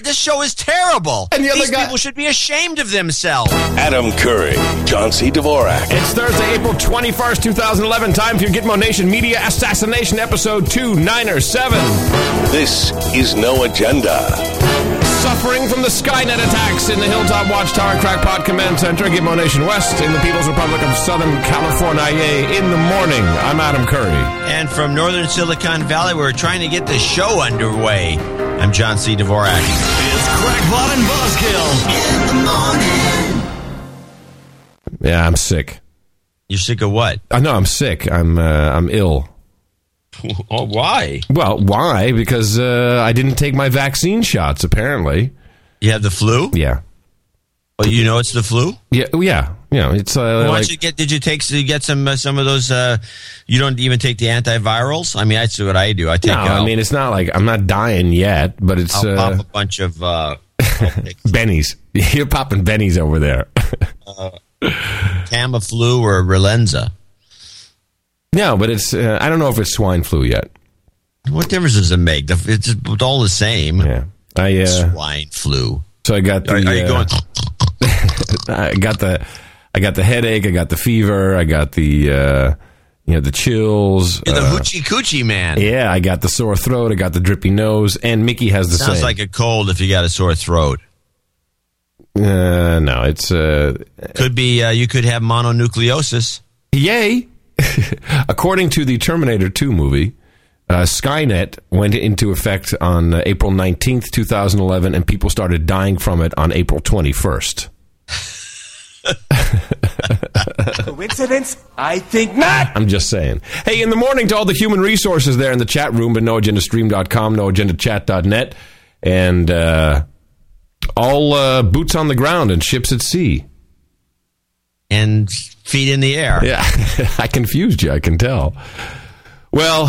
This show is terrible. And the other These guy- people should be ashamed of themselves. Adam Curry, John C. Dvorak. It's Thursday, April 21st, 2011. Time for your Gitmo Nation Media Assassination Episode 297. This is No Agenda. Suffering from the Skynet attacks in the Hilltop Watchtower Crackpot Command Center, Gitmo Nation West, in the People's Republic of Southern California. In the morning, I'm Adam Curry. And from Northern Silicon Valley, we're trying to get the show underway. I'm John C. Dvorak. It's Crackpot and Buzzkill in the morning. Yeah, I'm sick. You're sick of what? I know I'm sick. I'm uh, I'm ill. Oh, why? Well, why? Because uh, I didn't take my vaccine shots. Apparently, You have the flu? yeah, Oh, you know it's the flu? yeah, yeah. You know, it's uh, like you get? Did you take? You get some uh, some of those? Uh, you don't even take the antivirals. I mean, that's what I do. I take. no. uh, I mean, it's not like I'm not dying yet, but it's I'll uh, pop a bunch of. Uh, Benny's. You're popping Bennies over there. Tamiflu or Relenza. no, but it's uh, I don't know if it's swine flu yet. What difference does it make? It's all the same. Yeah, I uh, Swine flu. so I got the Are, are you uh, going? I got the I got the headache. I got the fever. I got the uh, you know the chills. You're the uh, hoochie coochie man. yeah, I got the sore throat. I got the drippy nose, and Mickey has the sore Sounds same. like a cold if you got a sore throat. uh, no, it's uh, Could be. Uh, you could have mononucleosis. Yay! According to the Terminator 2 movie, uh, Skynet went into effect on uh, April 19th, 2011, and people started dying from it on April 21st. Coincidence? I think not. I'm just saying. Hey, in the morning to all the human resources there in the chat room at noagendastream.com, noagendachat.net, and uh, all uh, boots on the ground and ships at sea. and feet in the air. Yeah, I confused you, I can tell. Well,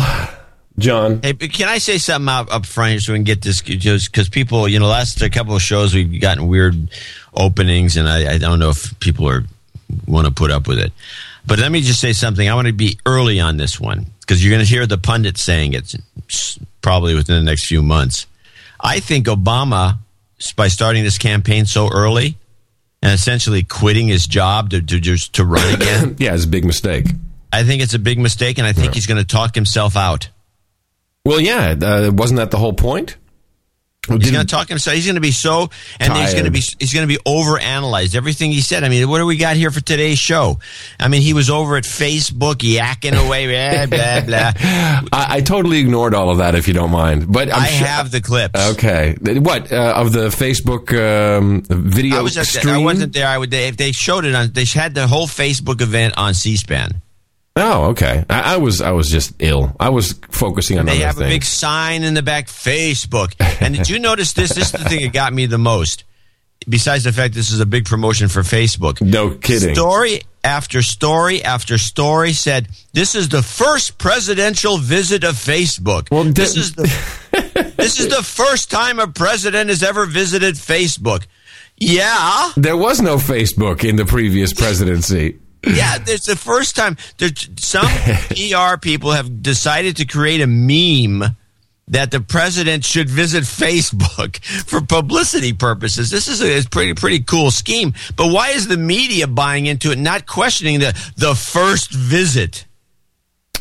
John. Hey, can I say something up, up front here so we can get this? Just because people, you know, last a couple of shows we've gotten weird openings, and I, I don't know if people are want to put up with it. But let me just say something. I want to be early on this one because you're going to hear the pundits saying it probably within the next few months. I think Obama, by starting this campaign so early and essentially quitting his job to, to just to run again, Yeah, it's a big mistake. I think it's a big mistake, and I think he's going to talk himself out. Well, yeah, uh, wasn't that the whole point? He's going to talk himself. He's going to be so, and he's going to be Tired. he's going to be overanalyzed. Everything he said. I mean, what do we got here for today's show? I mean, he was over at Facebook yakking away, blah blah blah. I, I totally ignored all of that, if you don't mind. But I'm I sure- have the clips. Okay, what uh, of the Facebook um, video I was at the, stream? I wasn't there. I would. They, if they showed it on, they had the whole Facebook event on C-SPAN. Oh, okay. I, I was I was just ill. I was focusing on They other have a big sign in the back, Facebook. And did you notice this? This is the thing that got me the most. Besides the fact this is a big promotion for Facebook. no kidding. Story after story after story said this is the first presidential visit of Facebook. Well, this is the this is the first time a president has ever visited Facebook. Yeah, There was no Facebook in the previous presidency. Yeah. It's the first time. Some PR people have decided to create a meme that the president should visit Facebook for publicity purposes. This is a pretty pretty cool scheme. But why is the media buying into it, not questioning the the first visit?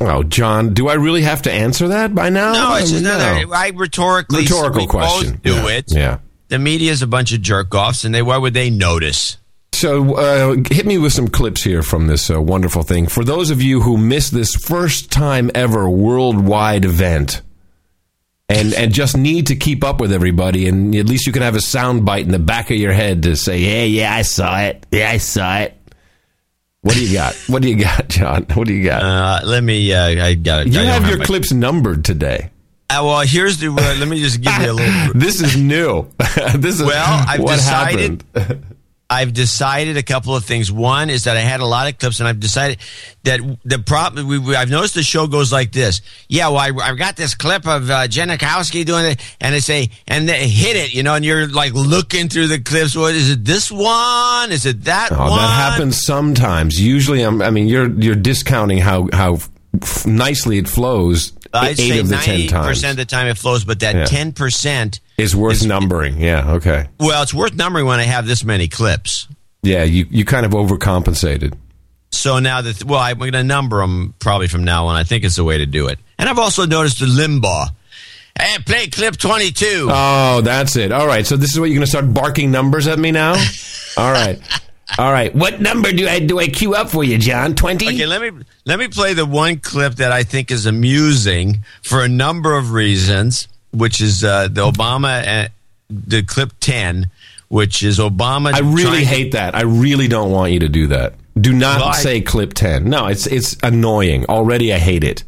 Oh, John, do I really have to answer that by now? No, it's I just another. no. I rhetorically Rhetorical question. Do Yeah. it. Yeah. The media is a bunch of jerk offs, and they why would they notice? So, uh, hit me with some clips here from this uh, wonderful thing. For those of you who missed this first time ever worldwide event, and and just need to keep up with everybody, and at least you can have a sound bite in the back of your head to say, "Yeah, yeah, I saw it. Yeah, I saw it." What do you got? What do you got, John? What do you got? Uh, let me. Uh, I got it. you don't have your my- clips numbered today. Uh, well, here's the. Uh, let me just give you a little. This is new. this is Well, I've what decided- happened. I've decided a couple of things. One is that I had a lot of clips, and I've decided that the problem. We, we, I've noticed the show goes like this. Yeah, well, I, I've got this clip of uh, Janikowski doing it, and they say, and they hit it, you know, and you're like looking through the clips. What is it? This one? Is it that Oh, one? that happens sometimes. Usually, I'm, I mean, you're you're discounting how how f- nicely it flows. I'd eight say of the ten ninety times. percent of the time it flows, but that Yeah. ten percent Is worth numbering. Yeah. Okay. Well, it's worth numbering when I have this many clips. Yeah. You you kind of overcompensated. So now that well, I'm going to number them probably from now on. I think it's the way to do it. And I've also noticed the Limbaugh. Hey, play clip 22. Oh, that's it. All right. So this is what you're going to start barking numbers at me now. All right. All right. What number do I do I queue up for you, John? Twenty. Okay, let me let me play the one clip that I think is amusing for a number of reasons, which is uh, the Obama uh, the clip ten, which is Obama. I really trying- hate that. I really don't want you to do that. Do not Well, I- say clip ten. No, it's it's annoying. Already, I hate it.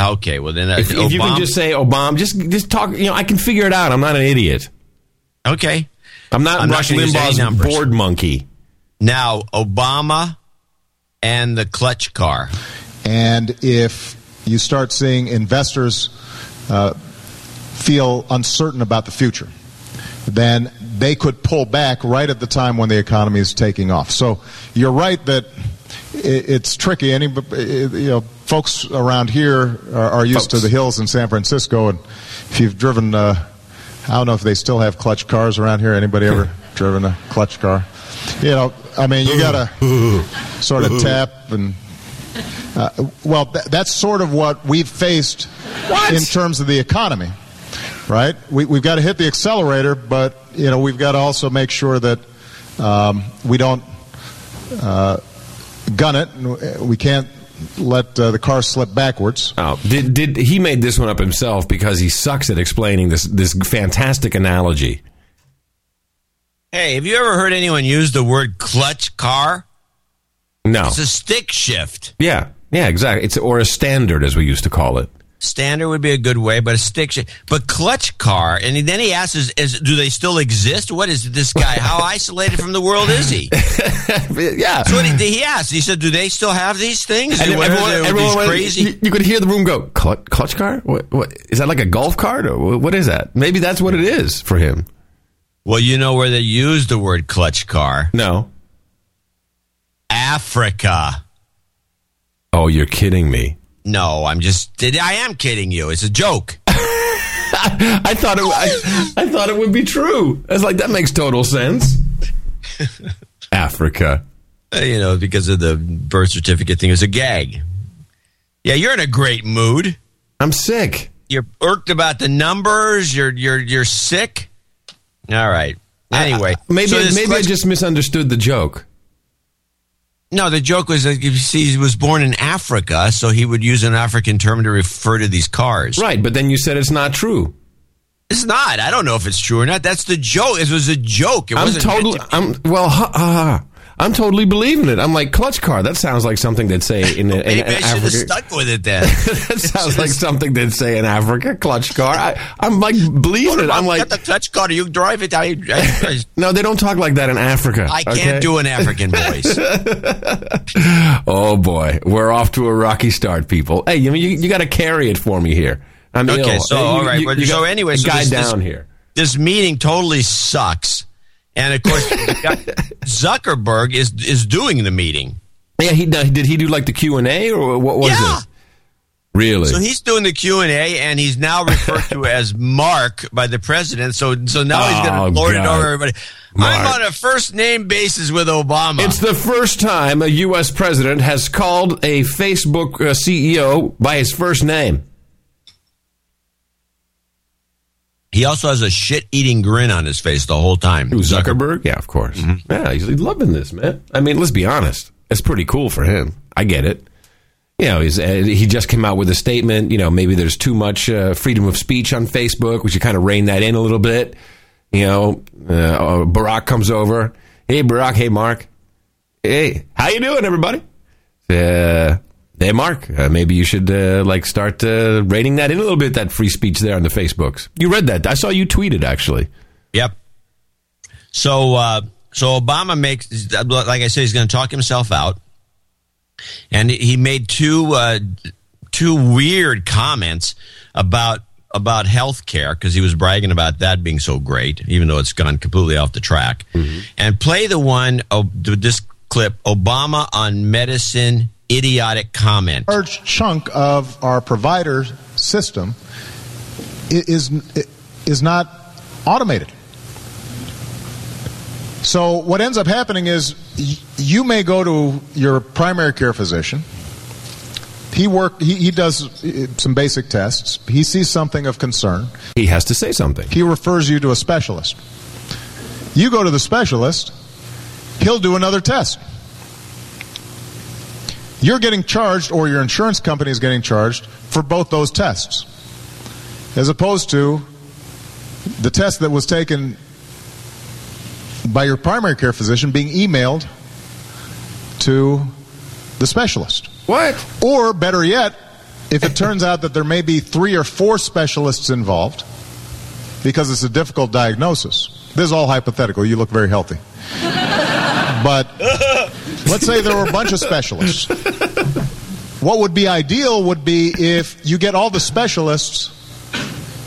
Okay, well then, uh, If, if you can just say Obama, just just talk. You know, I can figure it out. I'm not an idiot. okay. I'm not I'm not Rush gonna Limbaugh's board monkey. Now Obama and the clutch car. And if you start seeing investors uh, feel uncertain about the future, then they could pull back right at the time when the economy is taking off. So you're right that it's tricky. Any, you know, folks around here are, are used to the hills in San Francisco, and if you've driven, uh, I don't know if they still have clutch cars around here. Anybody ever driven a clutch car? You know, I mean, you got to sort of tap and uh, well, th- that's sort of what we've faced What? in terms of the economy, right? We, we've got to hit the accelerator, but you know we've got to also make sure that um, we don't uh, gun it. and We can't let uh, the car slip backwards. Oh, did did he made this one up himself because he sucks at explaining this this fantastic analogy? Hey, have you ever heard anyone use the word clutch car? No. It's a stick shift. Yeah. Yeah, exactly. It's or a standard as we used to call it. Standard would be a good way, but a stick shift. But clutch car, and then he asks, is, is, do they still exist? What is this guy? How isolated from the world is he? yeah. So what he, he asked, he said, do they still have these things? And everyone, everyone, everyone these went- crazy? You, you could hear the room go clutch, clutch car. What, what is that? Like a golf cart or what is that? Maybe that's what it is for him. Well, you know where they use the word clutch car? No. Africa. Oh, you're kidding me. No, I'm just, I am kidding you. It's a joke. I thought it. I, I thought it would be true. I was like, that makes total sense. Africa. Uh, you know, because of the birth certificate thing. It was a gag. Yeah, you're in a great mood. I'm sick. You're irked about the numbers. You're you're you're sick. All right. Anyway, maybe so maybe I just misunderstood the joke. No. The joke was that you see, he was born in Africa, so he would use an African term to refer to these cars. Right, but then you said it's not true. It's not. I don't know if it's true or not. That's the joke. It was a joke. It I'm wasn't totally. to- I'm well. Ha, ha, ha. I'm totally believing it. I'm like clutch car. That sounds like something they'd say in, in, in Maybe I should have stuck with it then. that sounds like something they'd say in Africa. Clutch car. I, I'm like believing it. I'm like, the clutch car. You drive it. I, I, no, they don't talk like that in Africa. I can't do an African voice. Oh boy, we're off to a rocky start, people. Hey, you mean you, you got to carry it for me here. I'm Okay, ill. so, Hey, you- all right, you- you so anyway, so guy this- this- down here. this meeting totally sucks. And of course, Zuckerberg is is doing the meeting. Yeah, he did. He do like the Q and A or what was Yeah. it? Really? So he's doing the Q and A, and he's now referred to as Mark by the president. So so now he's Oh, going to lord it over everybody. I'm on a first name basis with Obama. It's the first time a U.S. president has called a Facebook uh, CEO by his first name. He also has a shit eating grin on his face the whole time. Who, Zuckerberg? Yeah, of course. Yeah, he's loving this, man. I mean, let's be honest. It's pretty cool for him. I get it. You know, he's, uh, he just came out with a statement. You know, maybe there's too much uh, freedom of speech on Facebook. We should kind of rein that in a little bit. You know, uh, Barack comes over. Hey, Barack. Hey, Mark. Hey, how you doing, everybody? Uh, hey, Mark. Uh, maybe you should uh, like start uh, reining that in a little bit. That free speech there on the Facebooks. You read that? I saw you tweet it actually. Yep. So uh, so Obama makes like I said, he's going to talk himself out, and he made two uh, two weird comments about about health care because he was bragging about that being so great, even though it's gone completely off the track. And play the one oh, this clip: Obama on medicine idiotic comment. large chunk of our provider system is is not automated. So what ends up happening is you may go to your primary care physician. He work he, he does uh, some basic tests. He sees something of concern. He has to say something. He refers you to a specialist. You go to the specialist, he'll do another test. You're getting charged, or your insurance company is getting charged, for both those tests. As opposed to the test that was taken by your primary care physician being emailed to the specialist. What? Or better yet, if it turns out that there may be three or four specialists involved because it's a difficult diagnosis. This is all hypothetical. You look very healthy. But let's say there were a bunch of specialists. What would be ideal would be if you get all the specialists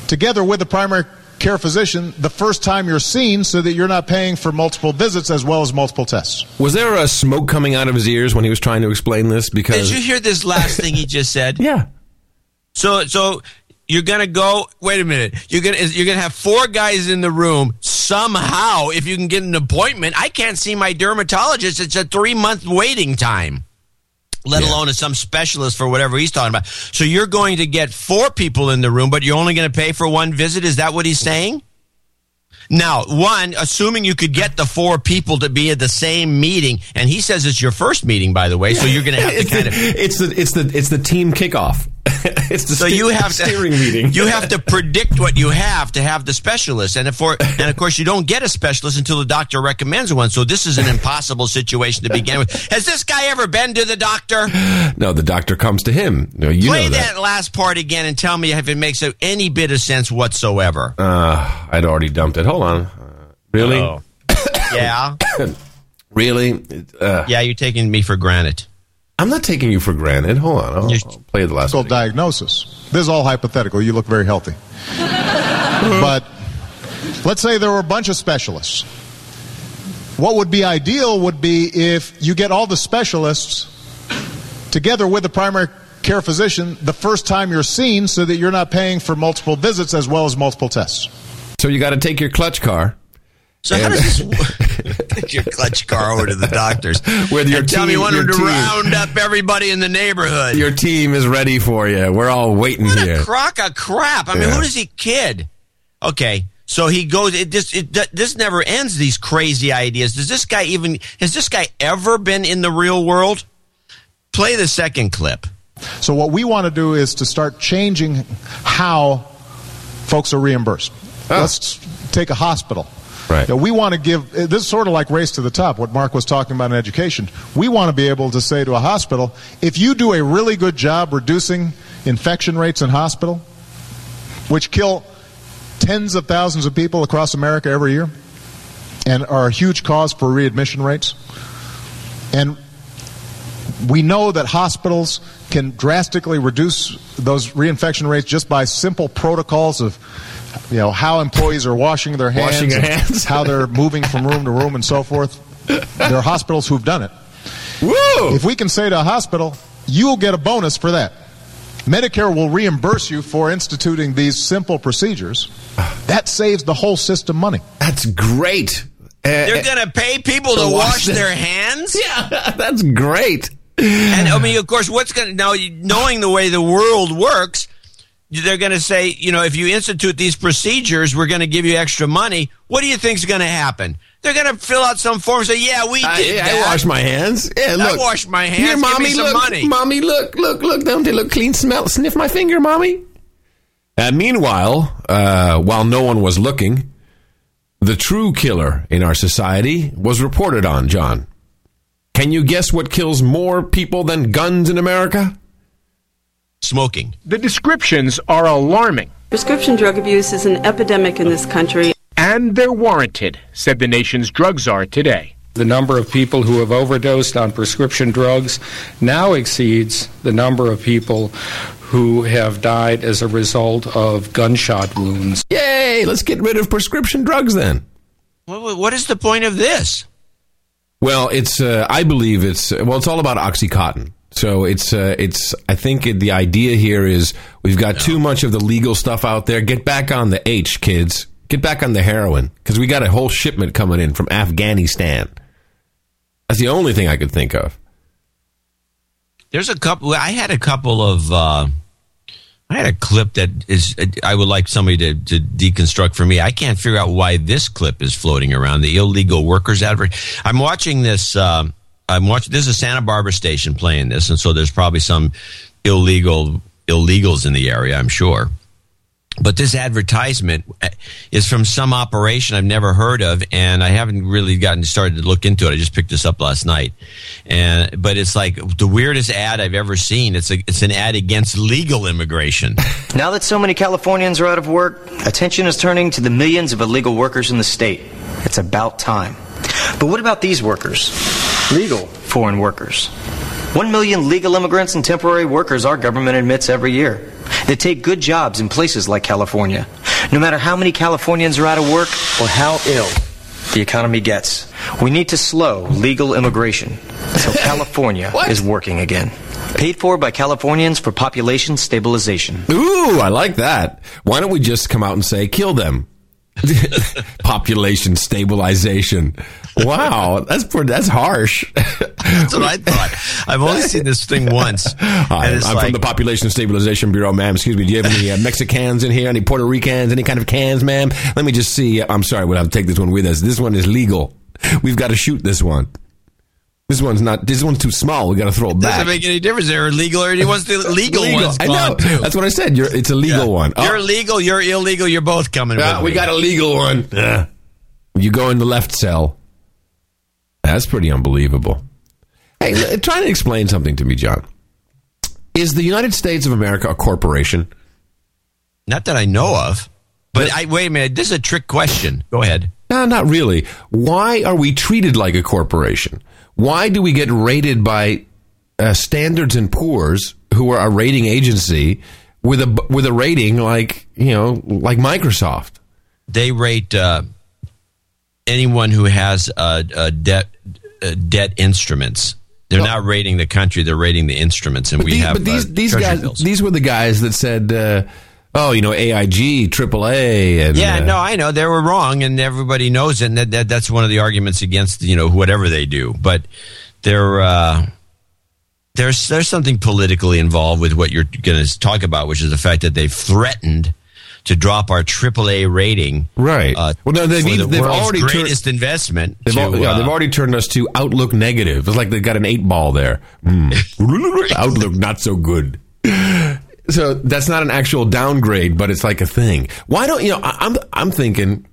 together with the primary care physician the first time you're seen so that you're not paying for multiple visits as well as multiple tests. Was there a smoke coming out of his ears when he was trying to explain this? Because Did you hear this last thing he just said? yeah, So so you're gonna go. Wait a minute. You're gonna you're gonna have four guys in the room somehow. If you can get an appointment, I can't see my dermatologist. It's a three month waiting time. Let Yeah. alone some specialist for whatever he's talking about. So you're going to get four people in the room, but you're only going to pay for one visit. Is that what he's saying? Now, one, assuming you could get the four people to be at the same meeting, and he says it's your first meeting, by the way, so you're going to have to kind of it's the it's the it's the team kickoff. it's the So ste- you have to steering meeting. You have to predict what you have to have the specialist, and for and of course you don't get a specialist until the doctor recommends one. So this is an impossible situation to begin with. Has this guy ever been to the doctor? no, the doctor comes to him. No, you Play know that. that last part again and tell me if it makes any bit of sense whatsoever. Uh, I'd already dumped it. Hold on. Uh, really? Yeah, Really? Uh, yeah, you're taking me for granted. I'm not taking you for granted. Hold on. I'll, You're- I'll play the last Difficult one. diagnosis. This is all hypothetical. You look very healthy. but let's say there were a bunch of specialists. What would be ideal would be if you get all the specialists together with the primary care physician the first time you're seen so that you're not paying for multiple visits as well as multiple tests. So you got to take your clutch car. So how does this work? Take your clutch car over to the doctors. With your and tell me team- you want your to team. round up everybody in the neighborhood. Your team is ready for you. We're all waiting What here. a crock of crap! I mean, Yeah. who does he kid? Okay, so he goes. It just it, this never ends. These crazy ideas. Does this guy even? Has this guy ever been in the real world? Play the second clip. So what we want to do is to start changing how folks are reimbursed. Oh. Let's take a hospital. Right. You know, we want to give eh, this is sort of like race to the top. What Mark was talking about in education. We want to be able to say to a hospital, if you do a really good job reducing infection rates in hospital, which kill tens of thousands of people across America every year, and are a huge cause for readmission rates, and we know that hospitals can drastically reduce those reinfection rates just by simple protocols of you know how employees are washing their hands, Washing their hands. how they're moving from room to room and so forth. There are hospitals who've done it. Woo! If we can say to a hospital, you'll get a bonus for that. Medicare will reimburse you for instituting these simple procedures. That saves the whole system money. That's great. Uh, They're going to pay people to To wash wash their- their hands. yeah, that's great. And I mean, of course, what's going to now knowing the way the world works, they're going to say, you know, if you institute these procedures, we're going to give you extra money. What do you think is going to happen? They're going to fill out some form and say, "Yeah, we I, did I that. wash my hands. Yeah, look. washed my hands. Here, Give me mommy, some look, money." Mommy, look, look, look. Don't they look clean? Smell, sniff my finger, mommy. Uh, meanwhile, uh, while no one was looking, the true killer in our society was reported on. John, can you guess what kills more people than guns in America? Smoking. The descriptions are alarming, Prescription drug abuse is an epidemic in this country. and they're warranted, said the nation's drug czar today. The number of people who have overdosed on prescription drugs now exceeds the number of people who have died as a result of gunshot wounds. Yay! Let's get rid of prescription drugs then. What, what is the point of this? Well, it's uh, I believe it's well, it's all about OxyContin. So it's uh, it's I think it, the idea here is we've got too much of the legal stuff out there. Get back on the H, kids. Get back on the heroin because we got a whole shipment coming in from Afghanistan. That's the only thing I could think of. There's a couple. I had a couple of. Uh, I had a clip that is. I would like somebody to, to deconstruct for me. I can't figure out why this clip is floating around. The illegal workers advert. I'm watching this. Uh, I'm watching. This is a Santa Barbara station playing this, and so there's probably some illegal illegals in the area. I'm sure. But this advertisement is from some operation I've never heard of, and I haven't really gotten started to look into it. I just picked this up last night, and but it's like the weirdest ad I've ever seen. It's a it's an ad against legal immigration. Now that so many Californians are out of work, attention is turning to the millions of illegal workers in the state. It's about time. But what about these workers? Legal foreign workers. One million legal immigrants and temporary workers our government admits every year. They take good jobs in places like California. No matter how many Californians are out of work or how ill the economy gets, we need to slow legal immigration until California is working again. Paid for by Californians for population stabilization. Ooh, I like that. Why don't we just come out and say, kill them? Population stabilization. Wow, that's that's harsh. That's what I thought. I've only seen this thing once. And I'm like- from the Population Stabilization Bureau, ma'am. Excuse me. Do you have any uh, Mexicans in here? Any Puerto Ricans? Any kind of cans, ma'am? Let me just see. I'm sorry, we'll have to take this one with us. This one is legal. We've got to shoot this one. This one's not. This one's too small. We got to throw it back. doesn't make any difference. They're illegal or he wants the legal, ones I know. too. That's what I said. You're, it's a legal one. Oh, You're illegal. You're illegal. You're both coming. with we me. got a legal one. Ah. You go in the left cell. That's pretty unbelievable. Hey, try to explain something to me, John. Is the United States of America a corporation? Not that I know of. But I wait a minute. This is a trick question. Go ahead. No, not really. Why are we treated like a corporation? Why do we get rated by uh, Standards and Poor's, who are a rating agency, with a with a rating like you know like Microsoft? They rate uh, anyone who has uh, uh, debt uh, debt instruments. They're not rating the country; they're rating the instruments, and we these, have but these uh, these guys bills. these were the guys that said, uh, oh, you know, AIG, AAA, and Yeah, uh, no, I know they were wrong, and everybody knows it. And that, that that's one of the arguments against you know whatever they do. But there, uh, there's there's something politically involved with what you're going to talk about, which is the fact that they've threatened to drop our AAA rating. Right. Uh, Well, no, they've the they've already turned- greatest investment. They've, to, al- yeah, uh, they've already turned us to Outlook negative. It's like they got an eight ball there. Hmm. Outlook not so good. So that's not an actual downgrade, but it's like a thing. Why don't you know? I'm I'm thinking,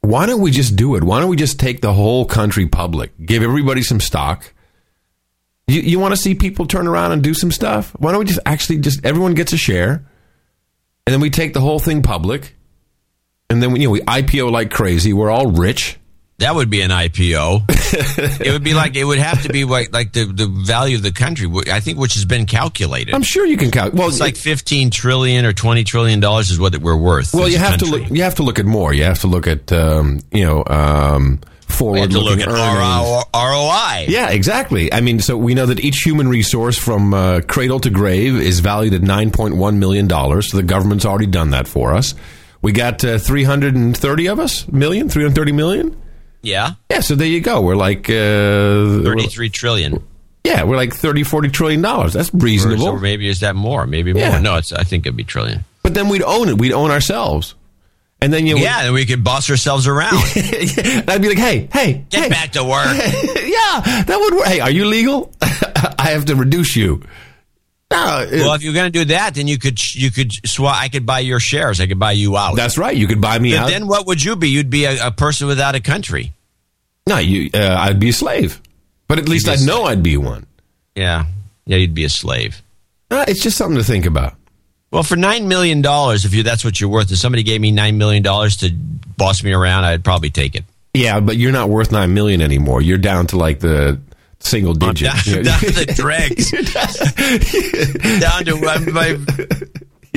why don't we just do it? Why don't we just take the whole country public, give everybody some stock? You you want to see people turn around and do some stuff? Why don't we just actually just everyone gets a share, and then we take the whole thing public, and then we, you know we IPO like crazy. We're all rich. That would be an IPO. it would be like it would have to be like like the, the value of the country. I think which has been calculated. I'm sure you can count. Well, it's like 15 trillion or 20 trillion dollars is what we're worth. Well, you have to country. look. You have to look at more. You have to look at um, you know um, forward to look at. ROI. Yeah, exactly. I mean, so we know that each human resource from uh, cradle to grave is valued at nine point one million dollars. So the government's already done that for us. We got uh, three hundred and thirty of us million, three hundred thirty million. Yeah. Yeah, so there you go. We're like uh, 33 trillion. yeah, we're like 30, 40 trillion dollars. That's reasonable. or maybe is that more? Maybe more. Yeah. No, it's I think it'd be trillion. but then we'd own it. We'd own ourselves. And then you know, Yeah, then we could boss ourselves around. I'd be like, hey, hey, Get hey. back to work. yeah, that would work. Hey, are you legal? I have to reduce you. No, well, if you're going to do that, then you could you could swap. I could buy your shares. I could buy you out. that's right. You could buy me Then- out. then what would you be? You'd be a, a person without a country. No, you. Uh, I'd be a slave, but at least I'd know I'd be one. Yeah, yeah, you'd be a slave. Uh, it's just something to think about. Well, for nine million dollars, if you that's what you're worth, if somebody gave me nine million dollars to boss me around, I'd probably take it. Yeah, but you're not worth nine million anymore. You're down to like the single digit. down- down to the dregs. Down to uh, my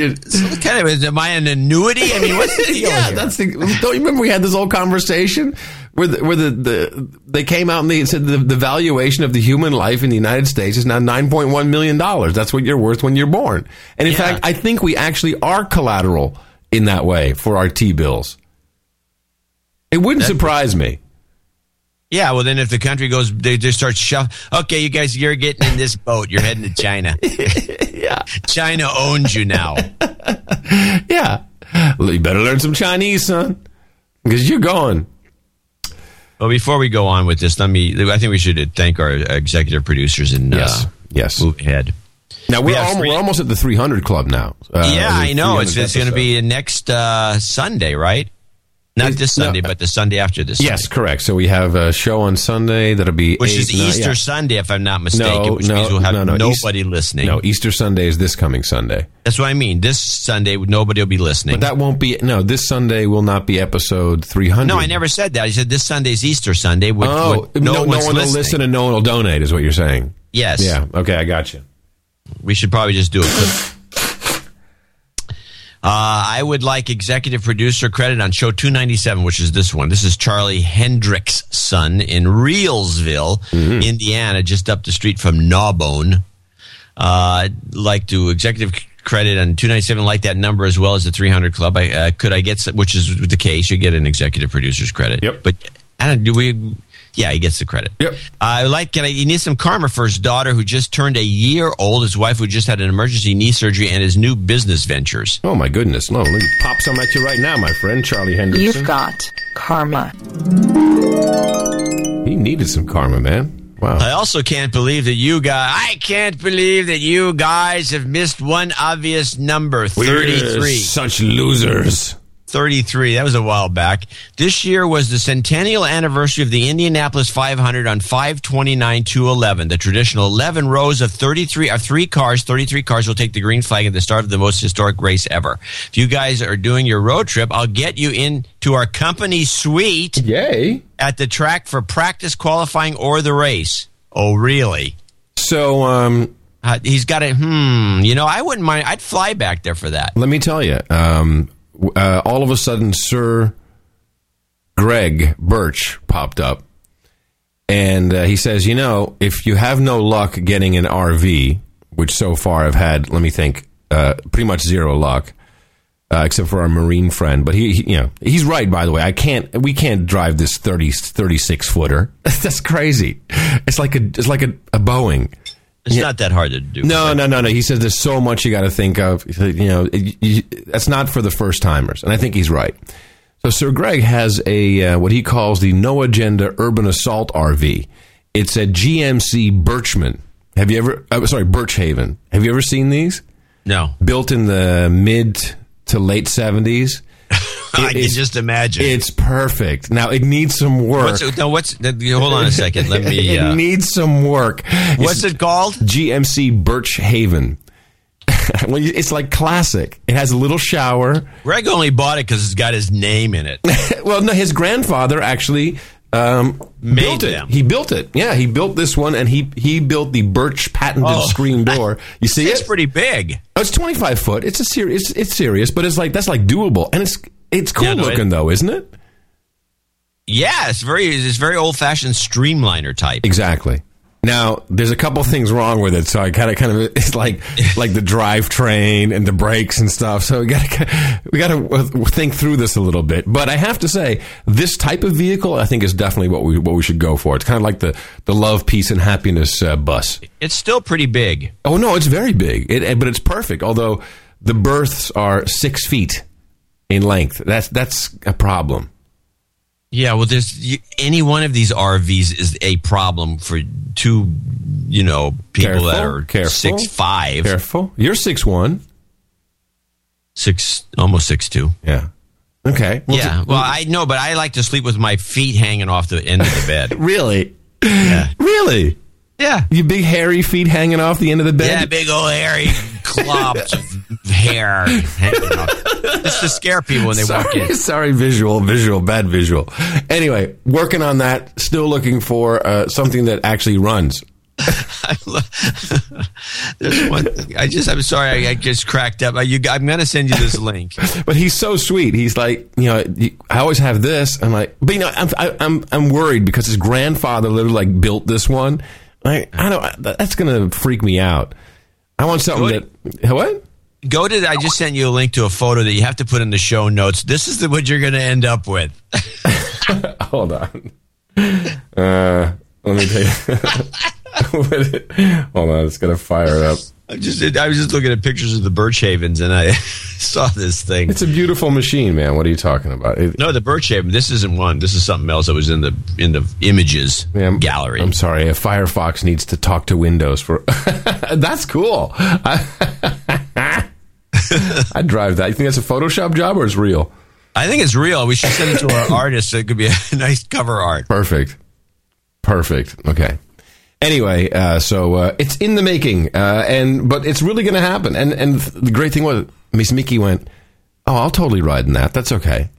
kind of is am I an annuity? I mean, what's the deal? yeah, here? that's the. Don't you remember we had this whole conversation where the, where the, the they came out and they said the, the valuation of the human life in the United States is now nine point one million dollars. That's what you're worth when you're born. And in Yeah. fact, I think we actually are collateral in that way for our T bills. It wouldn't surprise me. Yeah, well, then if the country goes, they just start shoving. Okay, you guys, you're getting in this boat. You're heading to China. yeah. China owns you now. Yeah. Well, you better learn some Chinese, son, because you're going. Well, before we go on with this, let me. I think we should thank our executive producers and Yes. uh, Yes. move ahead. Now we're, We have al- three- we're almost at the 300 club now. Uh, yeah, I know. It's, it's going to be next uh, Sunday, right? Not this no. Sunday, but the Sunday after this. Yes, Sunday, correct. So we have a show on Sunday that'll be which eight, is nine- Easter yeah. Sunday, if I'm not mistaken. No, which no, means we'll have no, no. nobody East- listening. No, Easter Sunday is this coming Sunday. That's what I mean. This Sunday, nobody will be listening. But that won't be no. This Sunday will not be episode 300. no, I never said that. I said this Sunday's Easter Sunday. Which, Oh, which no, no, no one will listen and no one will donate, is what you're saying. Yes. Yeah. Okay, I got you. We should probably just do it. Uh, I would like executive producer credit on show 297, which is this one. This is Charlie Hendrick's son in Reelsville, Mm-hmm. Indiana, just up the street from Gnawbone. Uh, I'd like to executive credit on 297, like that number as well as the 300 Club. I, uh, could I get some, which is the case, you get an executive producer's credit. Yep. But I don't, do we, yeah, he gets the credit. Yep. I like. Can I? He needs some karma for his daughter who just turned a year old. His wife who just had an emergency knee surgery and his new business ventures. Oh my goodness! No, let me pop some at you right now, my friend Charlie Hendrickson. You've got karma. He needed some karma, man. Wow. I also can't believe that you guys. I can't believe that you guys have missed one obvious number. We're Thirty-three. such losers. 33. That was a while back. This year was the centennial anniversary of the Indianapolis 500 on 529 211. The traditional 11 rows of 33 of three cars, 33 cars will take the green flag at the start of the most historic race ever. If you guys are doing your road trip, I'll get you into our company suite Yay! at the track for practice qualifying or the race. Oh, really? So, um, Uh, he's got a hmm. You know, I wouldn't mind. I'd fly back there for that. let me tell you. Um, uh, all of a sudden, Sir Greg Birch popped up, and uh, he says, "You know, if you have no luck getting an RV, which so far I've had, let me think, uh, pretty much zero luck." uh, except for our marine friend. But he, he, you know, he's right. By the way, I can't. We can't drive this 30, 36 footer. That's crazy. It's like a. It's like a, a Boeing. It's not that hard to do. No, no, no, no. He says there's so much you got to think of. You know, it, you, that's not for the first timers, and I think he's right. So Sir Greg has a uh, what he calls the No Agenda Urban Assault RV. It's a GMC Birchman. Have you ever? Uh, sorry, Birchaven. Have you ever seen these? No. Built in the mid to late seventies. I can just imagine. It's perfect. Now it needs some work. What's no, what's hold on a second? Let me. it Uh, needs some work. what's it called? GMC Birchaven. well, it's like classic. It has a little shower. Greg only bought it because it's got his name in it. well, no, his grandfather actually um, Made built it. them. He built it. Yeah, he built this one, and he he built the Birch patented Oh. screen door. You see It's it? pretty big. Oh, it's twenty five foot. It's a serious. It's, it's serious, but it's like that's like doable, and it's it's cool Yeah, no, looking it- though, isn't it? Yeah, it's very it's very old fashioned streamliner type. Exactly. Now, there's a couple things wrong with it, so I kind of, kind of, it's like, like the drivetrain and the brakes and stuff. So we got to, we got to think through this a little bit. But I have to say, this type of vehicle, I think, is definitely what we, what we should go for. It's kind of like the, the love, peace, and happiness uh, bus. It's still pretty big. Oh no, it's very big, it, but it's perfect. Although the berths are six feet in length, that's that's a problem. Yeah, well, there's any one of these RVs is a problem for two, you know, people Careful, that are careful, six five, Careful, you're six one, six almost six two. Yeah. Okay. Well, yeah, well, I know, but I like to sleep with my feet hanging off the end of the bed. Really? Yeah. Really? Yeah. You big hairy feet hanging off the end of the bed? Yeah, big old hairy clops of hair hanging off. It's to scare people when they sorry, walk in. sorry, visual, visual, bad visual. Anyway, working on that. Still looking for uh, something that actually runs. There's one. Thing. I just. I'm sorry. I, I just cracked up. I, you, I'm going to send you this link. But he's so sweet. He's like, you know, I always have this. I'm like, but you know, I'm I, I'm I'm worried because his grandfather literally like built this one. Like, I don't. That's gonna freak me out. I want something that what? Go to. I just sent you a link to a photo that you have to put in the show notes. This is the, what you're going to end up with. Hold on. Uh, let me take. Hold on, it's gonna fire it up. I just I was just looking at pictures of the Birchavens and I saw this thing. It's a beautiful machine, man. What are you talking about? It- No, the Birchaven. This isn't one. This is something else that was in the in the images gallery. I'm sorry, a Firefox needs to talk to Windows for. that's cool. I, I'd drive that. You think that's a Photoshop job or is real? I think it's real. We should send it to our artist. It could be a nice cover art. Perfect. Perfect. Okay. Anyway, uh, so uh, it's in the making, uh, and but it's really going to happen. And and the great thing was, Miss Mickey went, "Oh, I'll totally ride in that. That's okay."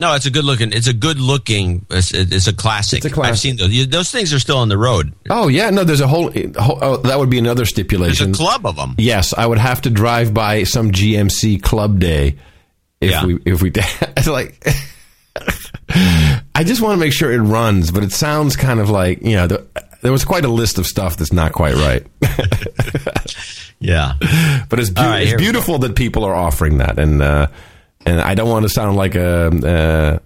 No, it's a good looking. It's a good looking. It's, it's a classic. It's a classic. I've seen those. Those things are still on the road. Oh yeah, no, there's a whole. whole oh, that would be another stipulation. There's a club of them. Yes, I would have to drive by some GMC club day if Yeah. we if we it's like I just want to make sure it runs, but it sounds kind of like you know the, there was quite a list of stuff that's not quite right. Yeah. but it's, All right, it's beautiful that people are offering that, and uh, and I don't want to sound like a. Uh,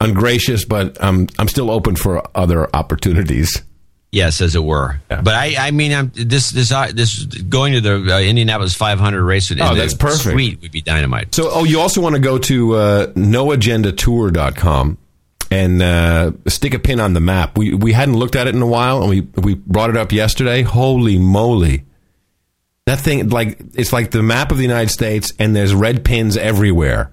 ungracious, but I'm I'm still open for other opportunities. Yes, as it were. But I, I mean, I'm, this, this, uh, this going to the uh, Indianapolis 500 race. in Oh, that's perfect. Suite would be dynamite. So, oh, you also want to go to uh, noagendatour.com and uh, stick a pin on the map. We we hadn't looked at it in a while, and we we brought it up yesterday. Holy moly! That thing, like, it's like the map of the United States, and there's red pins everywhere.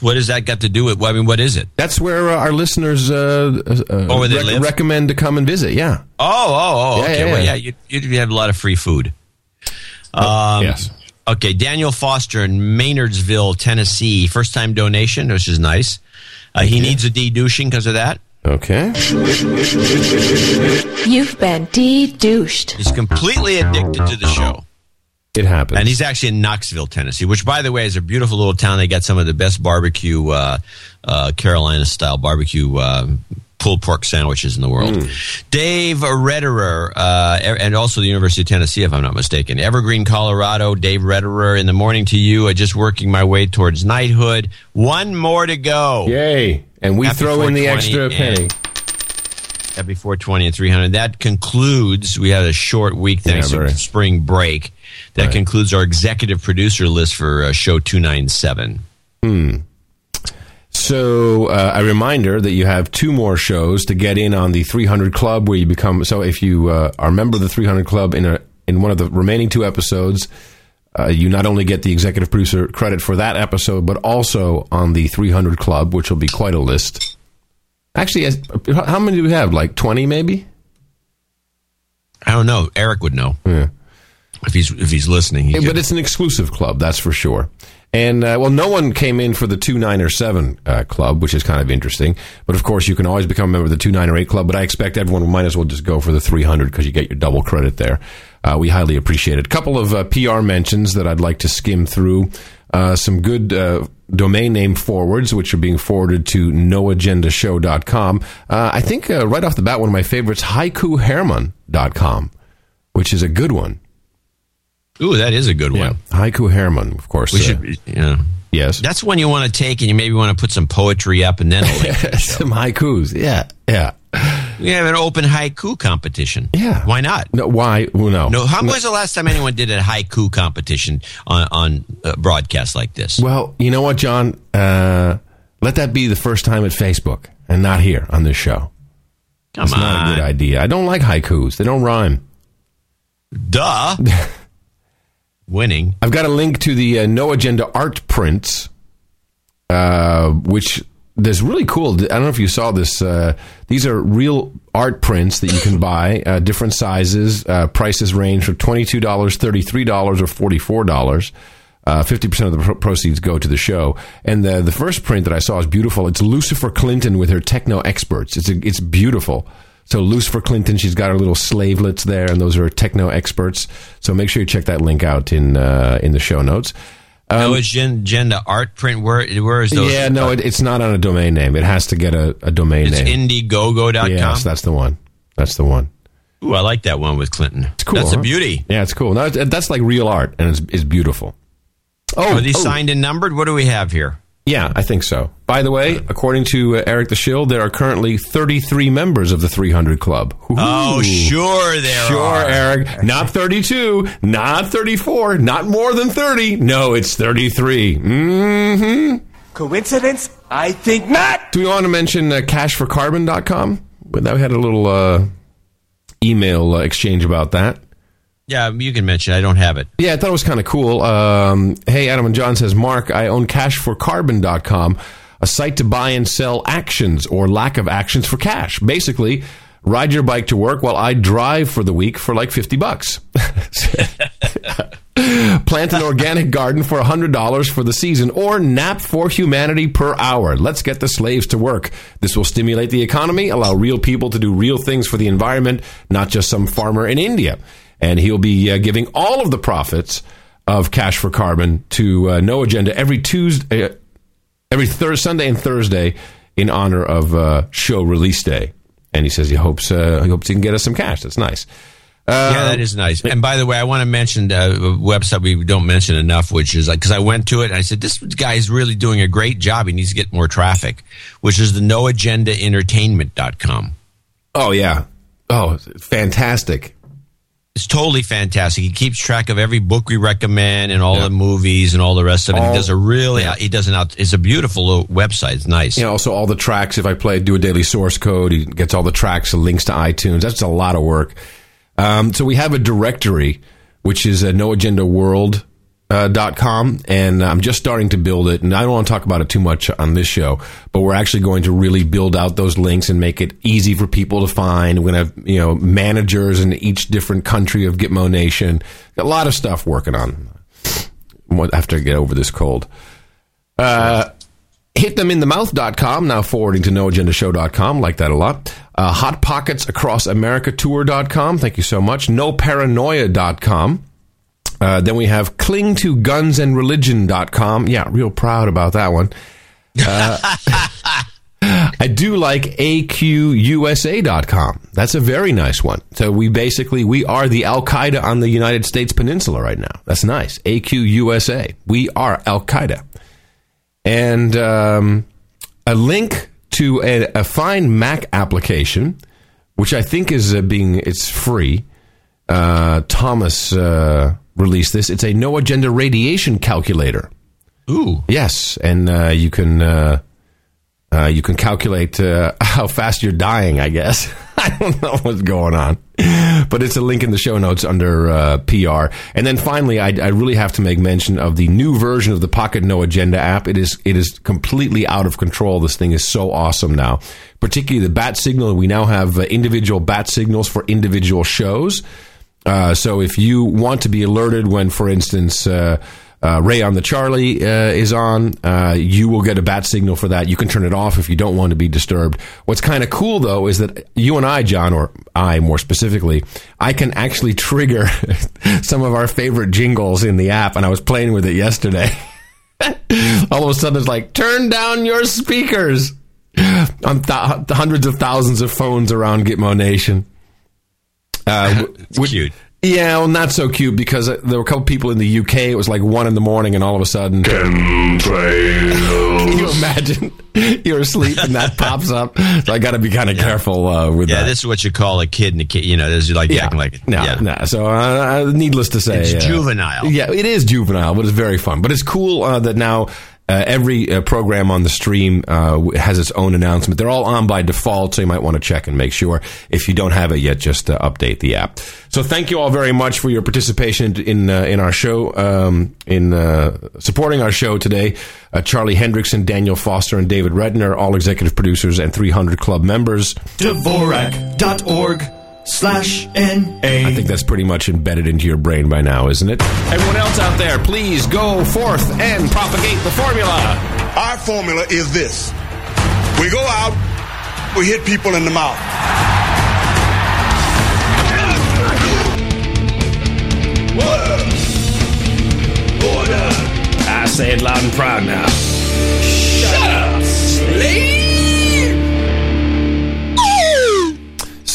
What does that got to do with? I mean, what is it? That's where uh, our listeners uh, uh, Oh, where they rec- live? recommend to come and visit. Yeah. Oh, oh, oh. Yeah, okay. yeah, well, yeah. yeah, you, you have a lot of free food. Um, yes. Okay, Daniel Foster in Maynardsville, Tennessee. First time donation, which is nice. Uh, he needs a de-douching because of that. Okay. You've been de-douched. He's completely addicted to the show. It happens. And he's actually in Knoxville, Tennessee, which, by the way, is a beautiful little town. They got some of the best barbecue, uh, uh, Carolina style barbecue uh, pulled pork sandwiches in the world. Dave Redderer, uh, and also the University of Tennessee, if I'm not mistaken. Evergreen, Colorado. Dave Redderer, in the morning to you. Uh, just working my way towards knighthood. One more to go. Yay. And we Happy throw in the extra penny. Happy 420 and 300. That concludes. We had a short week thanks Yeah, to spring break. That Right. concludes our executive producer list for uh, show 297. So, uh, a reminder that you have two more shows to get in on the 300 Club, where you become. So, if you uh, are a member of the 300 Club in a in one of the remaining two episodes, uh, you not only get the executive producer credit for that episode, but also on the 300 Club, which will be quite a list. Actually, as, how many do we have? Like 20, maybe? I don't know. Eric would know Yeah. if he's if he's listening. He Yeah, but it's an exclusive club, that's for sure. And uh, well, no one came in for the two nine or seven uh, club, which is kind of interesting. But of course, you can always become a member of the two nine or eight club. But I expect everyone might as well just go for the three hundred because you get your double credit there. Uh, we highly appreciate it. A couple of uh, PR mentions that I'd like to skim through. Uh, some good uh, domain name forwards, which are being forwarded to noagendashow.com. Uh, I think uh, right off the bat, one of my favorites, haikuherman.com, which is a good one. Ooh, that is a good one. Haiku Herman, of course. We uh, should, yeah. Yes. That's one you want to take, and you maybe want to put some poetry up, and then. Some haikus. Yeah. Yeah. we have an open haiku competition. Yeah. why not? No, why? Well, no. No, how was the last time anyone did a haiku competition on on uh, broadcast like this? Well, you know what, John? Uh, let that be the first time at Facebook and not here on this show. Come It's not a good idea. I don't like haikus. They don't rhyme. duh. Winning. I've got a link to the uh, No Agenda art prints, uh, which there's really cool. I don't know if you saw this. Uh, these are real art prints that you can buy, uh, different sizes. Uh, prices range from $22, $33, or $44. Uh, 50% of the pro- proceeds go to the show. And the, the first print that I saw is beautiful. It's Lucifer Clinton with her techno experts. It's, a, it's beautiful. So Lucifer Clinton, she's got her little slavelets there, and those are techno experts. So make sure you check that link out in uh, in the show notes. no agenda art print. Where where is those? Um, yeah, no, it, it's not on a domain name. It has to get a, a domain it's name. It's indiegogo.com. yes, that's the one. That's the one. Ooh, I like that one with Clinton. It's cool. That's a beauty. Yeah, it's cool. No, it's, that's like real art, and it's, it's beautiful. Oh, Are these oh, signed and numbered? What do we have here? Yeah, I think so. By the way, according to uh, Eric the Shill, there are currently 33 members of the 300 Club. Ooh. Oh, sure there Sure, are. Eric. Not 32, not 34, not more than 30. No, it's 33. Mm-hmm. Coincidence? I think not. Do we want to mention uh, cashforcarbon.com? But that we had a little uh, email uh, exchange about that. Yeah, you can mention. I don't have it. Yeah, I thought it was kind of cool. Um, hey, Adam and John says, Mark, I own cashforcarbon.com, a site to buy and sell actions or lack of actions for cash. Basically, ride your bike to work while I drive for the week for like 50 bucks. Plant an organic garden for $100 for the season or nap for humanity per hour. Let's get the slaves to work. This will stimulate the economy, allow real people to do real things for the environment, not just some farmer in India. And he'll be uh, giving all of the profits of Cash for Carbon to uh, No Agenda every Tuesday, uh, every thir- Sunday and Thursday in honor of uh, show release day. And he says he hopes uh, he hopes he can get us some cash. That's nice. Uh, yeah, that is nice. And by the way, I want to mention uh, a website we don't mention enough, which is like because I went to it and I said this guy is really doing a great job. He needs to get more traffic, which is the noagendaentertainment.com. Oh yeah. Oh, fantastic. It's totally fantastic. He keeps track of every book we recommend and all the movies and all the rest of it. All- he does a really yeah. he does an out. It's a beautiful little website. It's nice. Yeah, also all the tracks. If I play, do a daily source code, he gets all the tracks and links to iTunes. That's a lot of work. Um, so we have a directory, which is a No noagendaworld. Uh, dot com and I'm just starting to build it and I don't want to talk about it too much on this show but we're actually going to really build out those links and make it easy for people to find we're going to have you know managers in each different country of Gitmo Nation Got a lot of stuff working on what after I get over this cold uh, hittheminthemouth.com, now forwarding to noagendashow.com. Like that a lot. Uh, Hot Pockets Across America Tour.com. Thank you so much. NoParanoia.com. Uh, then we have cling to guns and religion.com. Yeah, real proud about that one. Uh, I do like AQUSA.com. That's a very nice one. So we basically, we are the Al Qaeda on the United States Peninsula right now. That's nice. AQUSA. We are Al Qaeda and um, a link to a, a fine Mac application, which I think is uh, being it's free. Uh, Thomas uh, released this. It's a no agenda radiation calculator. Ooh, yes, and uh, you can uh, uh, you can calculate uh, how fast you're dying. I guess I don't know what's going on, but it's a link in the show notes under uh, PR. And then finally, I, I really have to make mention of the new version of the Pocket No Agenda app. It is it is completely out of control. This thing is so awesome now, particularly the bat signal. We now have uh, individual bat signals for individual shows. Uh, so if you want to be alerted when, for instance, uh, uh, Ray on the Charlie uh, is on, uh, you will get a bat signal for that. You can turn it off if you don't want to be disturbed. What's kind of cool though is that you and I, John, or I more specifically, I can actually trigger some of our favorite jingles in the app, and I was playing with it yesterday. All of a sudden, it's like turn down your speakers on th- hundreds of thousands of phones around Gitmo Nation. Uh, it's cute. Yeah, well, not so cute because uh, there were a couple people in the UK. It was like one in the morning, and all of a sudden, can you imagine you're asleep and that pops up? So I got to be kind of careful uh, with yeah, that. this is what you call a kid and a kid. You know, this is like Yeah. acting like No, yeah. no. So, uh, uh, needless to say, It's uh, juvenile. Yeah, it is juvenile, but it's very fun. But it's cool uh, that now uh, every uh, program on the stream uh, has its own announcement. They're all on by default, so you might want to check and make sure. If you don't have it yet, just uh, update the app. So, thank you all very much for your participation in uh, in our show, um, in uh, supporting our show today. Charlie Hendrickson, Daniel Foster, and David Redner, all executive producers and 300 Club members. Dvorak.org slash NA. I think that's pretty much embedded into your brain by now, isn't it? Everyone else out there, please go forth and propagate the formula. Our formula is this we go out, we hit people in the mouth. Order. I say it loud and proud now. Shut up, slave!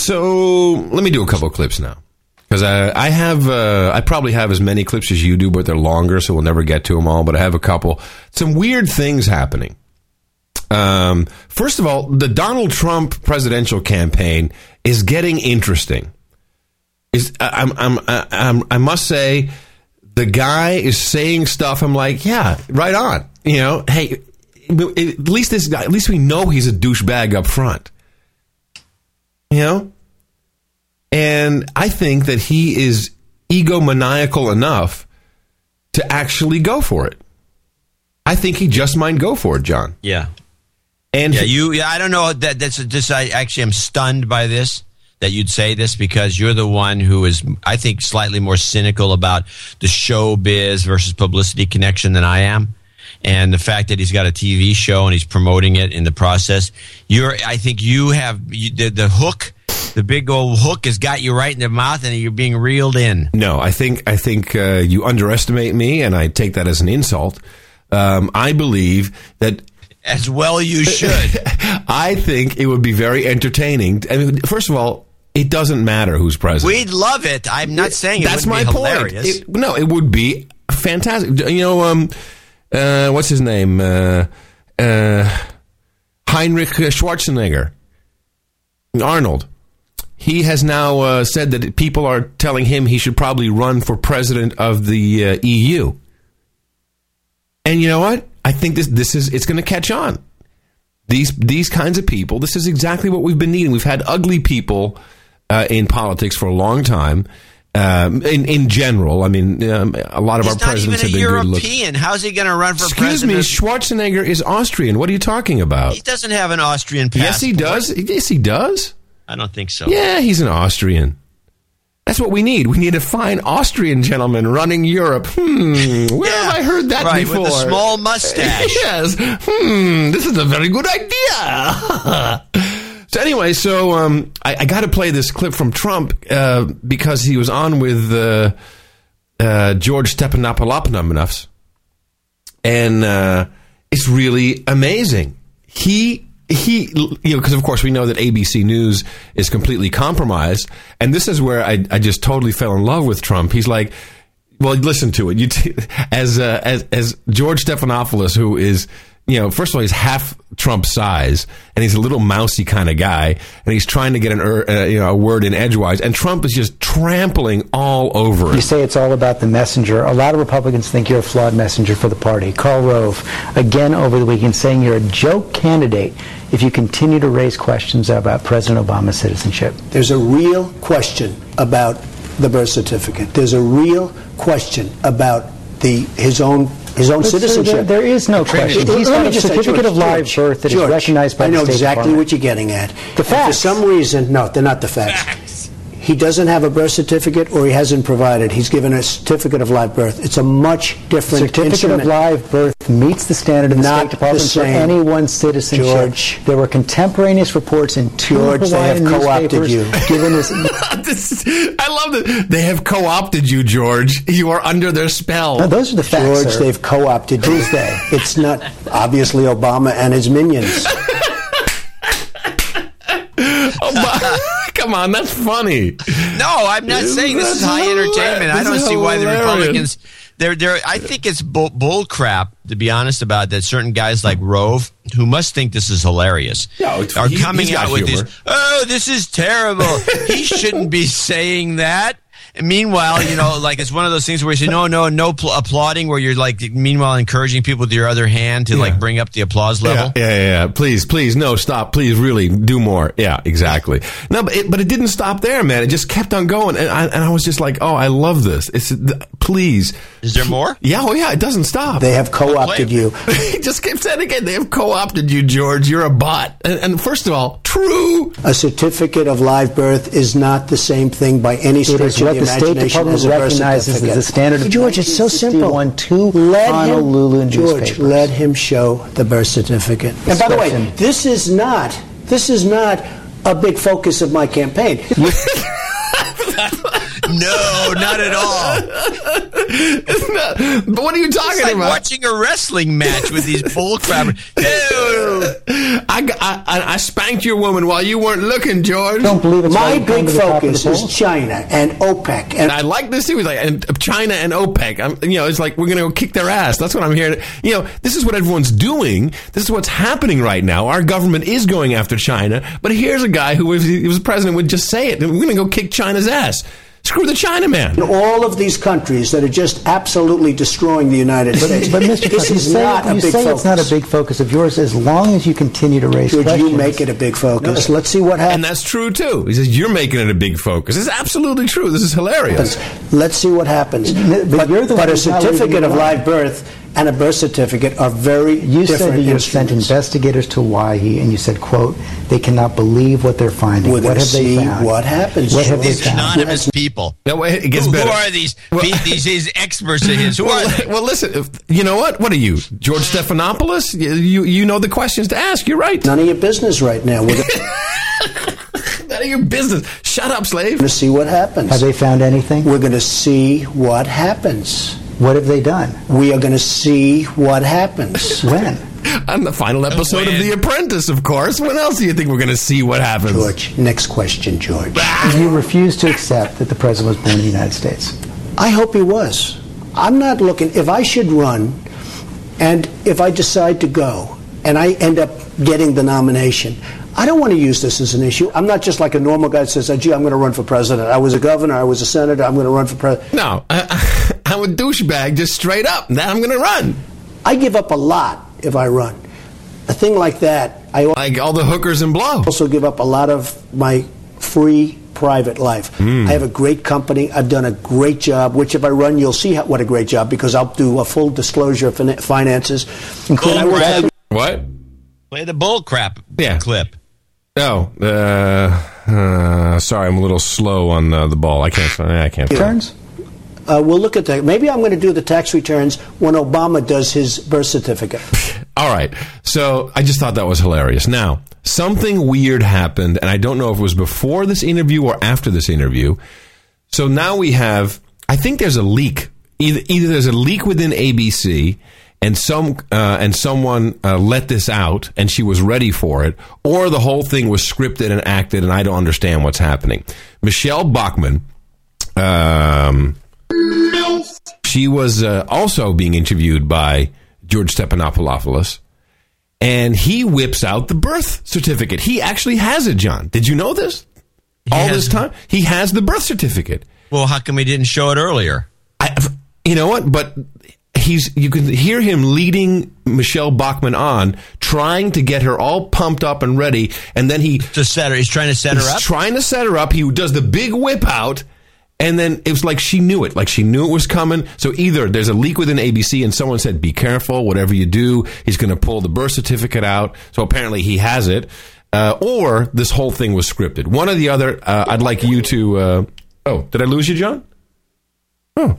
So let me do a couple clips now. Because I, I have, uh, I probably have as many clips as you do, but they're longer, so we'll never get to them all. But I have a couple. Some weird things happening. Um, first of all, the Donald Trump presidential campaign is getting interesting. Is I'm, I'm, I'm, I must say, the guy is saying stuff. I'm like, yeah, right on. You know, hey, at least this guy, at least we know he's a douchebag up front. You know, and I think that he is egomaniacal enough to actually go for it. I think he just might go for it, John. Yeah. And yeah, you. Yeah, I don't know that. That's this. I actually am stunned by this that you'd say this because you're the one who is, I think, slightly more cynical about the showbiz versus publicity connection than I am. And the fact that he's got a TV show and he's promoting it in the process, you're. I think you have you, the, the hook the big old hook has got you right in the mouth and you're being reeled in. No, I think I think uh, you underestimate me, and I take that as an insult. Um, I believe that. As well, you should. I think it would be very entertaining. I mean, first of all, it doesn't matter who's president. We'd love it. I'm not saying it that's my point. It, no, it would be fantastic. You know, um, uh, what's his name? Uh, uh, Heinrich Schwarzenegger, Arnold he has now uh, said that people are telling him he should probably run for president of the uh, EU. And you know what? I think this this is it's going to catch on. These these kinds of people. This is exactly what we've been needing. We've had ugly people uh, in politics for a long time. Um, in in general, I mean, um, a lot of He's our presidents have been European. good looking. How's he going to run for Excuse president? me, Schwarzenegger is Austrian. What are you talking about? He doesn't have an Austrian passport. Yes, he does. Yes, he does. I don't think so. Yeah, he's an Austrian. That's what we need. We need a fine Austrian gentleman running Europe. Hmm, where Yeah, have I heard that right, before? with a small mustache. yes. Hmm, this is a very good idea. so anyway, so um, I, I got to play this clip from Trump uh, because he was on with uh, uh, George Stephanopoulos, and uh, it's really amazing. He he you know because of course we know that ABC News is completely compromised and this is where I, I just totally fell in love with Trump. He's like well listen to it. You t- as uh, as as George Stephanopoulos who is you know first of all he's half Trump size and he's a little mousy kind of guy and he's trying to get an er, uh, you know a word in edgewise and Trump is just trampling all over You say it's all about the messenger. A lot of Republicans think you're a flawed messenger for the party. Karl Rove, again over the weekend, saying you're a joke candidate if you continue to raise questions about President Obama's citizenship. There's a real question about the birth certificate. There's a real question about the his own his own But, sir, citizenship. there- there is no question. He's Let got a just certificate George, of live George, birth that is George, recognized by the state. I the know State exactly Department. what you're getting at. The And For some reason, no, they're not the facts. He doesn't have a birth certificate, or he hasn't provided. He's given a certificate of live birth. It's a much different Certificate instrument. of live birth meets the standard of the Not State Department the for same. anyone's citizenship. George. there were contemporaneous reports in two George, they have Hawaiian co-opted newspapers you. Given this, This- I love that they have co-opted you George you are under their spell No, those are the facts, George, sir. they've co-opted you. It's not obviously Obama and his minions. Oh, Come on, that's funny. No, I'm not saying this is high hilarious. entertainment. I don't see why the. Republicans. They're, they're, I think it's bull, bull crap, to be honest about that. Certain guys like Rove, who must think this is hilarious, it's- are he- coming out with humor. this. Oh, this is terrible. he shouldn't be saying that. And meanwhile, you know, like it's one of those things where you say, no, no, no pl- applauding, where you're like, meanwhile, encouraging people with your other hand to like bring up the applause level. Yeah, yeah, yeah, yeah. Please, please, no, stop. Please, really, do more. Yeah, exactly. No, but it, but it didn't stop there, man. It just kept on going, and I, and I was just like, oh, I love this. It's th- please. Is there more? Yeah, oh yeah, it doesn't stop. They have co-opted you. he just kept saying again. They have co-opted you, George. You're a bot. And, and first of all, true. A certificate of live birth is not the same thing by any stretch of the the State Department as a birth recognizes as certificate. the standard of George, it's so simple. 1961, two Let Honolulu him, George, newspapers. let him show the birth certificate. And by the way, this is not this is not a big focus of my campaign. No, not at all. Isn't that- but what are you talking It's like about? watching a wrestling match with these bull crappers. Ew. I, I, I spanked your woman while you weren't looking, George. Don't believe it's My why you come big to the top of the focus is? China and OPEC. And And I like this too. He's like, and uh, China and OPEC. I'm, you know, it's like we're going to go kick their ass. That's what I'm hearing. You know, this is what everyone's doing. This is what's happening right now. Our government is going after China, but here's a guy who, if he was president, would just say it. We're going to go kick China's ass. Screw the China man. all of these countries that are just absolutely destroying the United States. But Mr. Trump, this you is say, not a you big say focus. it's not a big focus of yours as long as you continue to raise Would questions. you make it a big focus? Let's see what happens. And that's true too. He says you're making it a big focus. It's absolutely true. This is hilarious. Let's see what happens. But, you're the but one a certificate of it alone. live birth and a birth certificate are very You different said that you sent investigators to Hawaii, and you said, "quote They cannot believe what they're finding. We're what have see they found? what happens, What have they These found?" anonymous people. No, wait, it gets who, better. who are these? these these experts of his? Who well, are they? well, listen. If, you know what? What are you, George Stephanopoulos? You, you you know the questions to ask. You're right. None of your business right now. We're None of your business. Shut up, slave. going to see what happens. Have they found anything? We're going to see what happens. What have they done? We are going to see what happens. When? On the final episode of The Apprentice, of course. When else do you think we're going to see what happens? George, next question, George. Ah! You refuse to accept that the president was born in the United States. I hope he was. I'm not looking. If I should run, and if I decide to go, and I end up getting the nomination, I don't want to use this as an issue. I'm not just like a normal guy that says, oh, "Gee, I'm going to run for president." I was a governor. I was a senator. I'm going to run for president. No, I, I'm a douchebag, just straight up. Now I'm going to run. I give up a lot if I run. A thing like that, I like all the hookers and blow. Also, give up a lot of my free private life. Hmm. I have a great company. I've done a great job. Which, if I run, you'll see how, what a great job because I'll do a full disclosure of fin- finances, including Bull I will- crap. What? Play the bull crap Yeah. clip. Oh, uh, uh, sorry, I'm a little slow on uh, the ball. I can't. I can't. returns. Uh, we'll look at that. Maybe I'm going to do the tax returns when Obama does his birth certificate. All right. So I just thought that was hilarious. Now, something weird happened, and I don't know if it was before this interview or after this interview. So now we have, I think there's a leak. Either, either there's a leak within ABC, and some uh, and someone uh, let this out, and she was ready for it, or the whole thing was scripted and acted, and I don't understand what's happening. Michele Bachmann. Um, she was uh, also being interviewed by George Stephanopoulos, and he whips out the birth certificate. He actually has it, John. Did you know this? All has- this time, he has the birth certificate. Well, how come he didn't show it earlier? I, you know what? But he's you can hear him leading Michele Bachmann on, trying to get her all pumped up and ready, and then he To set her, he's trying to set her up. trying to set her up. He does the big whip out. And then it was like she knew it, like she knew it was coming. So either there's a leak within ABC and someone said, be careful, whatever you do, he's going to pull the birth certificate out. So apparently he has it. Uh, or this whole thing was scripted. One or the other, uh, I'd like you to. Uh, oh, did I lose you, John? Oh.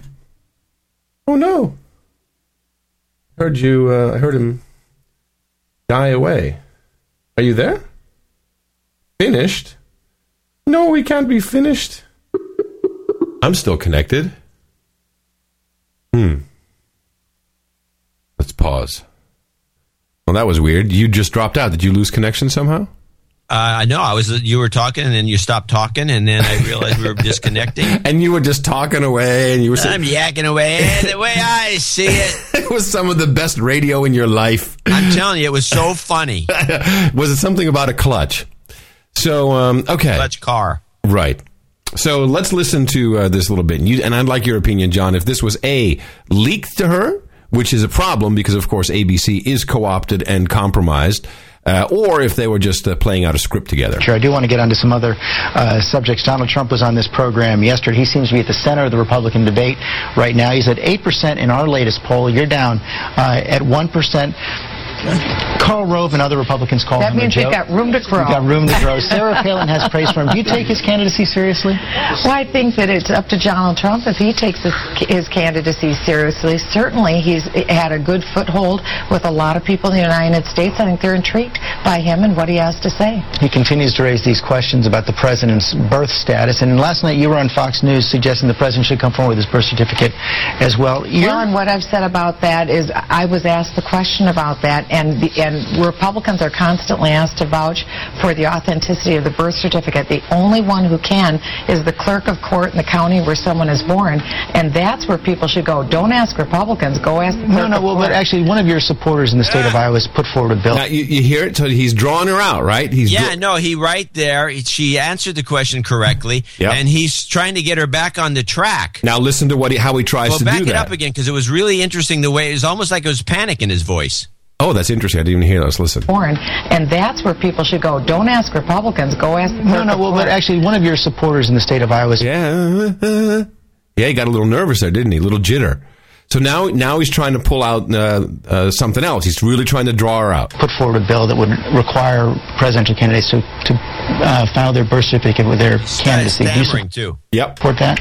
Oh, no. Heard you, uh, I heard him die away. Are you there? Finished? No, we can't be finished. I'm still connected. Hmm. Let's pause. Well, that was weird. You just dropped out. Did you lose connection somehow? Uh, I know. I was. You were talking, and then you stopped talking, and then I realized we were disconnecting. And you were just talking away, and you were Saying, I'm yakking away. And the way I see it, it was some of the best radio in your life. I'm telling you, it was so funny. was it something about a clutch? So, um, okay. Clutch car. Right. So let's listen to uh, this a little bit. And, you, and I'd like your opinion, John. If this was A, leaked to her, which is a problem because, of course, ABC is co opted and compromised, uh, or if they were just uh, playing out a script together. Sure, I do want to get onto some other uh, subjects. Donald Trump was on this program yesterday. He seems to be at the center of the Republican debate right now. He's at 8% in our latest poll. You're down uh, at 1%. Karl Rove and other Republicans call That him means a we've got room to grow. We've got room to grow. Sarah Palin has praise for him. Do you take his candidacy seriously? Well, I think that it's up to Donald Trump if he takes his, his candidacy seriously. Certainly, he's had a good foothold with a lot of people in the United States. I think they're intrigued by him and what he has to say. He continues to raise these questions about the president's birth status. And last night you were on Fox News suggesting the president should come forward with his birth certificate as well. You're- Well, and what I've said about that is I was asked the question about that, and the, and Republicans are constantly asked to vouch for the authenticity of the birth certificate. The only one who can is the clerk of court in the county where someone is born, and that's where people should go. Don't ask Republicans. Go ask the No, clerk no. of Well, but actually, one of your supporters in the state of Iowa has put forward a bill. Now, you, you hear it? So he's drawing her out, right? He's yeah, dra- no, he right there. She answered the question correctly, and he's trying to get her back on the track. now listen to what he, how he tries well, to back do it that. up again because it was really interesting the way it was almost like it was panic in his voice. Oh, that's interesting. I didn't even hear that. Let's listen. born, and that's where people should go. Don't ask Republicans. Go ask No, no. Well, but actually, one of your supporters in the state of Iowa. Yeah. Yeah, he got a little nervous there, didn't he? A little jitter. So now, now he's trying to pull out uh, uh, something else. He's really trying to draw her out. put forward a bill that would require presidential candidates to, to uh, file their birth certificate with their candidacy. Do Stammering too. Yep. support that?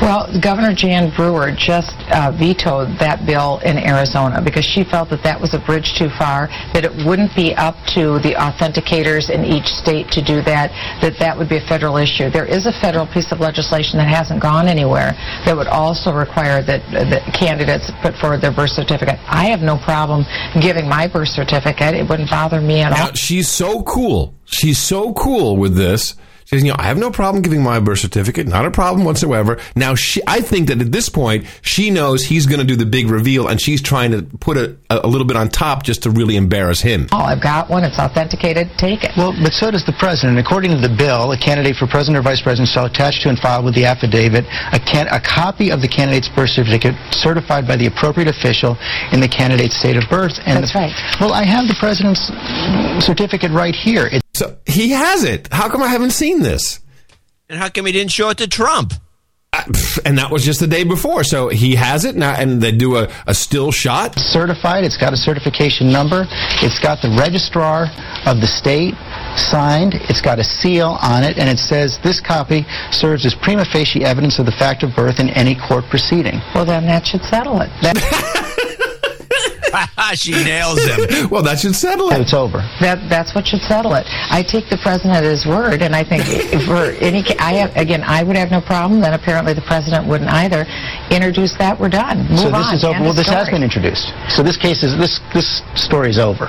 Well, Governor Jan Brewer just uh, vetoed that bill in Arizona because she felt that that was a bridge too far, that it wouldn't be up to the authenticators in each state to do that, that that would be a federal issue. There is a federal piece of legislation that hasn't gone anywhere that would also require that, that candidates put forward their birth certificate. I have no problem giving my birth certificate. It wouldn't bother me at all. She's so cool. She's so cool with this. She says, you know, I have no problem giving my birth certificate. Not a problem whatsoever. Now, she, I think that at this point, she knows he's going to do the big reveal, and she's trying to put a, a little bit on top just to really embarrass him. Oh, I've got one. It's authenticated. Take it. Well, but so does the president. According to the bill, a candidate for president or vice president shall attach to and file with the affidavit a, can- a copy of the candidate's birth certificate certified by the appropriate official in the candidate's state of birth. And That's the- right. Well, I have the president's certificate right here. It, So he has it. How come I haven't seen this? And how come he didn't show it to Trump? And that was just the day before. So he has it now, and they do a, a still shot. certified. It's got a certification number. It's got the registrar of the state signed. It's got a seal on it, and it says this copy serves as prima facie evidence of the fact of birth in any court proceeding. Well, then that should settle it. That- she nails him. well, that should settle it. It's over. That that's what should settle it. I take the president at his word, and I think for any, ca- I have again, I would have no problem. Then apparently the president wouldn't either. Introduce that, we're done. Move so this on. is over. End Well, of this has been introduced. So this case is this this story is over.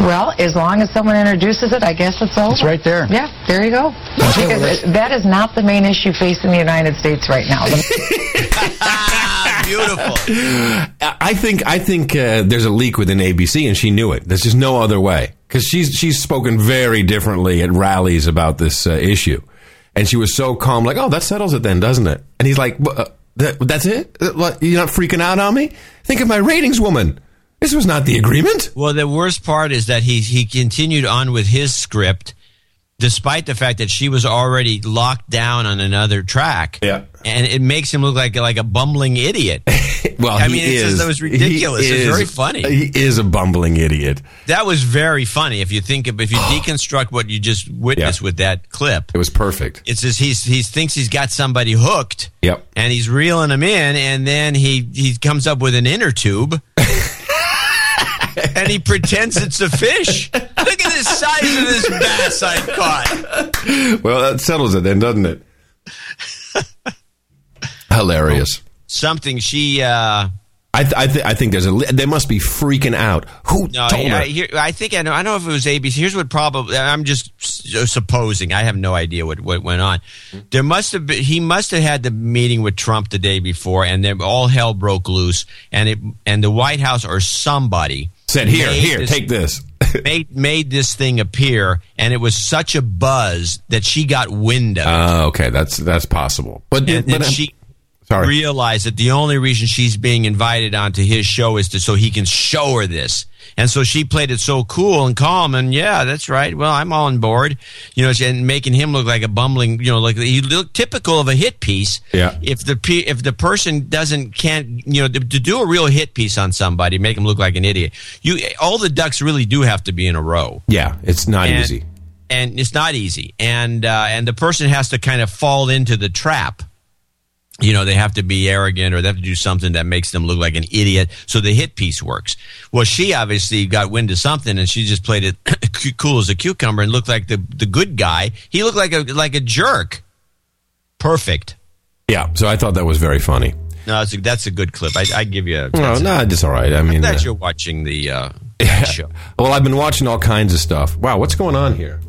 Well, as long as someone introduces it, I guess it's over. It's right there. Yeah, there you go. Because that is not the main issue facing the United States right now. Beautiful. I think I think uh, there's a leak within ABC, and she knew it. There's just no other way because she's she's spoken very differently at rallies about this uh, issue, and she was so calm, like, "Oh, that settles it, then, doesn't it?" And he's like, uh, that, "That's it? Uh, You're not freaking out on me? Think of my ratings, woman. This was not the agreement." Well, the worst part is that he he continued on with his script, despite the fact that she was already locked down on another track. Yeah, and it makes him look like like a bumbling idiot. well, I mean, it's is. just, that was ridiculous. He It's is- very funny. He is a bumbling idiot. That was very funny. If you think of, if you deconstruct what you just witnessed with that clip, It was perfect. it's just he's he thinks he's got somebody hooked. Yep. and he's reeling him in, and then he he comes up with an inner tube, and he pretends it's a fish. Look at the size of this bass I caught. Well, that settles it, then, doesn't it? Hilarious. Something she. uh I th- I, th- I think there's a li- they must be freaking out. Who No, told her? I, here, I think I know. I don't know if it was ABC. Here's what probably. I'm just supposing. I have no idea what, what went on. There must have been. He must have had the meeting with Trump the day before, and then all hell broke loose. And it and the White House or somebody Said, "Here, here, take this." made made this thing appear, and it was such a buzz that she got wind of it. Oh, okay, that's that's possible. But and, but and she sorry. realized that the only reason she's being invited onto his show is to so he can show her this. And so she played it so cool and calm, and yeah, that's right. Well, I'm all on board, you know, and making him look like a bumbling, you know, like he looked typical of a hit piece. Yeah. If the if the person doesn't can't, you know, to, to do a real hit piece on somebody, make him look like an idiot. You all the ducks really do have to be in a row yeah, it's not And- easy. and it's not easy and uh, and the person has to kind of fall into the trap you know they have to be arrogant or they have to do something that makes them look like an idiot so the hit piece works well she obviously got wind of something and she just played it cool as a cucumber and looked like the the good guy he looked like a like a jerk perfect Yeah, so I thought that was very funny. no that's a, that's a good clip i, I give you a No, no, it's all right. I mean, glad uh, you're watching the uh, show. Well, I've been watching all kinds of stuff. Wow, what's going on here?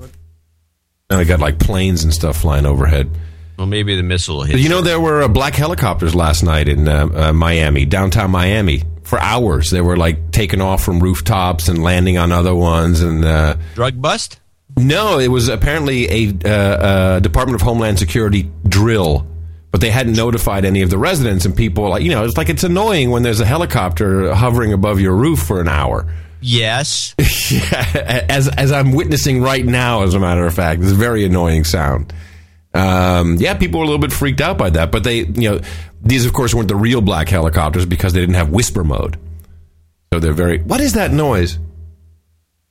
Now I got like planes and stuff flying overhead. Well, maybe the missile hit. You know, there were uh, black helicopters last night in uh, uh, Miami, downtown Miami, for hours. They were like taking off from rooftops and landing on other ones. And uh, drug bust? No, it was apparently a uh, uh, Department of Homeland Security drill, but they hadn't notified any of the residents and people. Like you know, it's like it's annoying when there's a helicopter hovering above your roof for an hour. Yes. yeah, as as I'm witnessing right now, as a matter of fact, it's a very annoying sound. Um, yeah, people were a little bit freaked out by that, but they, you know, these of course weren't the real black helicopters because they didn't have whisper mode. So they're very. What is that noise?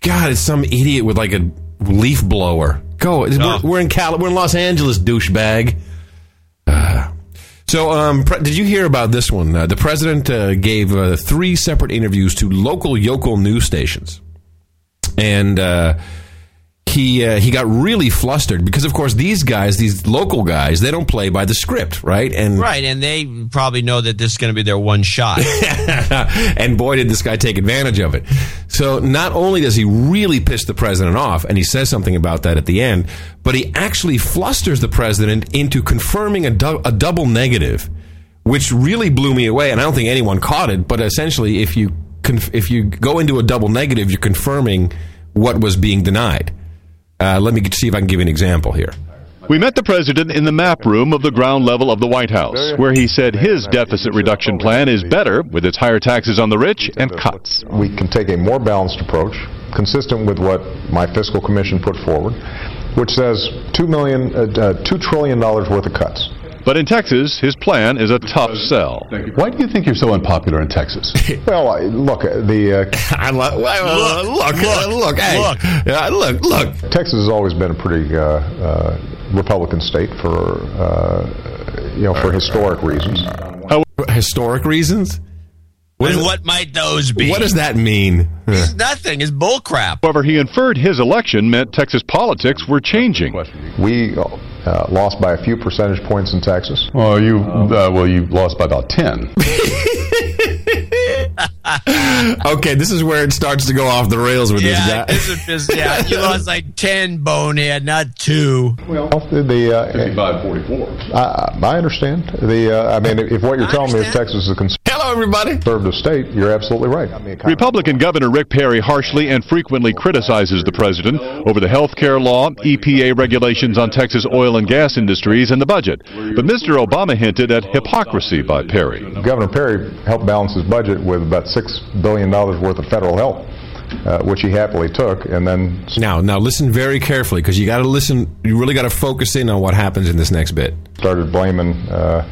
God, it's some idiot with like a leaf blower. Go. We're, we're in Cal. We're in Los Angeles, douchebag. Uh, so, um, pre- did you hear about this one? Uh, the president uh, gave uh, three separate interviews to local yokel news stations, and uh, he uh, he got really flustered because, of course, these guys, these local guys, they don't play by the script, right? And Right, and they probably know that this is going to be their one shot. and boy, did this guy take advantage of it. So not only does he really piss the president off, and he says something about that at the end, but he actually flusters the president into confirming a, du- a double negative, which really blew me away. And I don't think anyone caught it. But essentially, if you conf- if you go into a double negative, you're confirming what was being denied. Uh, let me see if I can give you an example here. We met the president in the map room of the ground level of the White House, where he said his deficit reduction plan is better with its higher taxes on the rich and cuts. We can take a more balanced approach, consistent with what my fiscal commission put forward, which says 2, million, uh, uh, $2 trillion worth of cuts. But in Texas, his plan is a tough sell. Why do you think you're so unpopular in Texas? well, I- look, the uh, I lo- well, look, look, look, hey, look. Yeah, look, look. Texas has always been a pretty uh, uh, Republican state for uh, you know for historic reasons. Historic reasons? and what might those be? What does that mean? It's nothing. It's bull crap. However, he inferred his election meant Texas politics were changing. We uh, lost by a few percentage points in Texas. Well, you uh, well you lost by about ten. okay, this is where it starts to go off the rails with Yeah, this this guy. is, this, yeah, you lost like 10 bonehead, not two. Well, the uh, 55 44. I, I understand. The uh, I mean, if what you're telling me is Texas is a concern. Hello, everybody. conservative state, you're absolutely right. I mean, Republican Governor Rick Perry harshly and frequently criticizes the president over the health care law, EPA regulations on Texas oil and gas industries, and the budget. But Mr. Obama hinted at hypocrisy by Perry. Governor Perry helped balance his budget with about six billion dollars worth of federal help, uh, which he happily took, and then Now, now listen very carefully because you got to listen. You really got to focus in on what happens in this next bit. started blaming uh,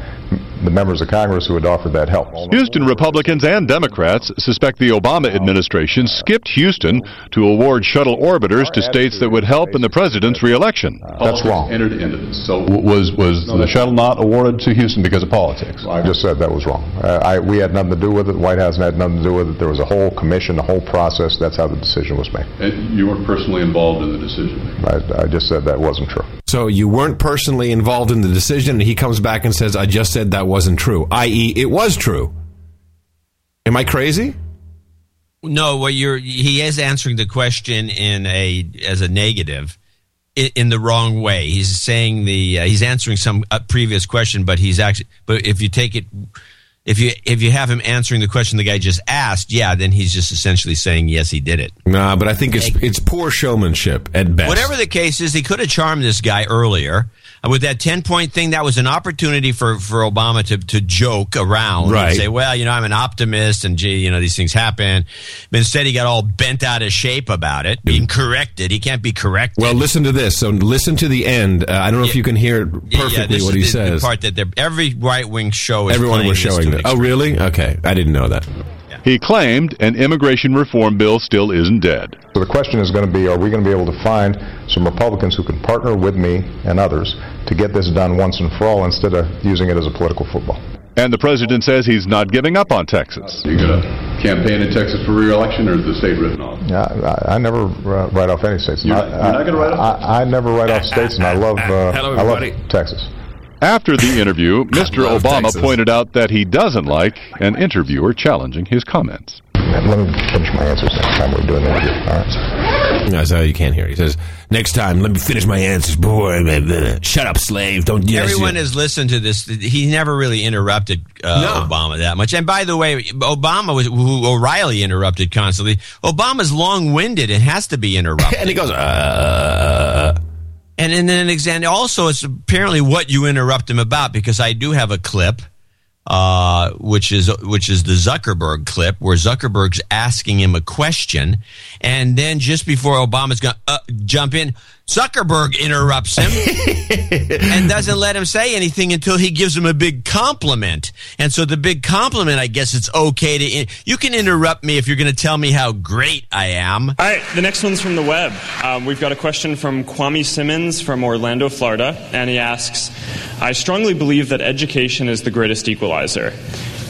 the members of Congress who had offered that help. Houston Republicans and Democrats suspect the Obama administration skipped Houston to award shuttle orbiters to states that would help in the president's reelection. That's wrong. Entered into this. So was was the shuttle not awarded to Houston because of politics? I just said that was wrong. Uh, I, we had nothing to do with it. The White House had nothing to do with it. There was a whole commission, a whole process. That's how the decision was made. And you weren't personally involved in the decision. I, I just said that wasn't true. So you weren't personally involved in the decision, and he comes back and says, "I just said that wasn't true." I.e., it was true. Am I crazy? No, what you're he is answering the question in a as a negative in, in the wrong way. He's saying the uh, he's answering some uh, previous question, but he's actually but if you take it if you if you have him answering the question the guy just asked, yeah, then he's just essentially saying yes, he did it. Nah, but I think it's it's poor showmanship at best. Whatever the case is, he could have charmed this guy earlier. With that 10 point thing, that was an opportunity for, for Obama to, to joke around Right. and say, well, you know, I'm an optimist and gee, you know, these things happen. But instead, he got all bent out of shape about it, being corrected. He can't be corrected. Well, listen to this. So listen to the end. Uh, I don't know if you can hear it Yeah, yeah, perfectly what he the, the says. part that every right wing show is Everyone was showing this. Oh, really? Okay, I didn't know that. He claimed an immigration reform bill still isn't dead. So the question is going to be, are we going to be able to find some Republicans who can partner with me and others to get this done once and for all instead of using it as a political football? And the president says he's not giving up on Texas. You going to campaign in Texas for re-election, or is the state written off? Yeah, I, I never uh, write off any states. You're I, not- not gonna write off I, I never write off states, and I love, uh, Hello, I love. Texas. After the interview, Mr. Obama Texas. pointed out that he doesn't like an interviewer challenging his comments. let me finish my answers next time we're doing the interview. All right. No, so you can't hear. He says, "Next time, let me finish my answers, boy. Shut up, slave. Don't." Yes, Everyone yeah. has listened to this. He never really interrupted uh, Obama that much. And by the way, Obama was who O'Reilly interrupted constantly. Obama's long-winded and has to be interrupted. and he goes, uh, and and then an. Also, it's apparently what you interrupt him about because I do have a clip, uh, which is which is the Zuckerberg clip where Zuckerberg's asking him a question, and then just before Obama's going to uh, jump in, Zuckerberg interrupts him and doesn't let him say anything until he gives him a big compliment. And so the big compliment, I guess it's okay to. In- you can interrupt me if you're going to tell me how great I am. All right, the next one's from the web. Um, we've got a question from Kwame Simmons from Orlando, Florida, and he asks I strongly believe that education is the greatest equalizer.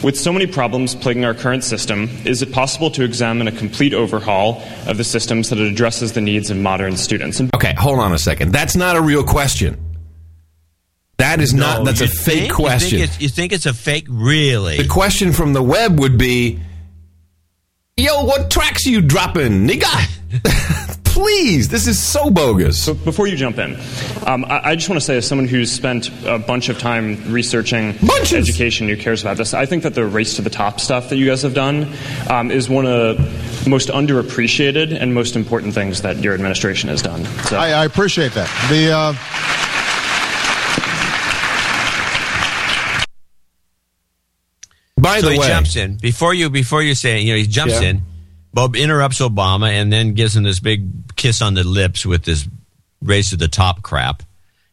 With so many problems plaguing our current system, is it possible to examine a complete overhaul of the system so that it addresses the needs of modern students? And Okay, hold on a second. That's not a real question. That is not. That's a fake think? question. You think, it's, you think it's a fake? Really? the question from the web would be, "Yo, what tracks are you dropping, nigga?" Please, this is so bogus. So before you jump in, um, I, I just want to say, as someone who's spent a bunch of time researching education, who cares about this, I think that the race to the top stuff that you guys have done um, is one of the most underappreciated and most important things that your administration has done. So. I, I appreciate that. The uh, By so the he way- jumps in before you before you say you know he jumps Yeah. in. Bob interrupts Obama and then gives him this big kiss on the lips with this race to the top crap.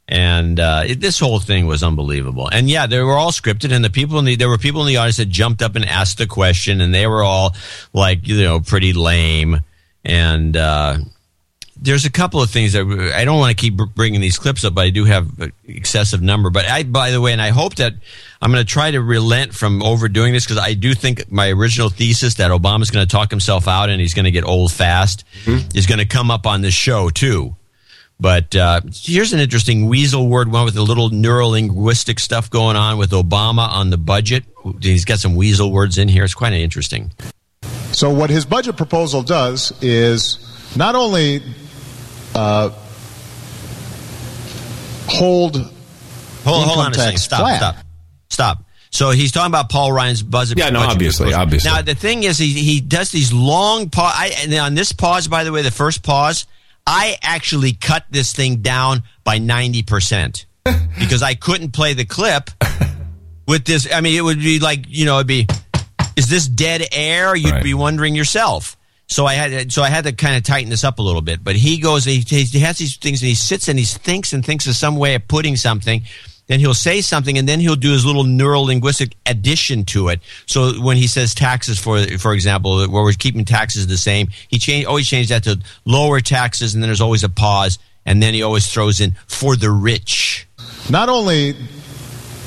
And uh, it, this whole thing was unbelievable. And yeah, they were all scripted, and the people in the there were people in the audience that jumped up and asked the question, and they were all like you know pretty lame. And uh, there's a couple of things that I don't want to keep bringing these clips up, but I do have an excessive number. But I, by the way, and I hope that I'm going to try to relent from overdoing this because I do think my original thesis that Obama's going to talk himself out and he's going to get old fast is going to come up on this show too. But uh, here's an interesting weasel word one with a little neurolinguistic stuff going on with Obama on the budget. He's got some weasel words in here. It's quite interesting. So what his budget proposal does is not only uh, hold Hold, hold on a second. Stop. flat. Stop. Stop. So he's talking about Paul Ryan's budget. Yeah, no, budget obviously, proposal. obviously. Now the thing is, he he does these long pause. I, and on this pause, by the way, the first pause, I actually cut this thing down by ninety percent because I couldn't play the clip with this. I mean, it would be like you know, it'd be, is this dead air? You'd be wondering yourself. So I had so I had to kind of tighten this up a little bit. But he goes, he, he has these things, and he sits and he thinks and thinks of some way of putting something. Then he'll say something, and then he'll do his little neural linguistic addition to it. So when he says taxes, for for example, where we're keeping taxes the same, he change always changed that to lower taxes, and then there's always a pause, and then he always throws in for the rich. not only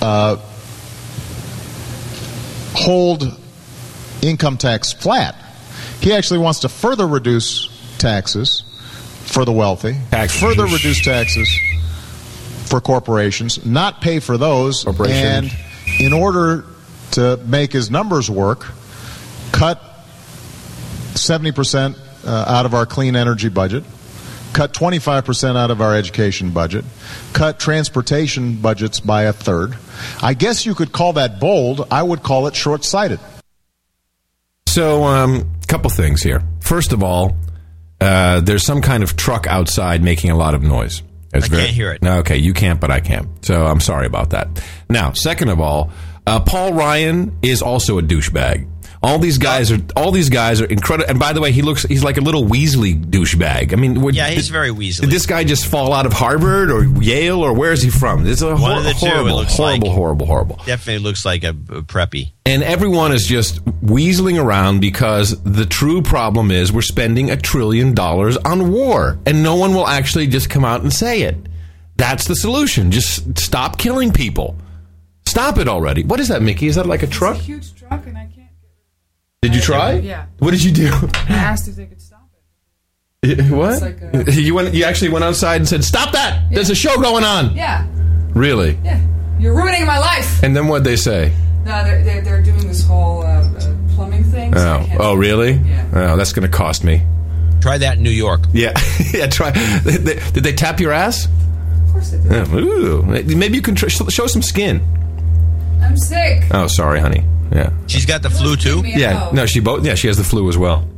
uh, hold income tax flat, he actually wants to further reduce taxes for the wealthy, further reduce taxes for corporations, not pay for those, and in order to make his numbers work, cut 70% uh, out of our clean energy budget, cut 25% out of our education budget, cut transportation budgets by a third. I guess you could call that bold. I would call it short sighted. So, um, couple things here. First of all, uh, there's some kind of truck outside making a lot of noise. It's I can't hear it. No, okay, you can't, but I can. So I'm sorry about that. Now, second of all, uh, Paul Ryan is also a douchebag. All these guys are all these guys are incredible. And by the way, he looks he's like a little Weasley douchebag. I mean, Yeah, he's did- very Weasley. Did this guy just fall out of Harvard or Yale or where is he from? It's a One hor- of the two, it horrible, looks horrible, like. horrible, horrible. Definitely looks like a, a preppy. And everyone is just weaseling around because the true problem is we're spending a trillion dollars on war. And no one will actually just come out and say it. That's the solution. Just stop killing people. Stop it already. What is that, Mickey? Is that like a truck? huge truck and I can't. Did you try? Yeah. What did you do? I asked if they could stop it. what? Like a- you went. You actually went outside and said, "Stop that! There's a show going on." Yeah, Really? yeah. You're ruining my life. And then what they say? No, they're, they're, they're doing this whole uh, uh, plumbing thing. things. I Oh, oh, really? Yeah. Oh, that's going to cost me. Try that in New York. Yeah, yeah. Try. Did they, did they tap your ass? Of course it did. Yeah, ooh, maybe you can tr- show some skin. I'm sick. Oh, sorry, honey. Yeah, She's got the flu too. yeah. No, she both. Yeah, she has the flu as well.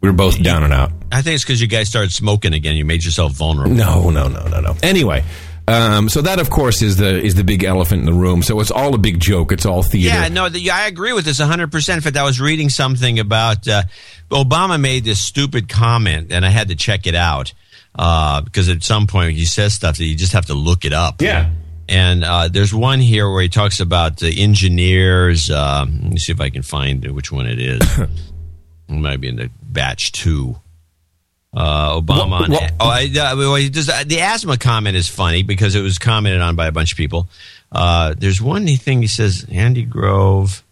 We were both down and out. I think it's because you guys started smoking again. You made yourself vulnerable. No, no, no, no, no. Anyway, um, so that of course is the is the big elephant in the room. So it's all a big joke. It's all theater. Yeah, no, the, I agree with this 100%. In fact, I was reading something about uh, Obama made this stupid comment, and I had to check it out uh, because at some point he says stuff that you just have to look it up. Yeah. And uh, there's one here where he talks about the engineers. Um, let me see if I can find which one it is. it might be in the batch two. Uh, Obama. What- on- oh, I, uh, well, does, the asthma comment is funny because it was commented on by a bunch of people. Uh, there's one thing he says, Andy Grove.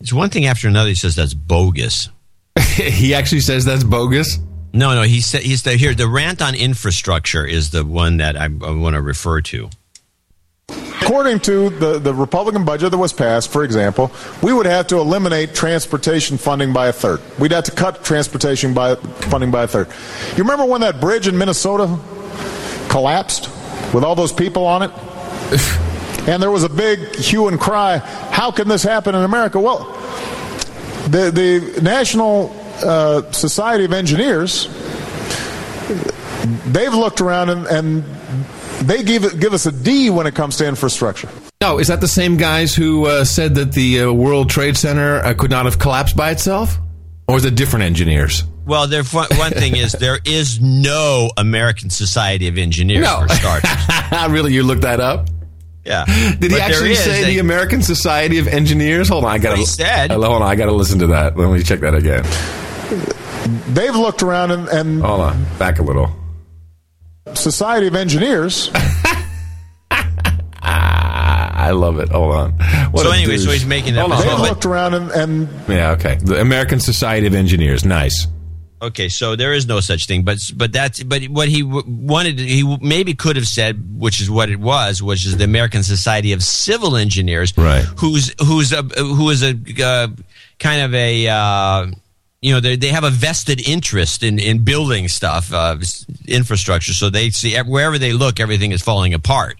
It's one thing after another. He says that's bogus. he actually says that's bogus. No, no. He said he's the, here. The rant on infrastructure is the one that I, I want to refer to. According to the, the Republican budget that was passed, for example, we would have to eliminate transportation funding by a third. We'd have to cut transportation by, funding by a third. You remember when that bridge in Minnesota collapsed with all those people on it? and there was a big hue and cry how can this happen in America? Well, the, the National uh, Society of Engineers, they've looked around and, and they give, it- give us a D when it comes to infrastructure. No, is that the same guys who uh, said that the uh, World Trade Center uh, could not have collapsed by itself, or is it different engineers? Well, there, one thing is there is no American Society of Engineers No. for starters. really, you looked that up? Yeah. Did But he actually is say a- the American Society of Engineers? Hold on, I got what he said. Hold on, I got to listen to that. Let me check that again. They've looked around and, and Hold on, back a little. Society of Engineers. I love it. Hold on. What So a anyway, so he's making that Hold. They've looked around and, and Yeah, okay. The American Society of Engineers. Nice. Okay, so there is no such thing, but but that's but what he w- wanted, he maybe could have said, which is what it was, which is the American Society of Civil Engineers, Right. Who's who's a who is a uh, kind of a uh, you know they they have a vested interest in in building stuff, uh, infrastructure, so they see wherever they look, everything is falling apart.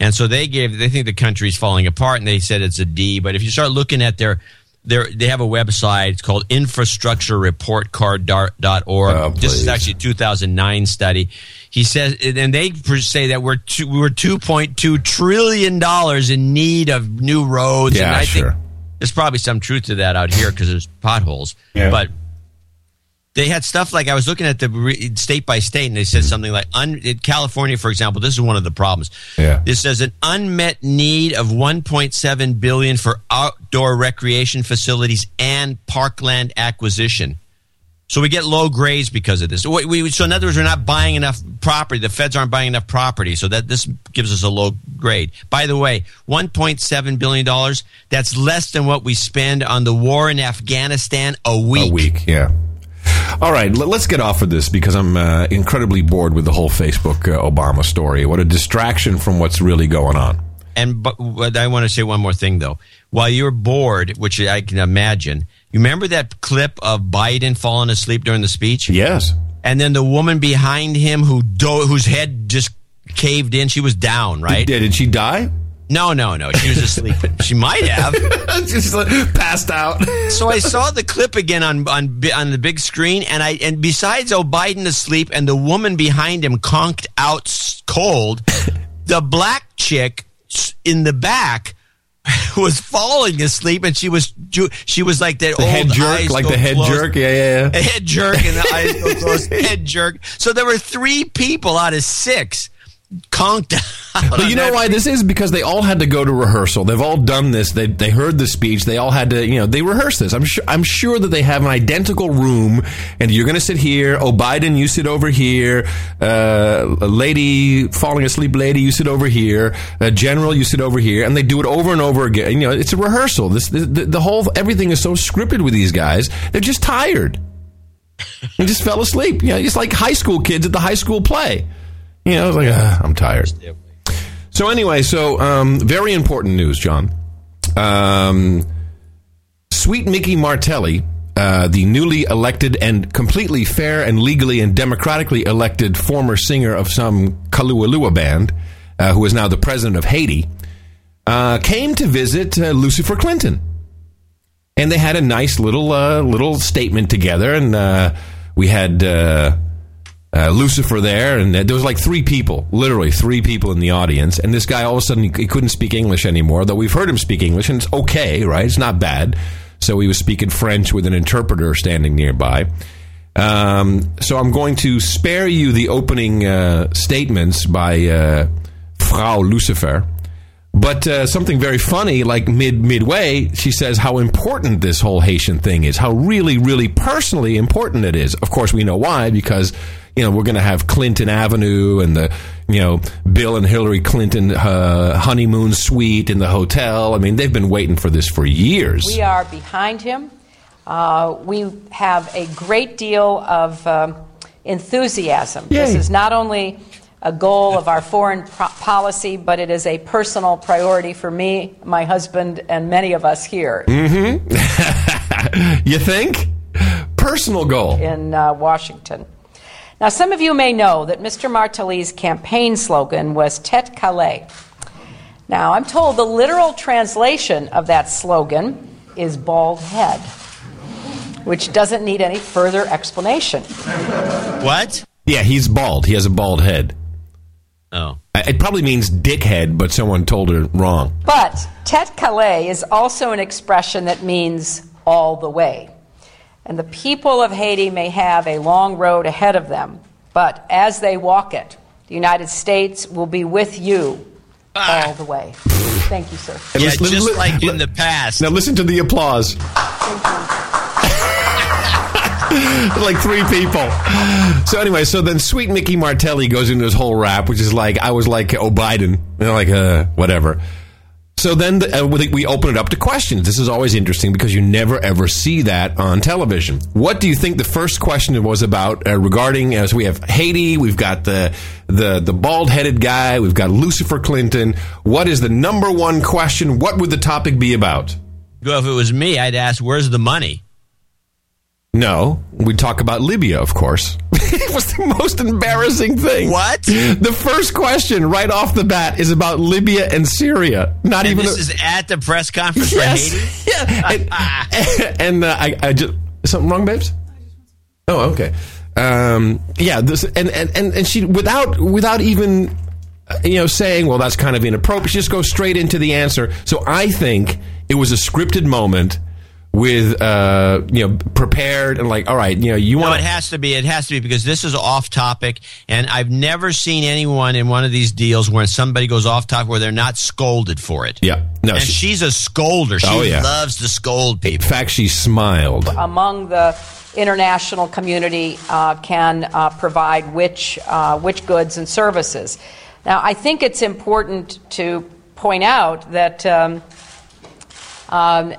And so they gave, they think the country's falling apart, and they said it's a D. But if you start looking at their, their they have a website. It's called infrastructurereportcard.org. Oh, this is actually a 2009 study. He says, and they say that we're two, we're 2.2 trillion dollars in need of new roads. Yeah, and I sure. think there's probably some truth to that out here because there's potholes. Yeah. But they had stuff like I was looking at the re- state by state, and they said mm-hmm. something like un, in California, for example. This is one of the problems. Yeah. This says an unmet need of 1.7 billion for outdoor recreation facilities and parkland acquisition. So we get low grades because of this. We, we, so in other words, we're not buying enough property. The feds aren't buying enough property, so that this gives us a low grade. By the way, 1.7 billion dollars. That's less than what we spend on the war in Afghanistan a week. A week, yeah. All right, let's get off of this because I'm uh, incredibly bored with the whole Facebook uh, Obama story. What a distraction from what's really going on. And but, but I want to say one more thing though. While you're bored, which I can imagine, you remember that clip of Biden falling asleep during the speech? Yes. And then the woman behind him who do- whose head just caved in, she was down, right? Did, did she die? No, no, no. She was asleep. she might have. Just like, passed out. So I saw the clip again on on on the big screen, and I and besides oh Biden asleep and the woman behind him conked out cold, the black chick in the back was falling asleep, and she was ju- she was like that The old head jerk, like the head closed. jerk. Yeah, yeah, yeah. head jerk and the eyes go closed. Head jerk. So there were three people out of six conked out. But you know why this is? Because they all had to go to rehearsal. They've all done this. They they heard the speech. They all had to, you know, they rehearsed this. I'm sure. I'm sure that they have an identical room, and you're going to sit here. Oh, Biden, you sit over here. Uh, a lady falling asleep, lady, you sit over here. A general, you sit over here, and they do it over and over again. You know, it's a rehearsal. This the, the, whole everything is so scripted with these guys. They're just tired. They just fell asleep. You know, it's like high school kids at the high school play. You know, it's like ah, I'm tired. So anyway, so um, very important news, John. Um, Sweet Micky Martelly, uh, the newly elected and completely fair and legally and democratically elected former singer of some Kalualua band, uh, who is now the president of Haiti, uh, came to visit uh, Lucifer Clinton, and they had a nice little uh, little statement together, and uh, we had. Uh, Lucifer there, and there was like three people, literally three people in the audience. And this guy, all of a sudden, he, he couldn't speak English anymore. Though we've heard him speak English, and it's okay, right? It's not bad. So he was speaking French with an interpreter standing nearby. Um, so I'm going to spare you the opening uh, statements by uh, Frau Lucifer. But uh, something very funny, like mid midway, she says how important this whole Haitian thing is, how really, really personally important it is. Of course, we know why because you know we're going to have Clinton Avenue and the you know Bill and Hillary Clinton uh, honeymoon suite in the hotel. I mean, they've been waiting for this for years. We are behind him. Uh, we have a great deal of um, enthusiasm. This is not only a goal of our foreign pro- policy, but it is a personal priority for me, my husband, and many of us here Mm-hmm. you think? Personal goal. in uh, Washington. Now, some of you may know that Mr. Martelly's campaign slogan was Tèt Kale. Now, I'm told the literal translation of that slogan is bald head, which doesn't need any further explanation. What? Yeah, he's bald. He has a bald head. Oh. It probably means dickhead, but someone told her wrong. But Tèt Kale is also an expression that means all the way. And the people of Haiti may have a long road ahead of them, but as they walk it, the United States will be with you all the way. Thank you, sir. And Yeah, listen- just li- like li- in the past. Now listen to the applause. like three people. So anyway, so then sweet Micky Martelly goes into his whole rap, which is like I was like oh Biden, you know, like uh, whatever. So then the, uh, we open it up to questions. This is always interesting because you never ever see that on television. What do you think the first question was about uh, regarding? As we have Haiti, we've got the the the bald headed guy, we've got Lucifer Clinton. What is the number one question? What would the topic be about? Well, if it was me, I'd ask, "Where's the money?" No, we talk about Libya, of course. it was the most embarrassing thing. What? The first question right off the bat is about Libya and Syria. Not And even this a- is at the press conference Yes. for Haiti. Yeah. and and uh, I, I just something wrong, babes. Oh, okay. Um, yeah. This and, and and and she without without even uh, you know saying, well, that's kind of inappropriate. She just goes straight into the answer. So I think it was a scripted moment with uh you know prepared and like all right you know you No, want it has to be. It has to be because this is off topic, and I've never seen anyone in one of these deals where somebody goes off topic where they're not scolded for it. yeah no and she- she's a scolder. She Oh, yeah. loves to scold people. in fact she smiled among the international community uh, can uh, provide which, uh, which goods and services. Now, I think it's important to point out that um, um,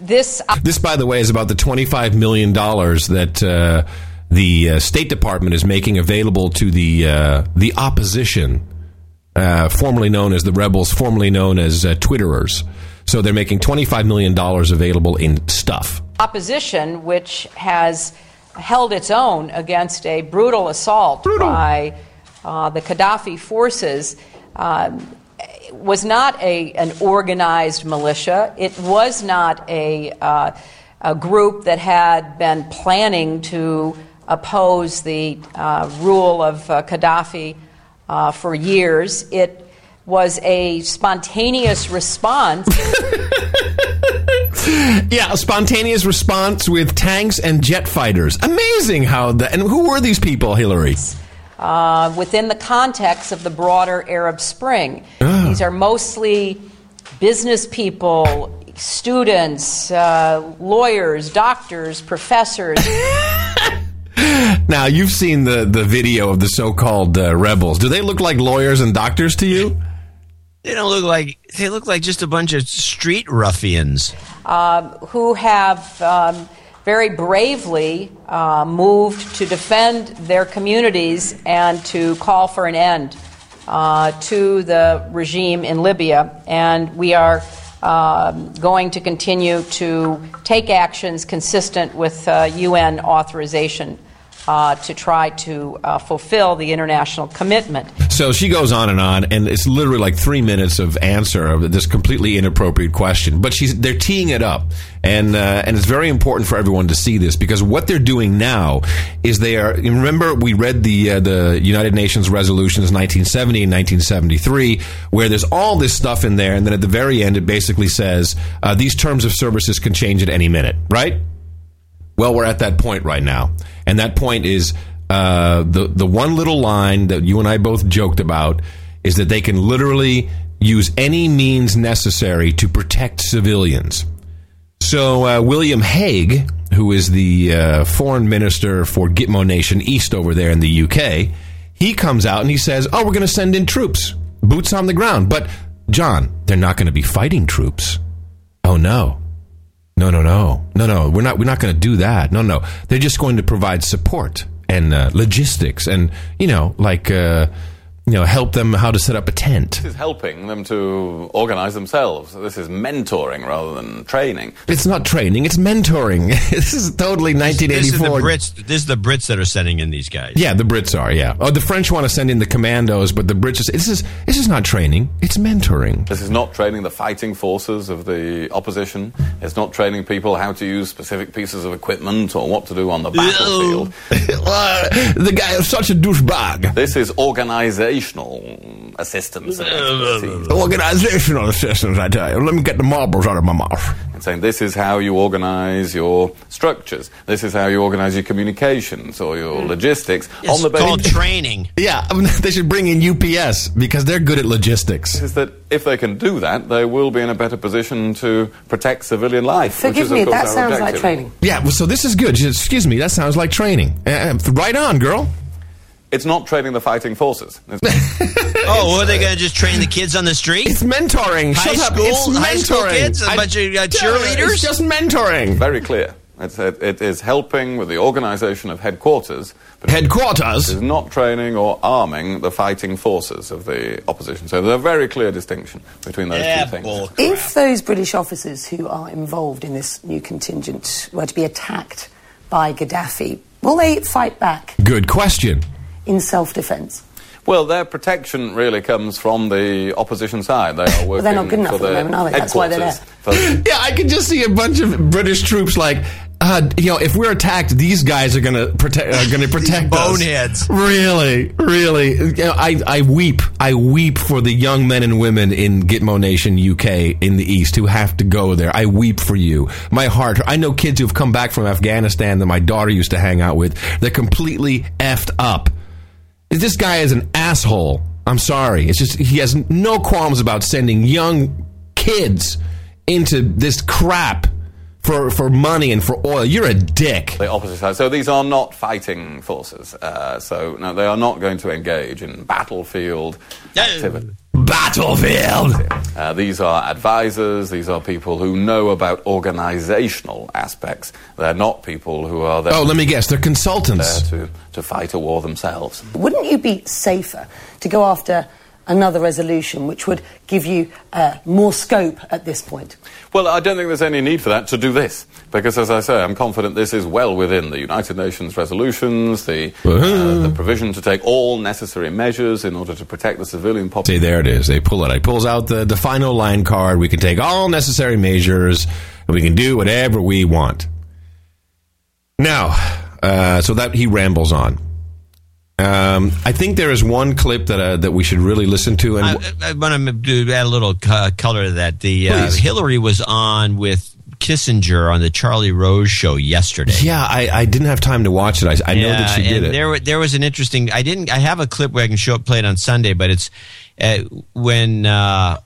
this. This, by the way, is about the $25 million that uh, the uh, State Department is making available to the, uh, the opposition, uh, formerly known as the rebels, formerly known as uh, Twitterers. So they're making $25 million available in stuff. opposition, which has held its own against a brutal assault by uh, the Gaddafi forces, um, was not a, an organized militia. It was not a, uh, a group that had been planning to oppose the uh, rule of uh, Gaddafi uh, for years. It was a spontaneous response. Yeah, a spontaneous response with tanks and jet fighters. Amazing how the And who were these people, Hillary? Uh, within the context of the broader Arab Spring. These are mostly business people, students, uh, lawyers, doctors, professors. Now, you've seen the, the video of the so called uh, rebels. Do they look like lawyers and doctors to you? They don't look like they look like just a bunch of street ruffians. um, who have um, very bravely uh, moved to defend their communities and to call for an end uh, to the regime in Libya. And we are um, going to continue to take actions consistent with uh, UN authorization uh, to try to uh, fulfill the international commitment. So she goes on and on, and it's literally like three minutes of answer of this completely inappropriate question. But she's they're teeing it up, and uh, and it's very important for everyone to see this because what they're doing now is they are. Remember, we read the uh, the United Nations resolutions 1970 and 1973, where there's all this stuff in there, and then at the very end, it basically says uh, these terms of services can change at any minute, right? Well, we're at that point right now, and that point is uh, the the one little line that you and I both joked about is that they can literally use any means necessary to protect civilians. So uh, William Hague, who is the uh, foreign minister for Gitmo Nation East over there in the UK, he comes out and he says, "Oh, we're going to send in troops, boots on the ground." But John, they're not going to be fighting troops. Oh no. No, no, no, no, no. We're not. We're not going to do that. No, no. They're just going to provide support and uh, logistics, and you know, like uh, you know, help them how to set up a tent. This is helping them to organize themselves. This is mentoring rather than training. It's not training; it's mentoring. this is totally This is the 1984. Brits. This is the Brits that are sending in these guys. Yeah, the Brits are. Yeah. Oh, the French want to send in the commandos, but the Brits. This is this is not training; it's mentoring. This is not training the fighting forces of the opposition. It's not training people how to use specific pieces of equipment or what to do on the battlefield. the guy is such a douchebag. This is organizational assistance. Uh, uh, uh, organizational assistance, I tell you. Let me get the marbles out of my mouth. and saying this is how you organize your structures. This is how you organize your communications or your hmm. logistics on the called training. Yeah, I mean, they should bring in UPS because they're good at logistics. is that if they can do that, they will be in a better position to protect civilian life. which Forgive is, of me, course, that our sounds like training. Yeah, well, so this is good. Excuse me, that sounds like training. Uh, right on, girl. It's not training the fighting forces. It's- Oh, what, are they going to just train the kids on the street? It's mentoring. High Shut up. school, It's high school kids, a I- bunch of uh, It's cheerleaders. just mentoring. very clear. It's, it, it is helping with the organization of headquarters. But Headquarters? It is not training or arming the fighting forces of the opposition. So there's a very clear distinction between those Yeah, two things. If those British officers who are involved in this new contingent were to be attacked by Gaddafi, will they fight back Good question. In self defence? Well, their protection really comes from the opposition side. They are working they're not good enough for at the the moment, are they? That's why they're there. Yeah, I can just see a bunch of British troops like, uh, you know, if we're attacked, these guys are gonna protect. Are gonna protect us. boneheads. Really, really. You know, I I weep. I weep for the young men and women in Gitmo Nation, UK, in the East, who have to go there. I weep for you. My heart. I know kids who've come back from Afghanistan that my daughter used to hang out with. They're completely effed up. This guy is an asshole. I'm sorry. It's just he has no qualms about sending young kids into this crap for for money and for oil. You're a dick. the opposite side. So these are not fighting forces. Uh, so no, they are not going to engage in battlefield activity. Battlefield. Uh, these are advisors. These are people who know about organizational aspects. They're not people who are there, Oh, let me guess. They're consultants. there to, to fight a war themselves. Wouldn't you be safer to go after another resolution which would give you uh, more scope at this point? Well, I don't think there's any need for that to do this, because as I say, I'm confident this is well within the United Nations resolutions, the, uh, the provision to take all necessary measures in order to protect the civilian See, population. there it is. They pull it. He pulls out the, the final line card. We can take all necessary measures, and we can do whatever we want. Now, uh, so that he rambles on. Um, I think there is one clip that uh, that we should really listen to, and I, I want to add a little co- color to that. The uh, Hillary was on with Kissinger on the Charlie Rose show yesterday. yeah, I, I didn't have time to watch it. I, I know that she did and it. There, there was an interesting. I didn't. I have a clip where I can show it played on Sunday, but it's uh, when uh,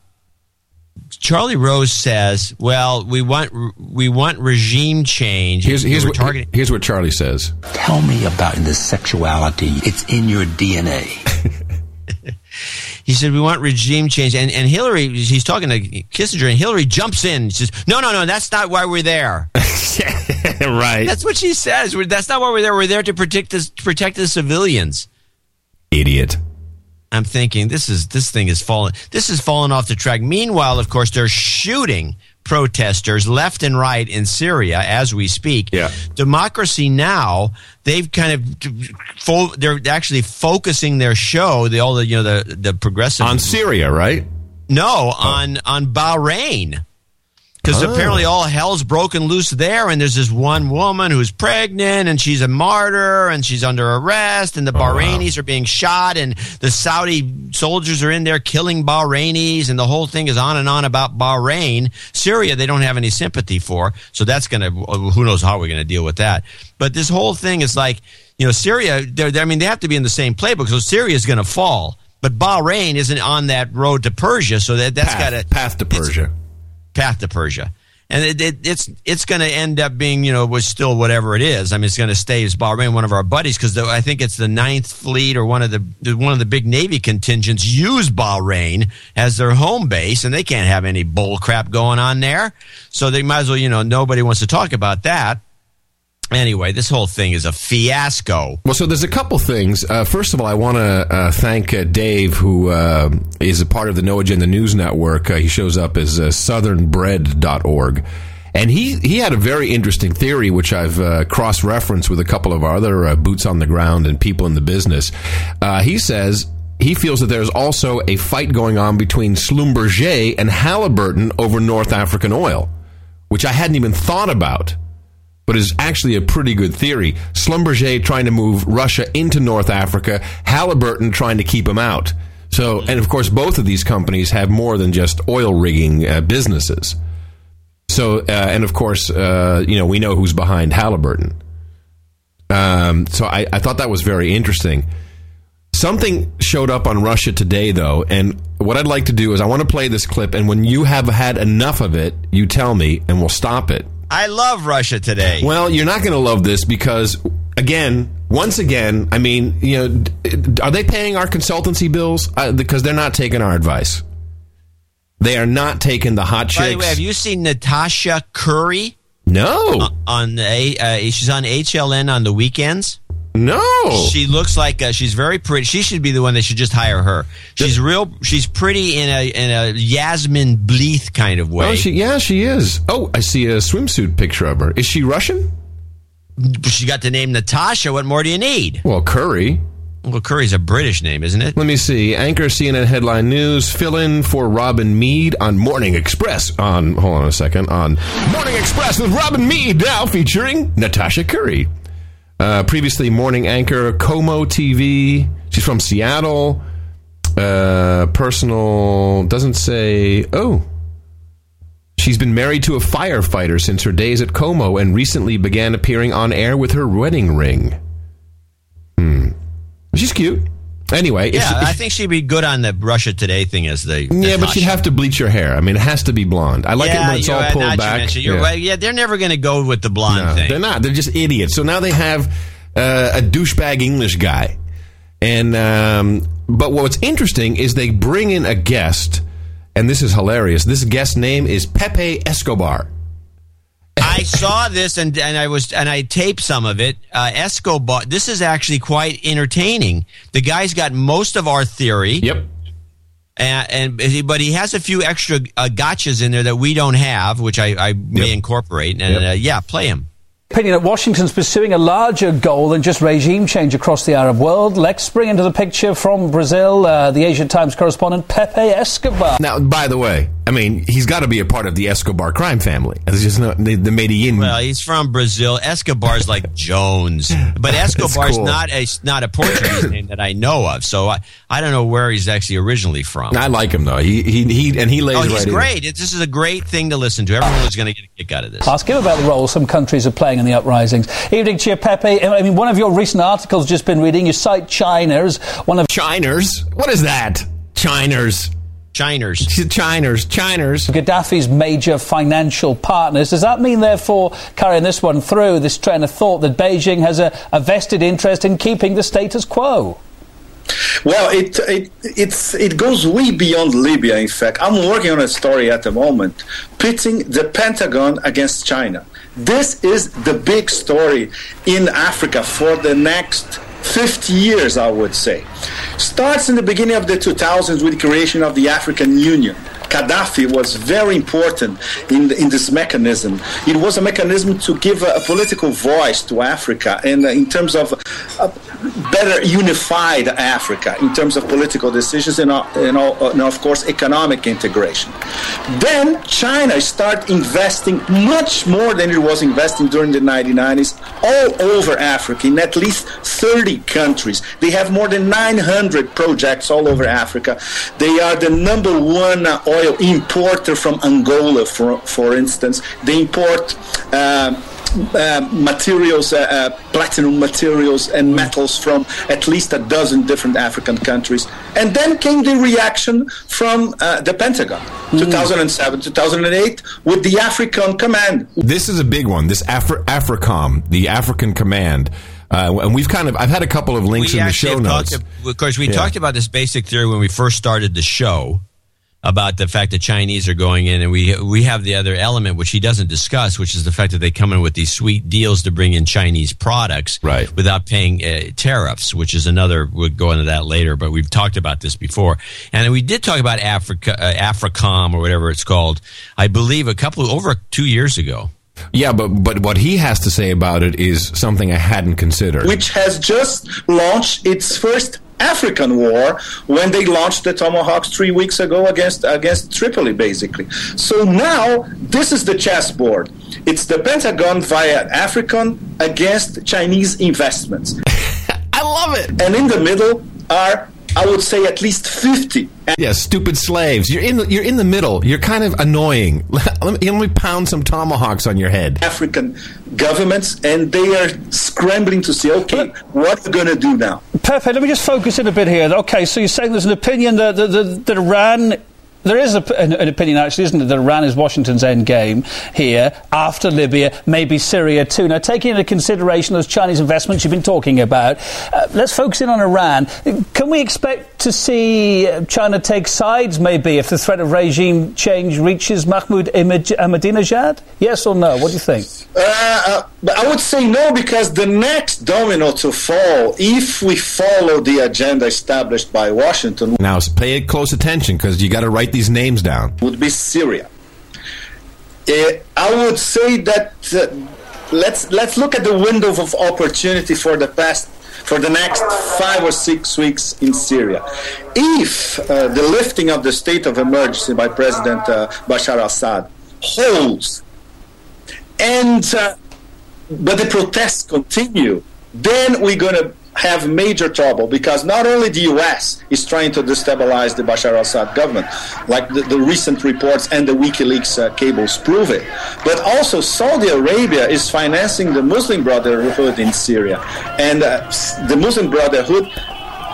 Charlie Rose says, "Well, we want we want regime change." Here's, here's, what, targeting- here's what Charlie says. Tell me about the sexuality. It's in your DNA. He said, "We want regime change," and and Hillary. He's talking to Kissinger, and Hillary jumps in. She says, "No, no, no, that's not why we're there." right. That's what she says. That's not why we're there. We're there to protect the protect the civilians. Idiot. I'm thinking this is this thing is falling. This is falling off the track. Meanwhile, of course, they're shooting protesters left and right in Syria as we speak. Yeah. Democracy Now, they've kind of they're actually focusing their show, the all the you know the the progressive On Syria, right? no, oh. on on Bahrain. Because Oh. apparently all hell's broken loose there, and there's this one woman who's pregnant, and she's a martyr, and she's under arrest, and the oh, Bahrainis are being shot, and the Saudi soldiers are in there killing Bahrainis, and the whole thing is on and on about Bahrain. Syria, they don't have any sympathy for, so that's going to, who knows how we're going to deal with that. But this whole thing is like, you know, Syria, they're, they're- I mean, they have to be in the same playbook, so Syria is going to fall. But Bahrain isn't on that road to Persia, so that, that's got to path to Persia. Path to Persia. And it, it, it's it's going to end up being you know was still whatever it is. I mean, it's going to stay as Bahrain, one of our buddies, because I think it's the Ninth Fleet or one of the the- one of the big Navy contingents use Bahrain as their home base, and they can't have any bull crap going on there. So they might as well you know nobody wants to talk about that. Anyway, this whole thing is a fiasco. Well, so there's a couple things. Uh, first of all, I want to uh, thank uh, Dave, who uh, is a part of the No Agenda News Network. Uh, he shows up as uh, southernbread.org. And he, he had a very interesting theory, which I've uh, cross referenced with a couple of our other boots on the ground and people in the business. He says he feels that there's also a fight going on between Schlumberger and Halliburton over North African oil, which I hadn't even thought about but is actually a pretty good theory. Schlumberger trying to move Russia into North Africa, Halliburton trying to keep them out. So, and of course, both of these companies have more than just oil rigging uh, businesses. So, uh, and of course, uh, you know, we know who's behind Halliburton. Um, so I, I thought that was very interesting. Something showed up on Russia today, though, and what I'd like to do is I want to play this clip, and when you have had enough of it, you tell me, and we'll stop it. I love Russia today. Well, you're not going to love this because, again, once again, I mean, you know, are they paying our consultancy bills? Uh, because they're not taking our advice. They are not taking the hot chicks. By the way, have you seen Natasha Curry? no, on a uh, she's on HLN on the weekends. No. She looks like uh, she's very pretty. She should be the one they should just hire her. She's real. She's pretty in a in a Yasmine Bleeth kind of way. Oh, she, yeah, she is. Oh, I see a swimsuit picture of her. Is she Russian? she got the name Natasha. What more do you need? Well, Curry. Well, Curry's a British name, isn't it? Let me see. Anchor CNN headline news. Fill in for Robin Meade on Morning Express. On hold on a second. On Morning Express with Robin Meade now featuring Natasha Curry. Uh, previously, morning anchor KOMO TV. She's from Seattle. Uh, personal doesn't say. Oh, she's been married to a firefighter since her days at KOMO and recently began appearing on air with her wedding ring. Hmm. She's cute. Anyway, Yeah, she- I think she'd be good on the Russia Today thing as the. yeah, but she'd have to bleach her hair. I mean, it has to be blonde. I like it when it's all pulled you back. You're yeah. right. Yeah, they're never going to go with the blonde No, thing. they're not. They're just idiots. So now they have uh, a douchebag English guy, and um, but what's interesting is they bring in a guest, and this is hilarious. This guest name is Pepe Escobar. I saw this and and I was and I taped some of it. Uh, Escobar. This is actually quite entertaining. The guy's got most of our theory. Yep. And, and but he has a few extra uh, gotchas in there that we don't have, which I, I may incorporate. And Yep. uh, yeah, play him. Opinion that Washington's pursuing a larger goal than just regime change across the Arab world. Let's bring into the picture from Brazil uh, the Asia Times correspondent Pepe Escobar. Now, by the way, I mean he's got to be a part of the Escobar crime family. It's just not the, the Medellin. Well, he's from Brazil. Escobar's like Jones, but That's Escobar's cool. not a not a Portuguese name that I know of. So I, I don't know where he's actually originally from. I like him though. He he, he and he lays Oh, he's in. great. It, this is a great thing to listen to. Everyone is going to get a kick out of this. Ask him about the role some countries are playing in the uprisings. Evening to you, Pepe. I mean, one of your recent articles just been reading. You cite China as one of Chiners. What is that? Chiners. Chiners. Chiners. Chiners. Gaddafi's major financial partners. Does that mean, therefore, carrying this one through, this train of thought that Beijing has a, a vested interest in keeping the status quo? Well, it, it it's it goes way beyond Libya. In fact, I'm working on a story at the moment pitting the Pentagon against China. This is the big story in Africa for the next 50 years, I would say. Starts in the beginning of the 2000s with the creation of the African Union. Gaddafi was very important in, in this mechanism. It was a mechanism to give a, a political voice to Africa and uh, in terms of a better unified Africa, in terms of political decisions and, uh, and, all, and of course economic integration. Then China started investing much more than it was investing during the 1990s all over Africa in at least 30 countries. They have more than 900 projects all over Africa. They are the number one uh, oil importer from Angola, for, for instance. They import uh, uh, materials, uh, uh, platinum materials, and metals from at least a dozen different African countries. And then came the reaction from uh, the Pentagon, 2007, 2008, with the African Command. This is a big one. This Afri- AFRICOM, the African Command. Uh, and we've kind of, I've had a couple of links we in the show notes. talked, of course, we Yeah. talked about this basic theory when we first started the show about the fact that Chinese are going in, and we we have the other element which he doesn't discuss, which is the fact that they come in with these sweet deals to bring in Chinese products, right. without paying uh, tariffs, which is another. We'll go into that later, but we've talked about this before, and we did talk about Africa, uh, Africom or whatever it's called. I believe a couple over two years ago. Yeah, but but what he has to say about it is something I hadn't considered. which has just launched its first AFRICOM war when they launched the Tomahawks three weeks ago against against Tripoli, basically. So now this is the chessboard. It's the Pentagon via African against Chinese investments. I love it. And in the middle are, I would say, at least fifty Yeah, stupid slaves. You're in the, you're in the middle. You're kind of annoying. let, me, let me pound some tomahawks on your head. African governments, and they are scrambling to see, okay, what are we going to do now? Pepe, let me just focus in a bit here. Okay, so you're saying there's an opinion that, that, that, that Iran. There is a, an, an opinion, actually, isn't it, that Iran is Washington's end game here after Libya, maybe Syria too. Now, taking into consideration those Chinese investments you've been talking about, uh, let's focus in on Iran. Can we expect to see uh, China take sides, maybe, if the threat of regime change reaches Mahmoud Ahmadinejad? Yes or no? What do you think? Uh, uh, I would say no because the next domino to fall, if we follow the agenda established by Washington, Now, pay close attention because you got to write these names down. would be Syria. Uh, I would say that uh, let's let's look at the window of opportunity for the past for the next five or six weeks in Syria. If uh, the lifting of the state of emergency by President uh, Bashar al-Assad holds, and uh, but the protests continue, then we're going to have major trouble because not only the U.S. is trying to destabilize the Bashar al-Assad government, like the, the recent reports and the WikiLeaks uh, cables prove it, but also Saudi Arabia is financing the Muslim Brotherhood in Syria, and uh, the Muslim Brotherhood.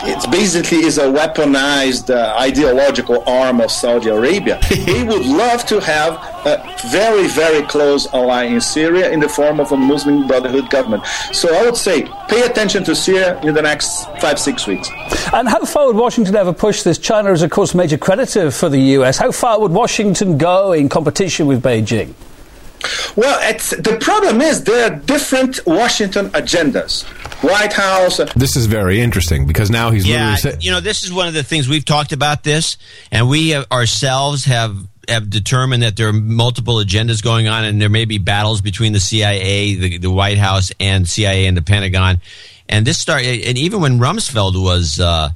It basically is a weaponized uh, ideological arm of Saudi Arabia. they would love to have a very, very close ally in Syria in the form of a Muslim Brotherhood government. So I would say pay attention to Syria in the next five, six weeks. And how far would Washington ever push this? China is, of course, a major creditor for the US. How far would Washington go in competition with Beijing? Well, it's, the problem is there are different Washington agendas. White House. This is very interesting because now he's yeah, literally sa- you know, this is one of the things we've talked about this, and we uh, ourselves have have determined that there are multiple agendas going on, and there may be battles between the CIA, the, the White House, and CIA and the Pentagon. And this start, and even when Rumsfeld was uh,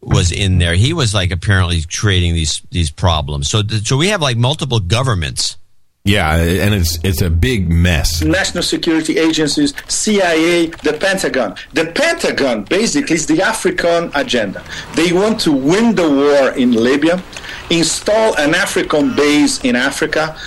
was in there, he was like apparently creating these these problems. So, so we have like multiple governments. Yeah, and it's it's a big mess. national security agencies, CIA, the Pentagon. The Pentagon basically is the AFRICOM agenda. They want to win the war in Libya, install an AFRICOM base in Africa.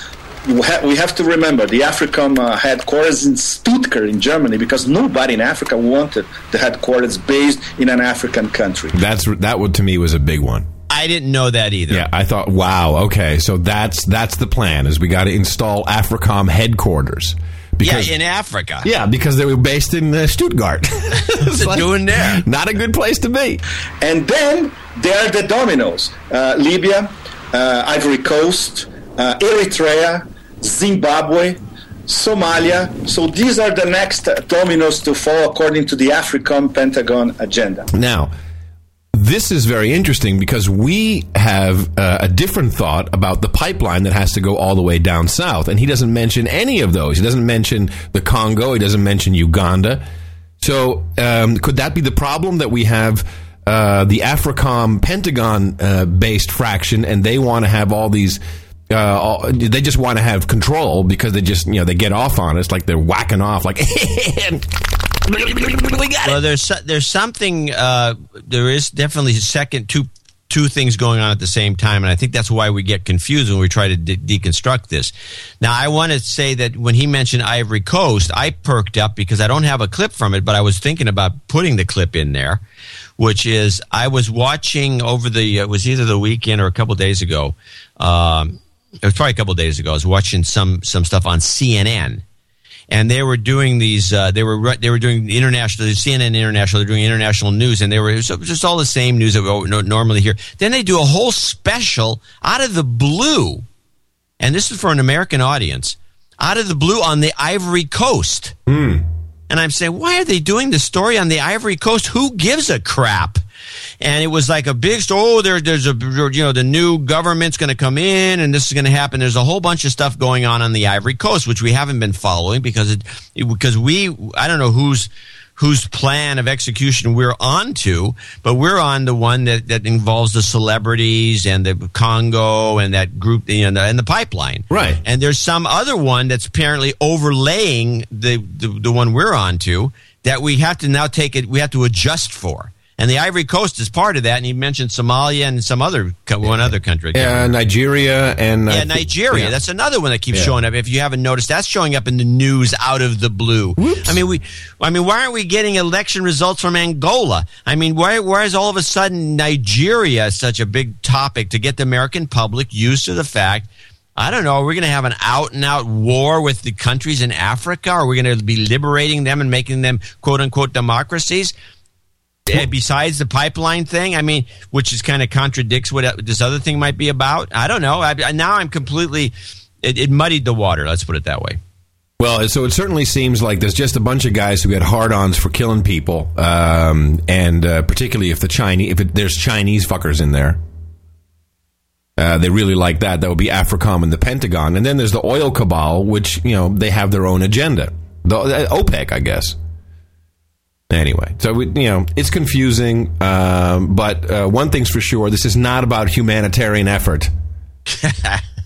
We have to remember the African uh, headquarters in Stuttgart in Germany because nobody in Africa wanted the headquarters based in an African country. That's that would to me was a big one. I didn't know that either. Yeah, I thought, wow, okay, so that's that's the plan is we got to install Africom headquarters. Because, yeah, in Africa. yeah, because they were based in uh, Stuttgart. What's it doing there? Not a good place to be. And then there are the dominoes uh, Libya, uh, Ivory Coast, uh, Eritrea, Zimbabwe, Somalia. So these are the next dominoes to fall according to the AFRICOM Pentagon agenda. Now, this is very interesting because we have uh, a different thought about the pipeline that has to go all the way down south. And he doesn't mention any of those. He doesn't mention the Congo. He doesn't mention Uganda. So, um, could that be the problem that we have uh, the AFRICOM Pentagon uh, based fraction and they want to have all these. Uh, all, they just want to have control because they just you know they get off on us like they're whacking off like well, there's there's something. Uh, there is definitely second two two things going on at the same time, and I think that's why we get confused when we try to de- deconstruct this. Now, I want to say that when he mentioned Ivory Coast, I perked up because I don't have a clip from it, but I was thinking about putting the clip in there, which is I was watching over the it was either the weekend or a couple days ago. Um, it was probably a couple days ago. I was watching some some stuff on CNN and they were doing these. Uh, they were they were doing international CNN International. They're doing international news, and they were just all the same news that we normally hear. Then they do a whole special out of the blue, and this is for an American audience. Out of the blue on the Ivory Coast, mm. and I'm saying, why are they doing the story on the Ivory Coast? Who gives a crap? And it was like a big story. Oh, there, there's a you know the new government's going to come in, and this is going to happen. There's a whole bunch of stuff going on on the Ivory Coast, which we haven't been following because it, it because we I don't know who's whose plan of execution we're on to, but we're on the one that, that involves the celebrities and the Congo and that group you know, and the pipeline. Right. And there's some other one that's apparently overlaying the, the, the one we're on to that we have to now take it, we have to adjust for. And the Ivory Coast is part of that. And he mentioned Somalia and some other one other country. Yeah, Nigeria and uh, yeah, Nigeria. Yeah. That's another one that keeps yeah. showing up. If you haven't noticed, that's showing up in the news out of the blue. Whoops. I mean, we. I mean, why aren't we getting election results from Angola? I mean, why? Why is all of a sudden Nigeria such a big topic to get the American public used to the fact? I don't know. Are we going to have an out and out war with the countries in Africa? Are we going to be liberating them and making them quote unquote democracies? Eh, besides the pipeline thing, I mean, which is kind of contradicts what uh, this other thing might be about. I don't know. I, now I'm completely it, it muddied the water. Let's put it that way. Well, so it certainly seems like there's just a bunch of guys who get hard-ons for killing people, um, and uh, particularly if the Chinese, if it, there's Chinese fuckers in there, uh, they really like that. That would be AFRICOM and the Pentagon, and then there's the oil cabal, which you know they have their own agenda. The uh, OPEC, I guess. Anyway, so we, you know it's confusing, um, but uh, one thing's for sure: this is not about humanitarian effort.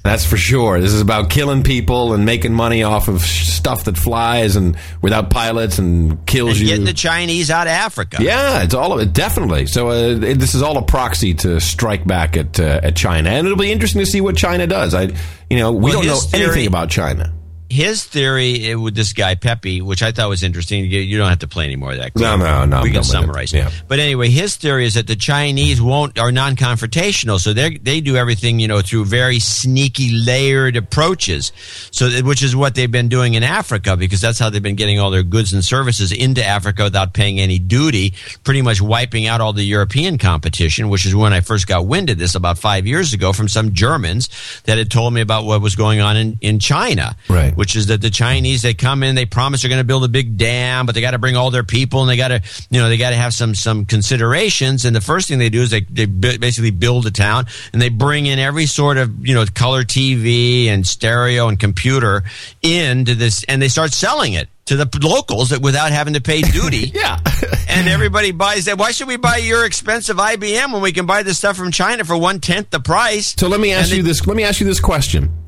That's for sure. This is about killing people and making money off of stuff that flies and without pilots and kills and you. Getting the Chinese out of Africa. Yeah, it's all of it. Definitely. So uh, it, this is all a proxy to strike back at uh, at China, and it'll be interesting to see what China does. I, you know, we well, don't know theory, anything about China his theory with this guy Pepe, which I thought was interesting. You don't have to play any more of that. No, no, no. We can summarize. Yeah. But anyway, his theory is that the Chinese won't are non-confrontational, so they they do everything you know through very sneaky, layered approaches. So which is what they've been doing in Africa because that's how they've been getting all their goods and services into Africa without paying any duty, pretty much wiping out all the European competition. Which is when I first got wind of this about five years ago from some Germans that had told me about what was going on in in China. Right which is that the Chinese they come in, they promise they're going to build a big dam, but they got to bring all their people and they got to, you know, they got to have some some considerations. And the first thing they do is they they basically build a town and they bring in every sort of you know color TV and stereo and computer into this, and they start selling it to the locals that without having to pay duty. yeah. and everybody buys that. Why should we buy your expensive IBM when we can buy this stuff from China for one tenth the price? So let me ask and you they, this. Let me ask you this question.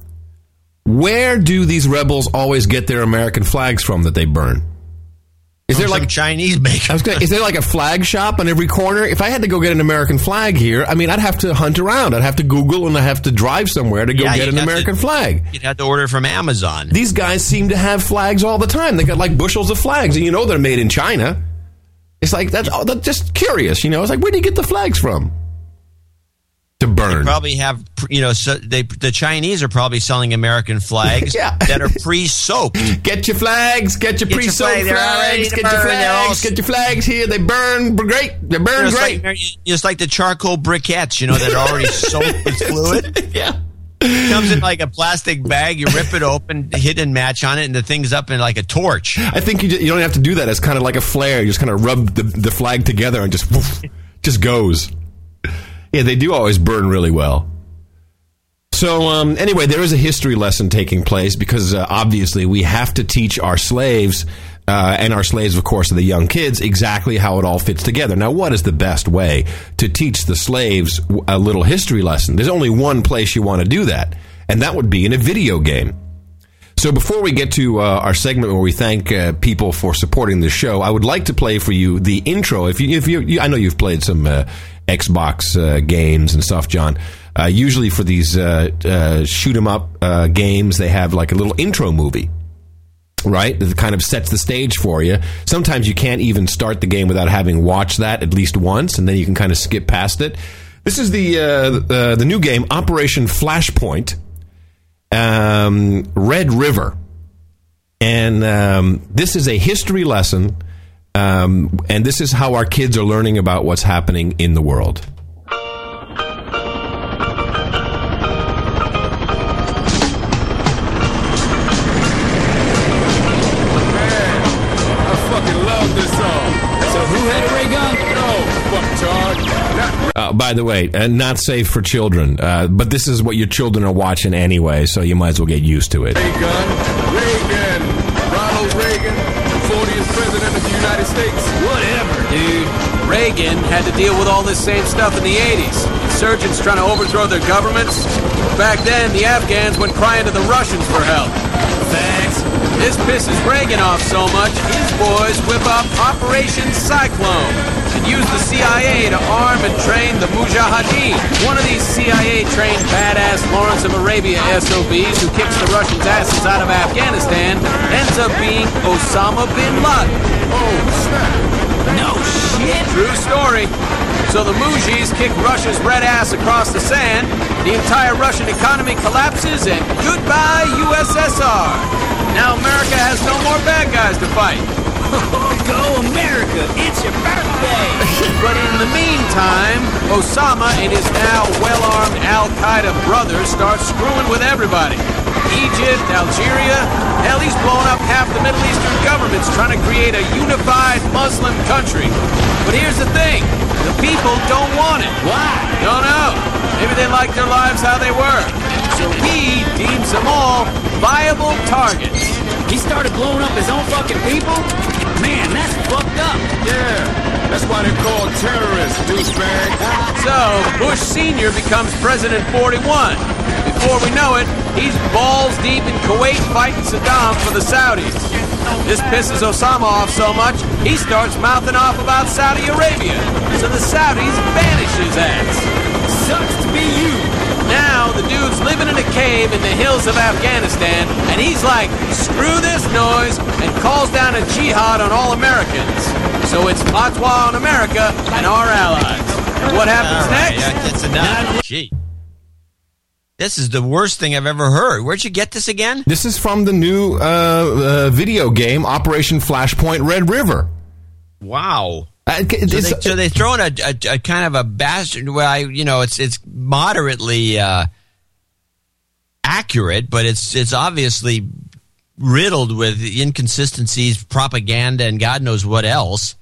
Where do these rebels always get their American flags from that they burn? Is there like Chinese maker? Gonna, is there like a flag shop on every corner? If I had to go get an American flag here, I mean, I'd have to hunt around. I'd have to Google and I have to drive somewhere to go yeah, get an American to, flag. You'd have to order from Amazon. These guys seem to have flags all the time. They got like bushels of flags, and you know they're made in China. It's like that's, oh, that's just curious, you know. It's like where do you get the flags from? To burn. They probably have, you know, so they, the Chinese are probably selling American flags yeah. that are pre-soaked. Get your flags, get your get pre-soaked your flag, flags, get burn. your flags, get your flags here. They burn great. They burn you know, great. Like, it's like the charcoal briquettes, you know, that are already soaked with fluid. yeah. Comes in like a plastic bag. You rip it open, hit and match on it, and the thing's up in like a torch. I think you, ju- you don't have to do that. It's kind of like a flare. You just kind of rub the, the flag together and just woof, just goes. Yeah, they do always burn really well. So um, anyway, there is a history lesson taking place because uh, obviously we have to teach our slaves uh, and our slaves, of course, are the young kids exactly how it all fits together. Now, what is the best way to teach the slaves a little history lesson? There's only one place you want to do that, and that would be in a video game. So before we get to uh, our segment where we thank uh, people for supporting the show, I would like to play for you the intro. If you, if you, I know you've played some uh, Xbox uh, games and stuff, John. Uh, usually for these uh, uh, shoot 'em up uh, games, they have like a little intro movie. Right, that kind of sets the stage for you. Sometimes you can't even start the game without having watched that at least once, and then you can kind of skip past it. This is the uh, the new game, Operation Flashpoint um, Red River. And um, this is a history lesson. Um, and this is how our kids are learning about what's happening in the world. I fucking love this song. So who had a ray gun? No, fuck Todd. Uh, by the way, uh, not safe for children. Uh, but this is what your children are watching anyway, so you might as well get used to it. Reagan. Reagan. Ronald Reagan, 40th of the United States. Whatever, dude. Reagan had to deal with all this same stuff in the 80s. Insurgents trying to overthrow their governments. Back then, the Afghans went crying to the Russians for help. Thanks. This pisses Reagan off so much, his boys whip up Operation Cyclone and use the CIA to arm and train the Mujahideen. One of these CIA-trained badass Lawrence of Arabia SOBs who kicks the Russians' asses out of Afghanistan ends up being Osama bin Laden. Oh, snap. No shit. True story. So the Mujis kick Russia's red ass across the sand, the entire Russian economy collapses, and goodbye USSR. Now America has no more bad guys to fight. Go America, it's your birthday! but in the meantime, Osama and his now well-armed Al-Qaeda brothers start screwing with everybody. Egypt, Algeria, hell, he's blown up half the Middle Eastern governments trying to create a unified Muslim country. But here's the thing, the people don't want it. Why? Don't know. Maybe they like their lives how they were. So he deems them all viable targets. He started blowing up his own fucking people? Man, that's fucked up. Yeah, that's why they're called terrorists, douchebag. So, Bush Sr. becomes President 41. Before we know it, he's balls deep in Kuwait fighting Saddam for the Saudis. This pisses Osama off so much, he starts mouthing off about Saudi Arabia. So the Saudis banish his ass. Sucks to be you. Now, the dude's living in a cave in the hills of Afghanistan, and he's like, screw this noise, and calls down a jihad on all Americans. So it's fatwa on America and our allies. And what happens All right, next? yeah, that's enough. Gee. This is the worst thing I've ever heard. Where'd you get this again? This is from the new uh, uh, video game, Operation Flashpoint Red River. Wow. Uh, So they, it's- so they throw in a, a, a kind of a bastard. Well, I, you know, it's it's moderately uh, accurate, but it's it's obviously riddled with inconsistencies, propaganda, and God knows what else.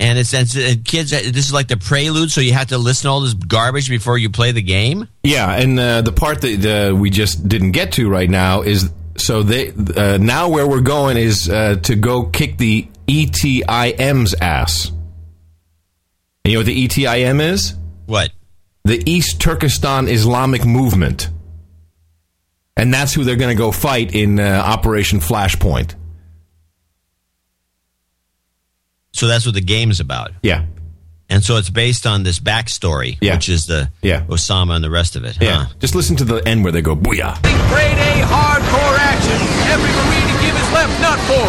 And it's, it's uh, kids. This is like the prelude, so you have to listen to all this garbage before you play the game. Yeah, and uh, the part that uh, we just didn't get to right now is so they uh, now where we're going is uh, to go kick the ETIM's ass. And you know what the ETIM is? What? The East Turkestan Islamic Movement. And that's who they're going to go fight in uh, Operation Flashpoint. So that's what the game's about. Yeah. And so it's based on this backstory, Yeah. which is the Yeah. Osama and the rest of it. Yeah. huh? Just listen to the end where they go, booyah. Grade A hardcore action. Every Marine to give his left nut for.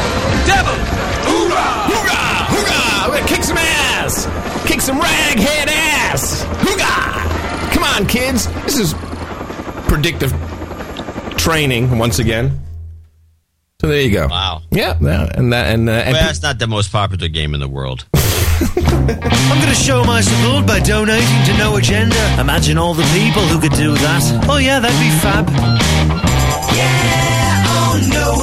Devil! Hoorah! Hoorah! Hoorah! We're gonna kick some ass! Kick some raghead ass! Hoorah! Come on, kids. This is predictive training once again. So there you go. Wow. Yeah, yeah, and that and, uh, and well, that's not the most popular game in the world. I'm going to show my support by donating to No Agenda. Imagine all the people who could do that. Oh, yeah, that'd be fab. Yeah, on No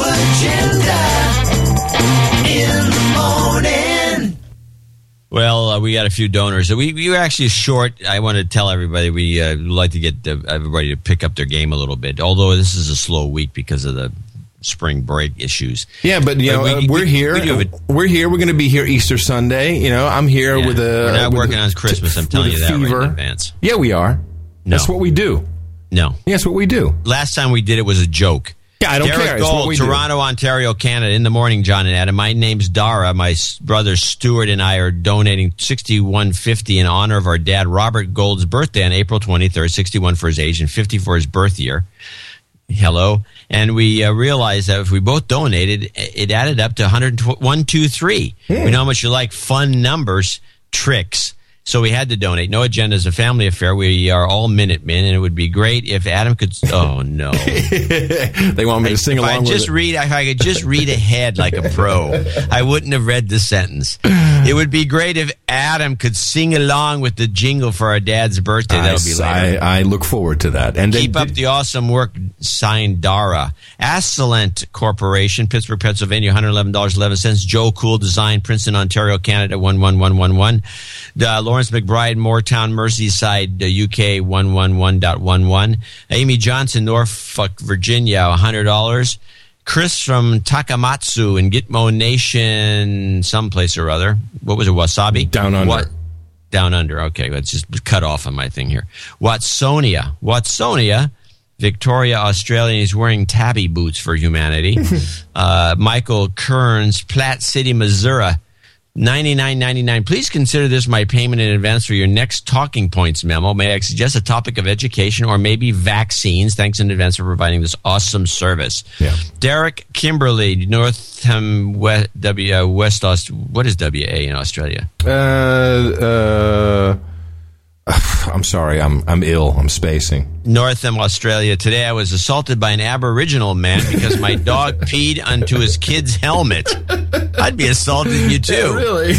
Well, uh, we got a few donors. We we were actually short. I want to tell everybody we uh, like to get uh, everybody to pick up their game a little bit. Although this is a slow week because of the spring break issues. Yeah, but you know we- uh, we- we're here. we do have a- we're here. We're going to be here Easter Sunday. You know, I'm here with a. We're not working on Christmas. I'm telling you that right fever. in advance. Yeah, we are. That's what we do. No. Yes, what we do. Last time we did it was a joke. Yeah, I don't Derek care. Gold, we do. Toronto, Ontario, Canada. In the morning, John and Adam. My name's Dara. My brother Stuart and I are donating sixty one fifty in honor of our dad Robert Gold's birthday on April twenty third. Sixty one for his age and fifty for his birth year. Hello, and we uh, realized that if we both donated, it added up to 10123. We know how much you like fun numbers, tricks. So we had to donate. No agenda is a family affair. We are all Minutemen, and it would be great if Adam could. Oh no! they want me to sing I along with just it. read, if I could just read ahead like a pro, I wouldn't have read the sentence. It would be great if Adam could sing along with the jingle for our dad's birthday. That'll be I, later. I, I look forward to that. And then- Keep up the awesome work. Signed Dara. Ascent Corporation, Pittsburgh, Pennsylvania, $111.11. Joe Cool Design, Princeton, Ontario, Canada, 11111. Uh, Lawrence McBride, Moreton, Merseyside, UK, 111.11. Amy Johnson, Norfolk, Virginia, $100. Chris from Takamatsu in Gitmo Nation, someplace or other. What was it? Wasabi? Down under. What? Down under. Okay, let's just cut off on my thing here. Watsonia. Watsonia. Victoria, Australia. He's wearing tabby boots for humanity. uh, Michael Kearns, Platte City, Missouri. Ninety nine ninety nine. Please consider this my payment in advance for your next talking points memo. May I suggest a topic of education or maybe vaccines? Thanks in advance for providing this awesome service. Yeah. Derek Kimberley, Northam West, W, uh, West Aust- What is WA in Australia? Uh, uh, I'm sorry. I'm I'm ill. I'm spacing. Northam, Australia. Today I was assaulted by an Aboriginal man because my dog peed onto his kid's helmet. I'd be assaulting you too. really?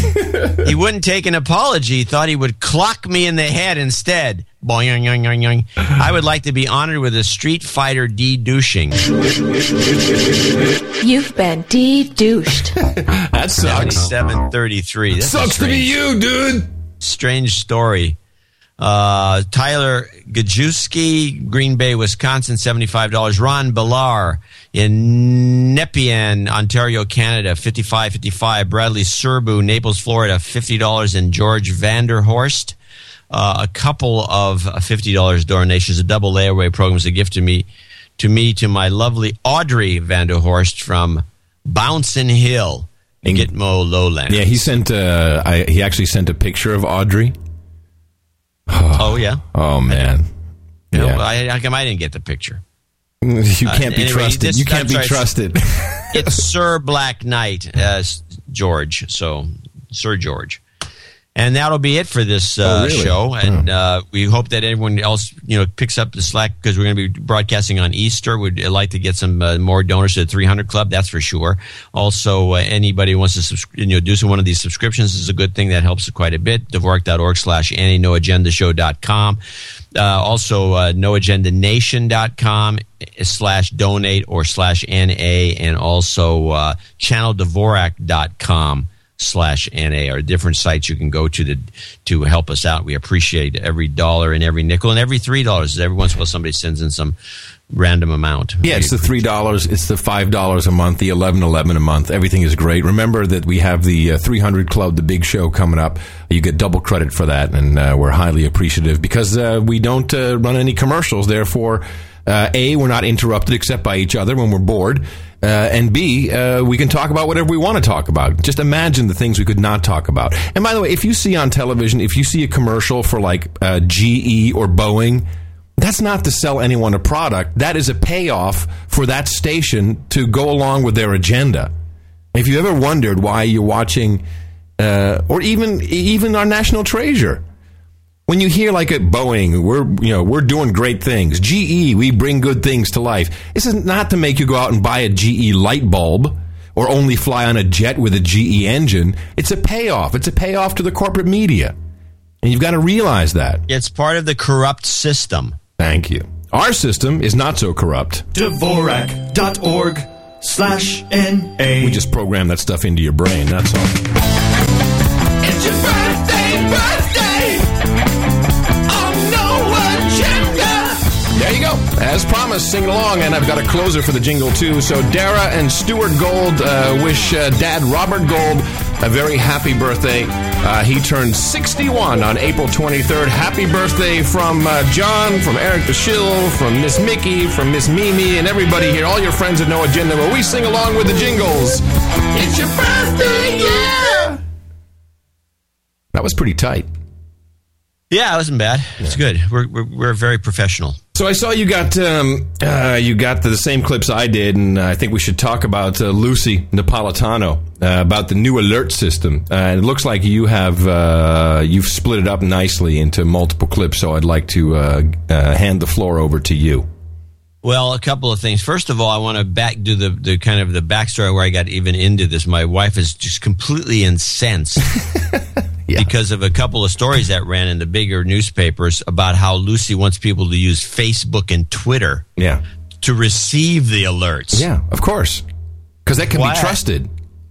he wouldn't take an apology. Thought he would clock me in the head instead. Boing, yoing, yoing, yoing. I would like to be honored with a Street Fighter D douching. You've been de-douched. that sucks. Seven thirty-three. That's a Sucks to be you, dude. Strange story. Uh, Tyler Gajewski, Green Bay, Wisconsin, $75. Ron Villar in Nepean, Ontario, Canada, fifty-five fifty-five. Bradley Serbu, Naples, Florida, $50. And George Vanderhorst, uh, a couple of $50 donations. A double layaway program is a gift to me, to me, to my lovely Audrey Vanderhorst from Bouncing Hill, in Gitmo Lowland. Yeah, he sent. Uh, I, he actually sent a picture of Audrey. Oh, yeah. Oh man. Yeah. I, how come I didn't get the picture? You Uh, can't be anyway, trusted. this- you can't be trusted. It's Sir Black Knight, uh, George. So, Sir George. And that'll be it for this uh, Oh, really? show. And uh, we hope that everyone else, you know, picks up the slack because we're going to be broadcasting on Easter. We'd like to get some uh, more donors to the 300 Club. That's for sure. Also, uh, anybody who wants to subs- you know do some one of these subscriptions is a good thing that helps quite a bit. Dvorak.org slash Annie noagendashow.com. Uh, also, uh, noagendanation.com slash donate or slash NA and also uh, channeldvorak.com slash NA are different sites you can go to to, to help us out. We appreciate every dollar and every nickel and every three dollars. Every once in a while somebody sends in some random amount. Yeah, it's the three dollars. It's the five dollars a month. The eleven eleven a month. Everything is great. Remember that we have the uh, three hundred club, the big show coming up. You get double credit for that, and uh, we're highly appreciative because uh, we don't uh, run any commercials. Therefore, uh, a we're not interrupted except by each other when we're bored. Uh, and B, uh, we can talk about whatever we want to talk about. Just imagine the things we could not talk about. And by the way, if you see on television, if you see a commercial for like uh, GE or Boeing, that's not to sell anyone a product. That is a payoff for that station to go along with their agenda. If you ever wondered why you're watching, uh, or even even our national treasure, when you hear like at Boeing, we're you know we're doing great things. GE, we bring good things to life. This is not to make you go out and buy a GE light bulb. or only fly on a jet with a GE engine. It's a payoff. It's a payoff to the corporate media. And you've got to realize that. It's part of the corrupt system. Thank you. Our system is not so corrupt. Dvorak.org slash N-A. We just program that stuff into your brain, that's all. It's your birthday, birthday! As promised, sing along, and I've got a closer for the jingle too. So Dara and Stuart Gold uh, wish uh, Dad Robert Gold a very happy birthday. Uh, he turned 61 on April 23rd. Happy birthday from uh, John, from Eric the Shill, from Miss Mickey, from Miss Mimi, and everybody here. All your friends at No Agenda, where we sing along with the jingles. It's your birthday, yeah! That was pretty tight. Yeah, it wasn't bad. It's good. We're, we're, we're very professional. So I saw you got um, uh, you got the, same clips I did, and I think we should talk about uh, Lucy Napolitano uh, about the new alert system. Uh, and it looks like you have uh, you've split it up nicely into multiple clips. So I'd like to uh, hand the floor over to you. Well, a couple of things. First of all, I want to back do the, the kind of the backstory where I got even into this. My wife is just completely incensed because of a couple of stories that ran in the bigger newspapers about how Lucy wants people to use Facebook and Twitter Yeah, to receive the alerts. yeah, of course, because that can Why? be trusted.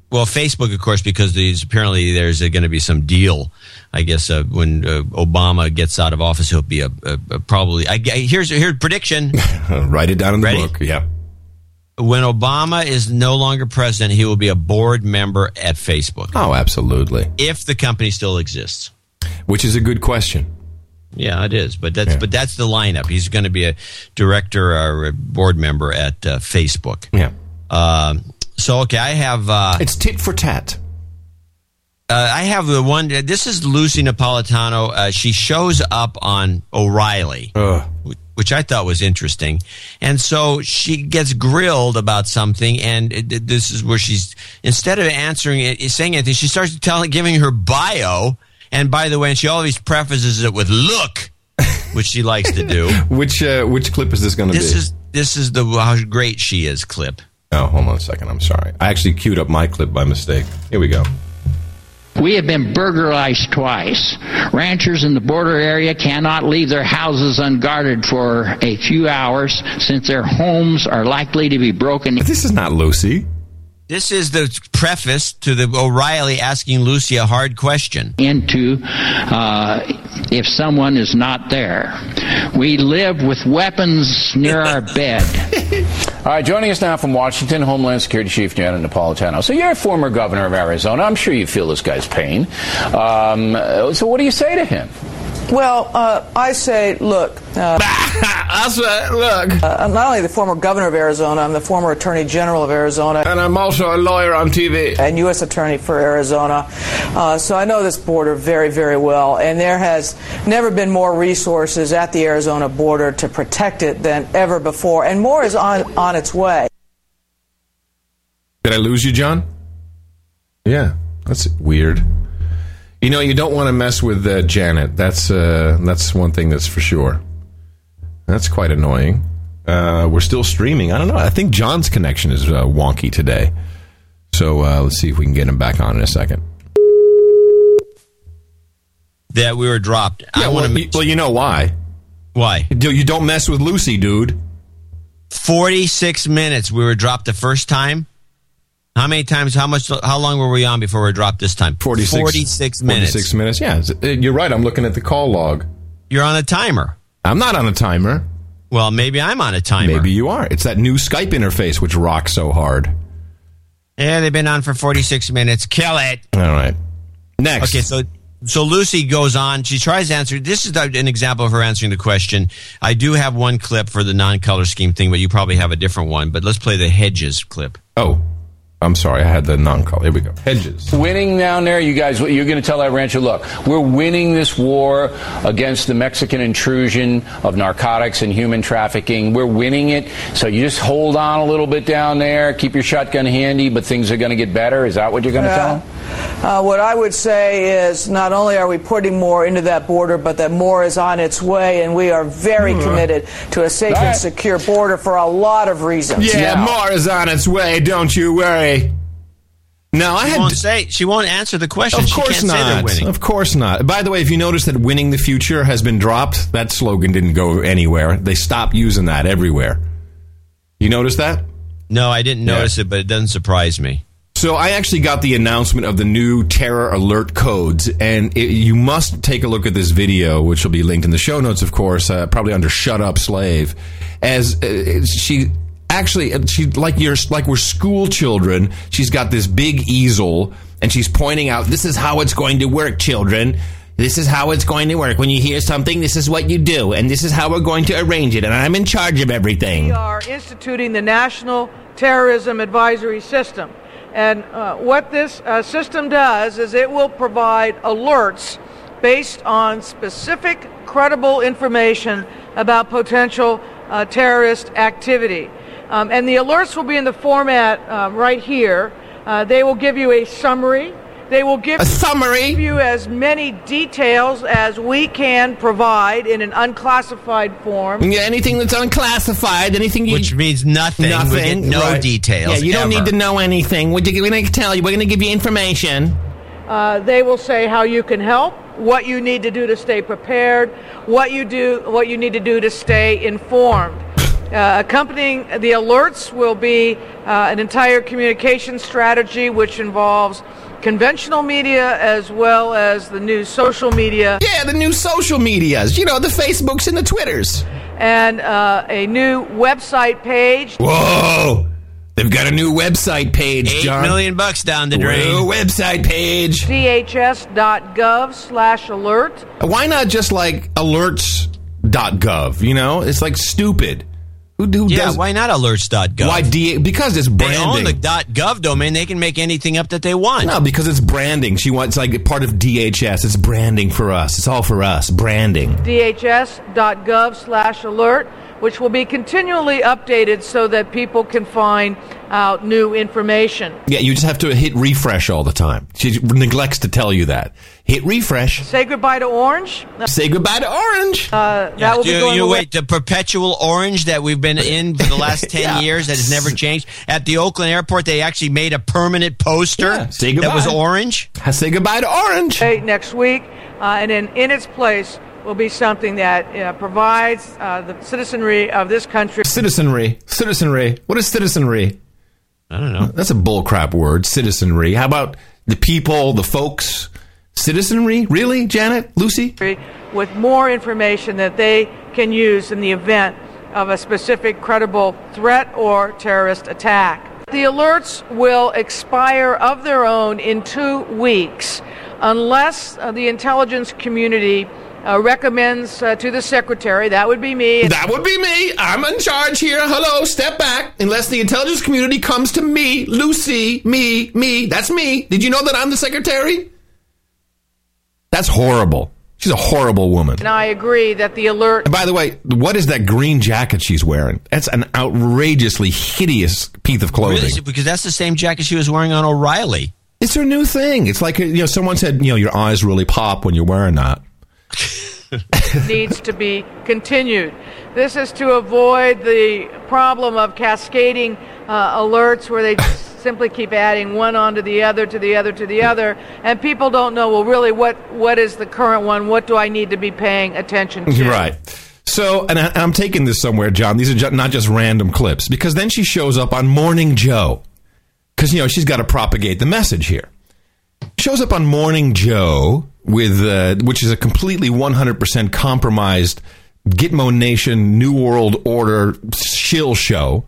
Well, Facebook, of course, because these apparently there's going to be some deal. I guess uh, when uh, Obama gets out of office, he'll be a, a, a probably. I, I- here's here's prediction. Write it down in the Ready? book. Yeah. When Obama is no longer president, he will be a board member at Facebook Oh, absolutely. if the company still exists. Which is a good question. Yeah, it is, but that's but that's the lineup. He's going to be a director or a board member at uh, Facebook. Yeah. Um, so okay, I have. Uh, it's tit for tat. Uh, I have the one. This is Lucy Napolitano. Uh, she shows up on O'Reilly, wh- which I thought was interesting. And so she gets grilled about something, and it, this is where she's instead of answering it, saying anything, she starts telling, giving her bio. And by the way, and she always prefaces it with "look," which she likes to do. Which uh, which clip is this going to be? This is this is the how great she is clip. Oh, hold on a second. I'm sorry. I actually queued up my clip by mistake. Here we go. We have been burglarized twice. Ranchers in the border area cannot leave their houses unguarded for a few hours since their homes are likely to be broken. This is not Lucy. This is the preface to the O'Reilly asking Lucy a hard question. into uh, if someone is not there. We live with weapons near our bed. All right, joining us now from Washington, Homeland Security Chief Janet Napolitano. So you're a former governor of Arizona. I'm sure you feel this guy's pain. Um, so what do you say to him? Well, uh, I say, look. Uh, I say, look. Uh, I'm not only the former governor of Arizona, I'm the former attorney general of Arizona. And I'm also a lawyer on TV. And U.S. attorney for Arizona. Uh, so I know this border very, very well. And there has never been more resources at the Arizona border to protect it than ever before. And more is on, on its way. Did I lose you, John? Yeah, that's weird. You know, you don't want to mess with uh, Janet. That's uh, that's one thing that's for sure. That's quite annoying. Uh, we're still streaming. I don't know. I think John's connection is uh, wonky today. So uh, let's see if we can get him back on in a second. That we were dropped. I want well, to. well, you know why? Why? You you don't mess with Lucy, dude. Forty-six minutes. We were dropped the first time. How many times? How much? How long were we on before we dropped this time? 46, 46 minutes. 46 minutes, yeah. Uh, You're right. I'm looking at the call log. You're on a timer. I'm not on a timer. Well, maybe I'm on a timer. Maybe you are. It's that new Skype interface which rocks so hard. Yeah, they've been on for 46 minutes. Kill it. All right. Next. Okay, so so Lucy goes on. She tries to answer. This is an example of her answering the question. I do have one clip for the non-color scheme thing, but you probably have a different one. But let's play the hedges clip. Oh, I'm sorry. I had the non-color. Here we go. Hedges. Winning down there, you guys, you're going to tell that rancher, look, we're winning this war against the Mexican intrusion of narcotics and human trafficking. We're winning it. So you just hold on a little bit down there, keep your shotgun handy, but things are going to get better. Is that what you're going to tell Yeah. them? Uh, what I would say is not only are we putting more into that border, but that more is on its way, and we are very Hmm. committed to a safe All right. and secure border for a lot of reasons. Yeah, more is on its way. Don't you worry. No, I she had- won't say. She won't answer the question. Of course winning. Of course not. By the way, if you notice that winning the future has been dropped, that slogan didn't go anywhere. They stopped using that everywhere. You notice that? No, I didn't notice it, but it doesn't surprise me. So I actually got the announcement of the new terror alert codes, and it, you must take a look at this video, which will be linked in the show notes, of course, uh, probably under "Shut Up, Slave." As uh, she actually, uh, she like you're like we're school children. She's got this big easel, and she's pointing out, "This is how it's going to work, children." This is how it's going to work. When you hear something, this is what you do, and this is how we're going to arrange it, and I'm in charge of everything. We are instituting the National Terrorism Advisory System. And uh, what this uh, system does is it will provide alerts based on specific, credible information about potential uh, terrorist activity. Um, and the alerts will be in the format uh, right here. Uh, they will give you a summary. They will give A summary. give you as many details as we can provide in an unclassified form. Yeah, anything that's unclassified, anything you, Which means nothing. We get no right. details Yeah, you don't ever. need to know anything. We're going to tell you. We're going to give you information. Uh, they will say how you can help, what you need to do to stay prepared, what you do, what you need to do to stay informed. Uh, accompanying the alerts will be uh, an entire communication strategy, which involves conventional media as well as the new social media. Yeah, the new social medias. You know, the Facebooks and the Twitters. And uh, a new website page. Whoa! They've got a new website page, Eight John. million bucks down the drain. New website page. dhs.gov slash alert. Why not just like alerts.gov? You know, it's like stupid. Who, who Yeah, does? why not alerts.gov? Why D? Because it's branding. They branding. own the .gov domain. They can make anything up that they want. No, because it's branding. She wants like part of DHS. It's branding for us. It's all for us. Branding. dhs.gov slash alert, which will be continually updated so that people can find out new information. Yeah, you just have to hit refresh all the time. She neglects to tell you that. Hit refresh. Say goodbye to Orange. Say goodbye to Orange. Uh, that Yeah, will be you, going you away. wait the perpetual orange that we've been in for the last 10 Yeah. years that has never changed at the oakland airport they actually made a permanent poster Yeah, say that was goodbye. orange Say goodbye to Orange. Hey, next week, uh, and then in its place will be something that uh, provides uh, the citizenry of this country Citizenry. Citizenry. What is citizenry? i don't know That's a bullcrap word. Citizenry. How about the people, the folks? Citizenry? Really, Janet? Lucy? with more information that they can use in the event of a specific credible threat or terrorist attack. The alerts will expire of their own in two weeks unless uh, the intelligence community uh, recommends uh, to the secretary, that would be me, That would be me. I'm in charge here. Hello, step back. Unless the intelligence community comes to me, Lucy, me, me. That's me. Did you know that I'm the secretary? That's horrible. She's a horrible woman. and I agree that the alert And by the way, what is that green jacket she's wearing? That's an outrageously hideous piece of clothing. Really? because that's the same jacket she was wearing on o'reilly It's her new thing. It's like you know, someone said, you know, your eyes really pop when you're wearing that. needs to be continued. This is to avoid the problem of cascading uh, alerts where they just simply keep adding one onto the other to the other to the other, and people don't know, well, really, what, what is the current one? What do I need to be paying attention to? Right. So, and I, I'm taking this somewhere, John. These are not just random clips because then she shows up on Morning Joe because you know she's got to propagate the message here. Shows up on Morning Joe with uh, which is a completely 100% compromised Gitmo Nation New World Order shill show,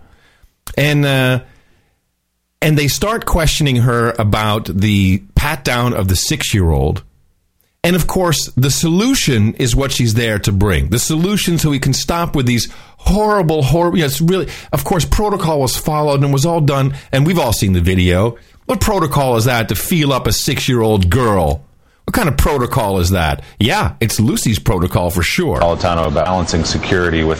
and uh, and they start questioning her about the pat down of the six year old. And of course, the solution is what she's there to bring. The solution so we can stop with these horrible, horrible. You know, it's really, of course, protocol was followed and was all done. And we've all seen the video. What protocol is that to feel up a six year old girl? What kind of protocol is that? Yeah, it's Lucy's protocol for sure. Napolitano about balancing security with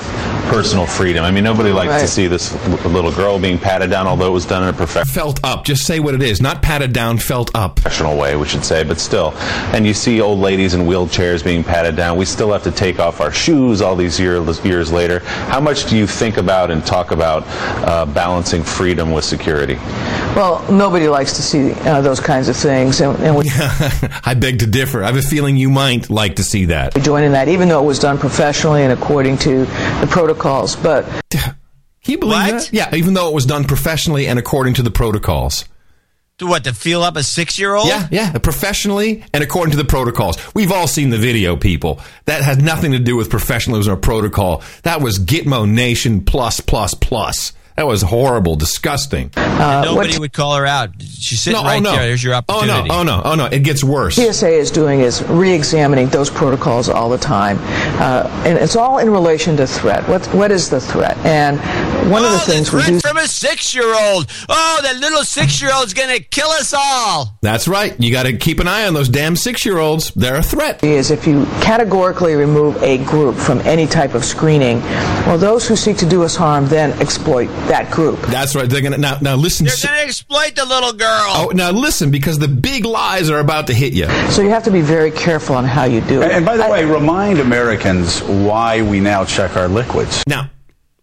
personal freedom. I mean, nobody likes to see this little girl being patted down, although it was done in a professional Felt up. Just say what it is. Not patted down, felt up. professional way, we should say, but still. And you see old ladies in wheelchairs being patted down. We still have to take off our shoes all these year, years later. How much do you think about and talk about uh, balancing freedom with security? Well, nobody likes to see uh, those kinds of things, and, and we I beg to differ. I have a feeling you might like to see that. Joining that, even though it was done professionally and according to the protocols. But Can you believe that? Yeah, even though it was done professionally and according to the protocols. To what? To feel up a six-year-old? Yeah, yeah, professionally and according to the protocols. We've all seen the video, people. That has nothing to do with professionalism or protocol. That was Gitmo Nation plus plus plus. That was horrible, disgusting. And nobody would call her out. She's sitting No, oh, right no. there. There's your opportunity. Oh no! Oh no! Oh no! It gets worse. TSA is doing is re-examining those protocols all the time, uh, and it's all in relation to threat. What what is the threat? And one of the things we do. From a six-year-old. Oh, that little six-year-old's gonna kill us all. That's right. You got to keep an eye on those damn six-year-olds. They're a threat. Is if you categorically remove a group from any type of screening, well, those who seek to do us harm then exploit that group. That's right. They're gonna now. Now listen. They're gonna exploit the little girl. Oh, now listen, because the big lies are about to hit you. So you have to be very careful on how you do it. And, and by the way, remind Americans why we now check our liquids. Now,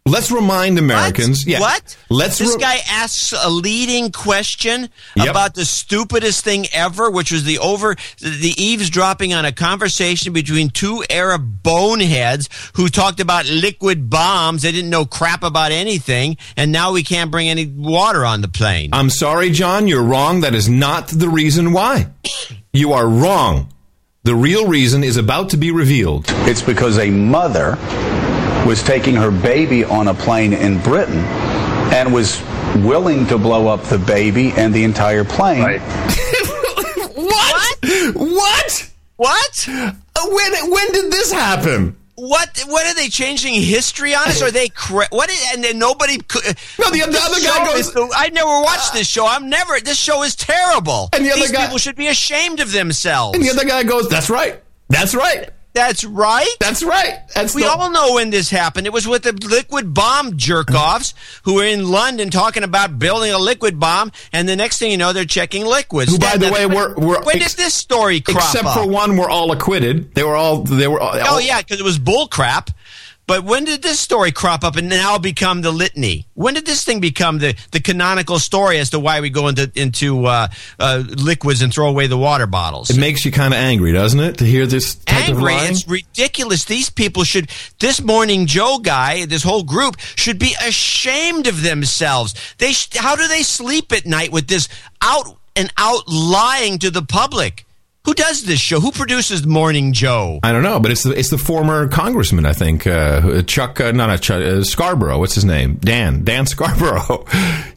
let's remind Americans. Yeah, What? Let's. This re- guy asks a leading question Yep. about the stupidest thing ever, which was the over the eavesdropping on a conversation between two Arab boneheads who talked about liquid bombs. They didn't know crap about anything, and now we can't bring any water on the plane. I'm sorry, John. You're wrong. That is not the reason why. You are wrong. The real reason is about to be revealed. It's because a mother was taking her baby on a plane in Britain and was willing to blow up the baby and the entire plane. What? What? What? Uh, When when did this happen? What? What are they changing history on us? Are they? Cra- what? Is, and then nobody. Could, No, the- the other guy goes- is the- I never watched this show. I'm never. This show is terrible. And the other These guy- people should be ashamed of themselves. And the other guy goes, "That's right. That's right. That's right. That's right. That's we the- all know when this happened. It was with the liquid bomb jerk offs who were in London talking about building a liquid bomb, and the next thing you know, they're checking liquids. Who, by That- the way, when- were were when ex- did this story crop except up? for one, were all acquitted. They were all. They were. All, Oh yeah, because it was bull crap. But when did this story crop up and now become the litany? When did this thing become the, the canonical story as to why we go into into uh, uh, liquids and throw away the water bottles? It makes you kind of angry, doesn't it, to hear this type Angry, of lying? it's ridiculous. These people should. This morning Joe guy, this whole group should be ashamed of themselves. They sh- how do they sleep at night with this out and out lying to the public? Who does this show? Who produces Morning Joe? I don't know, but it's the it's the former congressman, I think, uh, Chuck, uh, not a Chuck, uh, Scarborough. What's his name? Dan, Dan Scarborough.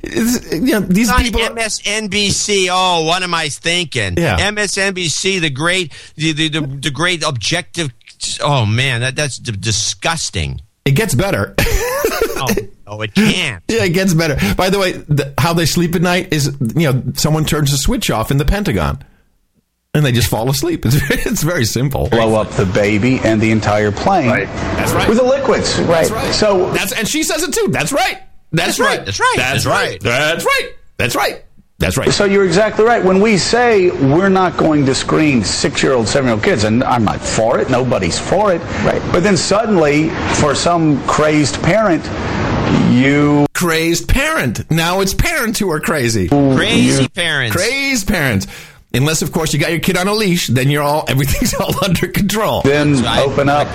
You know, these on people. MSNBC. Oh, what am I thinking? Yeah. MSNBC, the great, the the, the, the great objective. Oh man, that that's d- disgusting. It gets better. oh, no, it can't. Yeah, it gets better. By the way, the, how they sleep at night is, you know, someone turns the switch off in the Pentagon, and they just fall asleep. It's it's very simple. Blow up the baby and the entire plane. That's right. With the liquids. That's right. So That's and she says it too. That's right. That's, That's right. right. That's right. That's That's right. right. That's right. That's right. That's right. So you're exactly right. When we say we're not going to screen six-year-old, seven-year-old kids, and I'm not for it. Nobody's for it. Right. But then suddenly, for some crazed parent, you crazed parent. Now it's parents who are crazy. Crazy You- parents. Crazed parents. Unless, of course, you got your kid on a leash, then you're all everything's all under control. then open up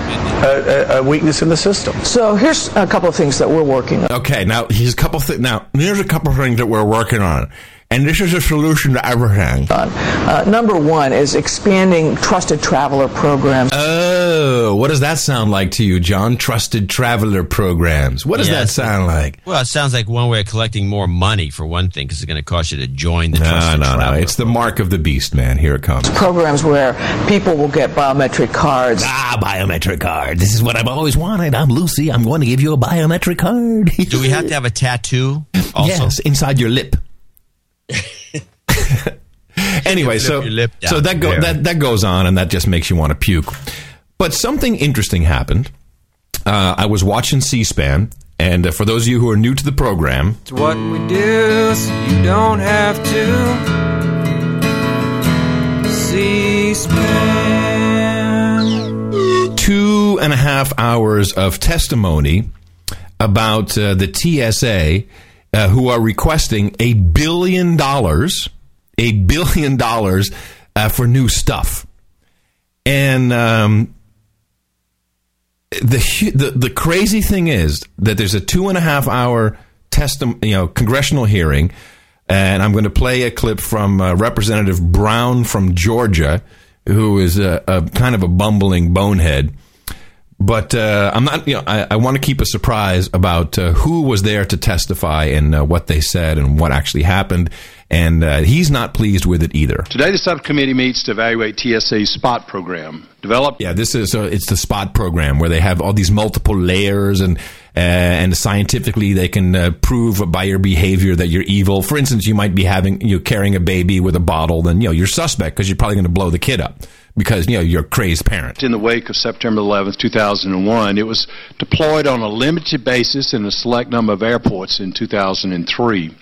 a, a, a weakness in the system. So here's a couple of things that we're working on. Okay, now here's a couple things. Now here's a couple things that we're working on, and this is a solution to everything. Uh, number one is expanding trusted traveler programs. Oh, what does that sound like to you, John? Trusted traveler programs. What does that sound like? Well, it sounds like one way of collecting more money for one thing, because it's going to cost you to join the No, trusted no, no. traveler. It's the mark of the beast, man. Here it comes. programs where people will get biometric cards. Ah, biometric card. This is what I've always wanted. I'm Lucy. I'm going to give you a biometric card. Do we have to have a tattoo? Also, Yes, inside your lip. anyway, so lip down. so that go There. that that goes on, and that just makes you want to puke. But something interesting happened. Uh, I was watching C-SPAN, and uh, for those of you who are new to the program, It's what we do, so you don't have to. C-SPAN. two and a half hours of testimony about uh, the TSA uh, who are requesting a billion dollars, a billion dollars uh, for new stuff. And um, the, the the crazy thing is that there's a two and a half hour testim- you know, congressional hearing, and I'm going to play a clip from uh, Representative Broun from Georgia, who is a, a kind of a bumbling bonehead. But uh, I'm not. You know, I, I want to keep a surprise about uh, who was there to testify and uh, what they said and what actually happened. And uh, he's not pleased with it either. Today, the subcommittee meets to evaluate TSA's SPOT program. Developed. Yeah, this is uh, it's the spot program where they have all these multiple layers and uh, and scientifically they can uh, prove by your behavior that you're evil. For instance, you might be having you know, carrying a baby with a bottle, then you know you're suspect because you're probably going to blow the kid up because you know you're a crazy parent. In the wake of September 11th, 2001, it was deployed on a limited basis in a select number of airports in 2003.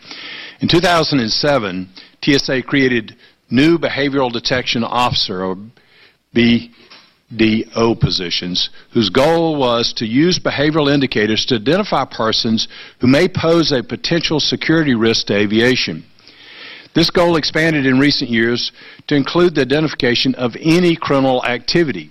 In 2007, TSA created new Behavioral Detection Officer, or BDO positions, whose goal was to use behavioral indicators to identify persons who may pose a potential security risk to aviation. This goal expanded in recent years to include the identification of any criminal activity.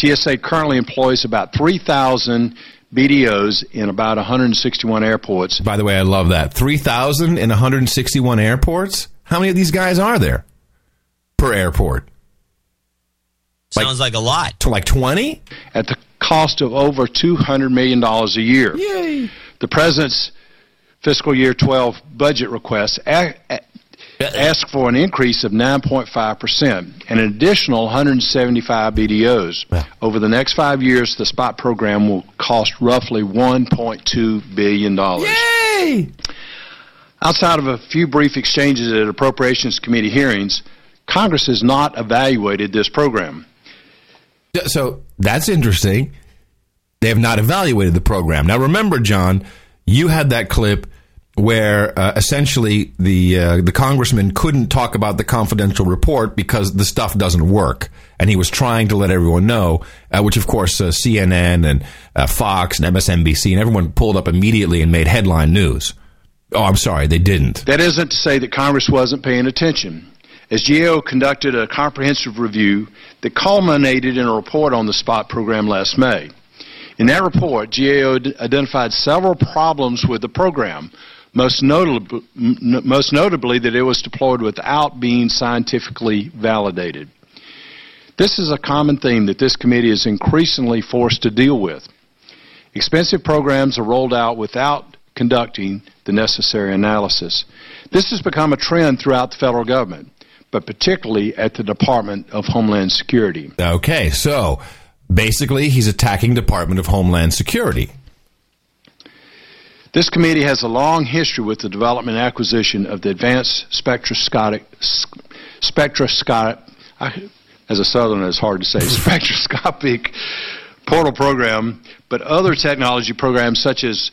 TSA currently employs about 3,000 BDOs in about 161 airports. By the way, I love that three thousand in 161 airports. How many of these guys are there per airport? Sounds like a lot. To like 20? At the cost of over $200 million a year. Yay. The President's fiscal year 12 budget request a- a- asked for an increase of 9.5% and an additional 175 BDOs. Over the next five years, the SPOT program will cost roughly $1.2 billion. Yay! Outside of a few brief exchanges at Appropriations Committee hearings, Congress has not evaluated this program. So that's interesting. They have not evaluated the program. Now, remember, John, you had that clip where uh, essentially the uh, the congressman couldn't talk about the confidential report because the stuff doesn't work, and he was trying to let everyone know, uh, which of course uh, CNN and uh, Fox and MSNBC and everyone pulled up immediately and made headline news. Oh, I'm sorry, they didn't. That isn't to say that Congress wasn't paying attention. As GAO conducted a comprehensive review that culminated in a report on the SPOT program last May. In that report, GAO identified several problems with the program, most, notably, most notably that it was deployed without being scientifically validated. This is a common theme that this committee is increasingly forced to deal with. Expensive programs are rolled out without conducting the necessary analysis. This has become a trend throughout the federal government, but particularly at the Department of Homeland Security. Okay, so basically, he's attacking Department of Homeland Security. This committee has a long history with the development and acquisition of the advanced spectroscopic, spectroscopic, I- as a southerner it's hard to say, spectroscopic portal program, but other technology programs such as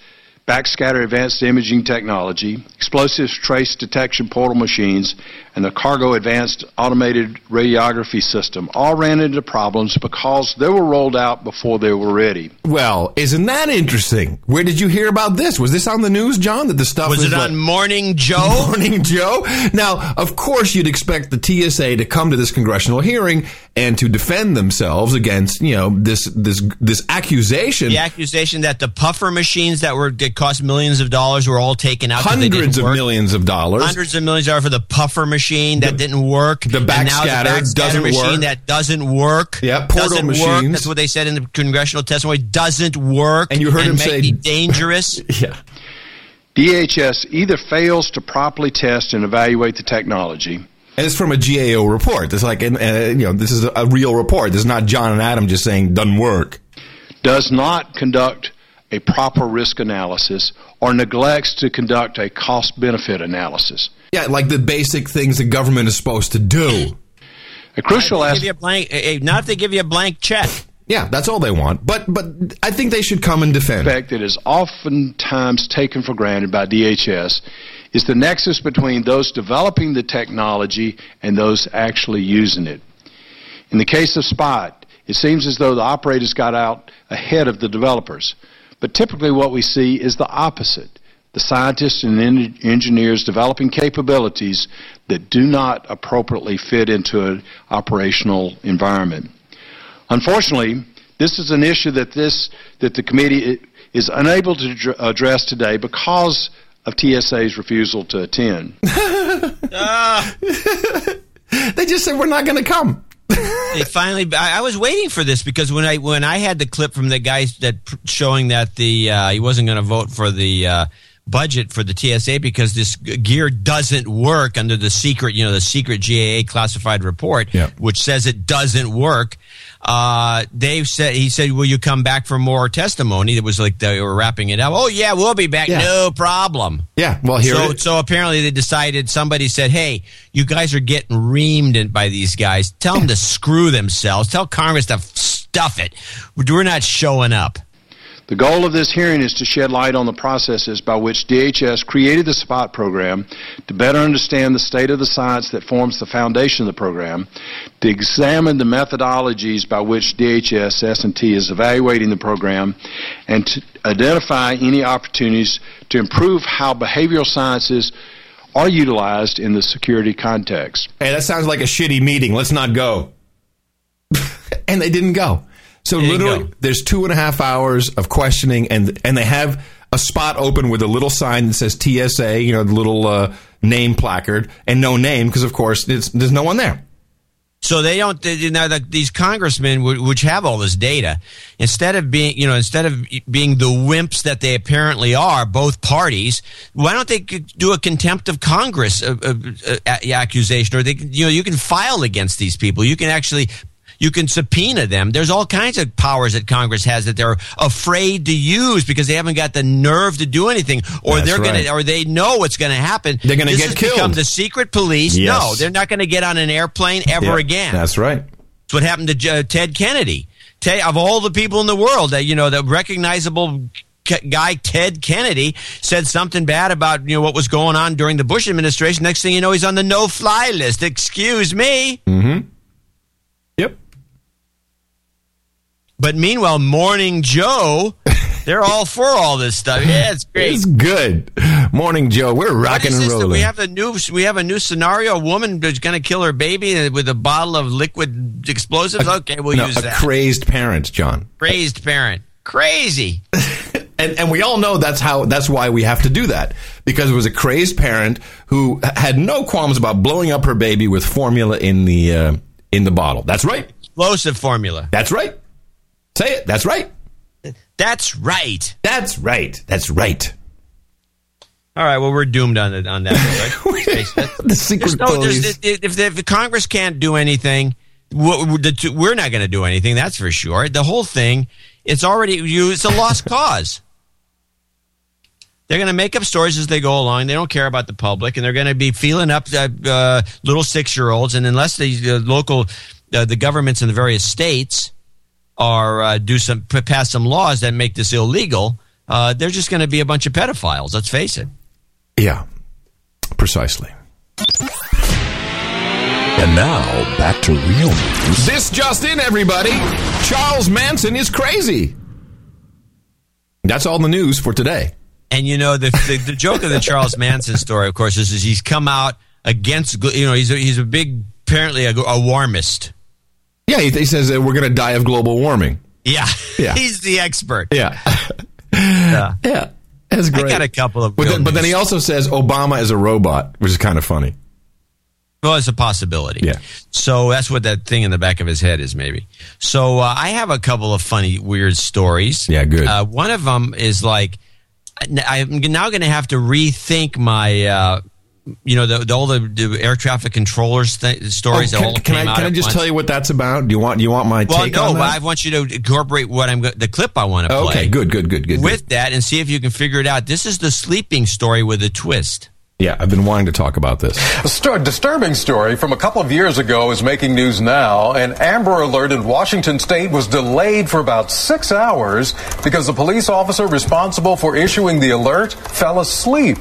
backscatter advanced imaging technology, explosives trace detection portal machines, and the cargo advanced automated radiography system all ran into problems because they were rolled out before they were ready. Well, isn't that interesting? Where did you hear about this? Was this on the news, John? That the stuff Was is it like- on Morning Joe? Morning Joe. Now, of course, you'd expect the TSA to come to this congressional hearing and to defend themselves against, you know, this this this accusation. The accusation that the puffer machines that were that cost millions of dollars were all taken out. Hundreds of work. millions of dollars. Hundreds of millions are for the puffer machine that didn't work. the backscatter backscatter doesn't machine work. That doesn't work. Yeah, portal doesn't Work. That's what they said in the congressional testimony. Doesn't work. And you heard him say- dangerous. yeah. DHS either fails to properly test and evaluate the technology. And it's from a GAO report. It's like, uh, you know, this is a real report. This is not John and Adam just saying doesn't work. does not conduct a proper risk analysis or neglects to conduct a cost benefit analysis. Yeah, like the basic things the government is supposed to do. A crucial They give aspect. you a blank, not if they give you a blank check. Yeah, that's all they want. But but I think they should come and defend. aspect that is oftentimes taken for granted by DHS is the nexus between those developing the technology and those actually using it. In the case of Spot, it seems as though the operators got out ahead of the developers. But typically, what we see is the opposite the scientists and en- engineers developing capabilities that do not appropriately fit into an operational environment. Unfortunately, this is an issue that this that the committee is unable to dr- address today because of TSA's refusal to attend. They just said we're not going to come. they finally. I, I was waiting for this because when I when I had the clip from the guy that pr- showing that the uh, he wasn't going to vote for the uh, budget for the TSA because this gear doesn't work under the secret, you know, the secret GAA classified report, which says it doesn't work. Uh, Dave said he said, "Will you come back for more testimony?" It was like they were wrapping it up. Oh yeah, we'll be back. Yeah. No problem. Yeah, well here so, so apparently they decided somebody said, "Hey, you guys are getting reamed in by these guys. Tell them to screw themselves. Tell Congress to stuff it. We're not showing up." The goal of this hearing is to shed light on the processes by which DHS created the SPOT program, to better understand the state of the science that forms the foundation of the program, to examine the methodologies by which DHS S&T is evaluating the program, and to identify any opportunities to improve how behavioral sciences are utilized in the security context. Hey, that sounds like a shitty meeting. Let's not go. and they didn't go. So literally, go. there's two and a half hours of questioning, and and they have a spot open with a little sign that says TSA, you know, the little uh, name placard, and no name because of course it's, there's no one there. So they don't. They, you know, the, these congressmen, wh- which have all this data, instead of being, you know, instead of being the wimps that they apparently are, both parties, why don't they do a contempt of Congress uh, uh, uh, accusation, or they, you know, you can file against these people. You can actually. You can subpoena them. There's all kinds of powers that Congress has that they're afraid to use because they haven't got the nerve to do anything, or That's they're right. gonna, or they know what's going to happen. They're gonna This get has become killed. the secret police. Yes. No, they're not going to get on an airplane ever Yeah, again. That's right. It's what happened to uh, Ted Kennedy. Ted, of all the people in the world, that you know, the recognizable guy Ted Kennedy said something bad about you know what was going on during the Bush administration. Next thing you know, he's on the no-fly list. Excuse me. Mm-hmm. Yep. But meanwhile, Morning Joe, they're all for all this stuff. Yeah, it's great. It's good. Morning, Joe. We're rocking and rolling. we have a new we have a new scenario. A woman that's going to kill her baby with a bottle of liquid explosives. Okay, we'll no, use a that. crazy parent, John. Crazed parent. Crazy. and and we all know that's how that's why we have to do that because it was a crazed parent who had no qualms about blowing up her baby with formula in the uh, in the bottle. That's right. Explosive formula. That's right. Say it. That's right. That's right. That's right. That's right. All right. Well, we're doomed on it on that. Right? the secret no- police. if, if, if the Congress can't do anything, we're the two- we're not going to do anything. That's for sure. The whole thing, it's already you. It's a lost cause. They're going to make up stories as they go along. They don't care about the public, and they're going to be feeling up uh, uh, little six-year-olds. And unless the uh, local, uh, the governments in the various states are uh, do some pass some laws that make this illegal, uh, they're just going to be a bunch of pedophiles. Let's face it. Yeah, precisely. And now, back to real news. This just in, everybody. Charles Manson is crazy. That's all the news for today. And you know the, the the joke of the Charles Manson story, of course, is, is he's come out against you know he's a, he's a big apparently a, a warmist. Yeah, he, he says that we're going to die of global warming. Yeah, Yeah. he's the expert. Yeah. yeah, yeah. That's great. I got a couple of. But then, but then he also says Obama is a robot, which is kind of funny. Well, it's a possibility. Yeah. So that's what that thing in the back of his head is, maybe. So uh, I have a couple of funny, weird stories. Yeah, good. Uh, one of them is like, I'm now going to have to rethink my uh, you know, the, the all the, the air traffic controllers th- stories. Oh, can, can I can I just once. tell you what that's about? Do you want do you want my Well, take no, on but? I want you to incorporate what I'm go- the clip I want to play. Okay, good, good, good, good. With that, and see if you can figure it out. This is the sleeping story with a twist. Yeah, I've been wanting to talk about this. A sto- disturbing story from a couple of years ago is making news now. An Amber Alert in Washington state was delayed for about six hours because the police officer responsible for issuing the alert fell asleep.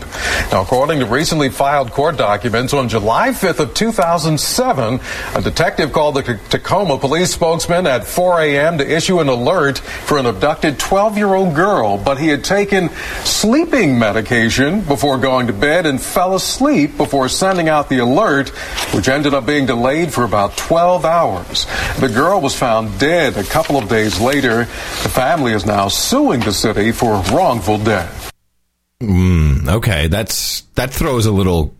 Now, according to recently filed court documents, on July 5th of 2007, a detective called the Tacoma police spokesman at 4 a.m. to issue an alert for an abducted 12-year-old girl, but he had taken sleeping medication before going to bed and fell asleep before sending out the alert, which ended up being delayed for about 12 hours. The girl was found dead a couple of days later. The family is now suing the city for wrongful death. Mm, okay, that's that throws a little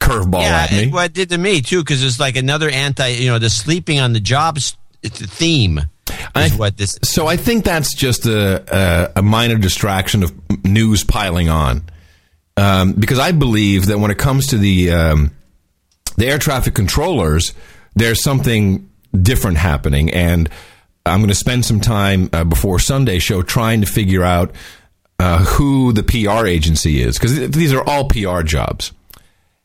curveball yeah, at me. it, well, it did to me too because it's like another anti. You know, the sleeping on the job s- it's a theme. Is what this So I think that's just a, a, a minor distraction of news piling on, um, because I believe that when it comes to the um, the air traffic controllers, there's something different happening, and I'm going to spend some time uh, before Sunday show trying to figure out uh, who the PR agency is, because these are all PR jobs,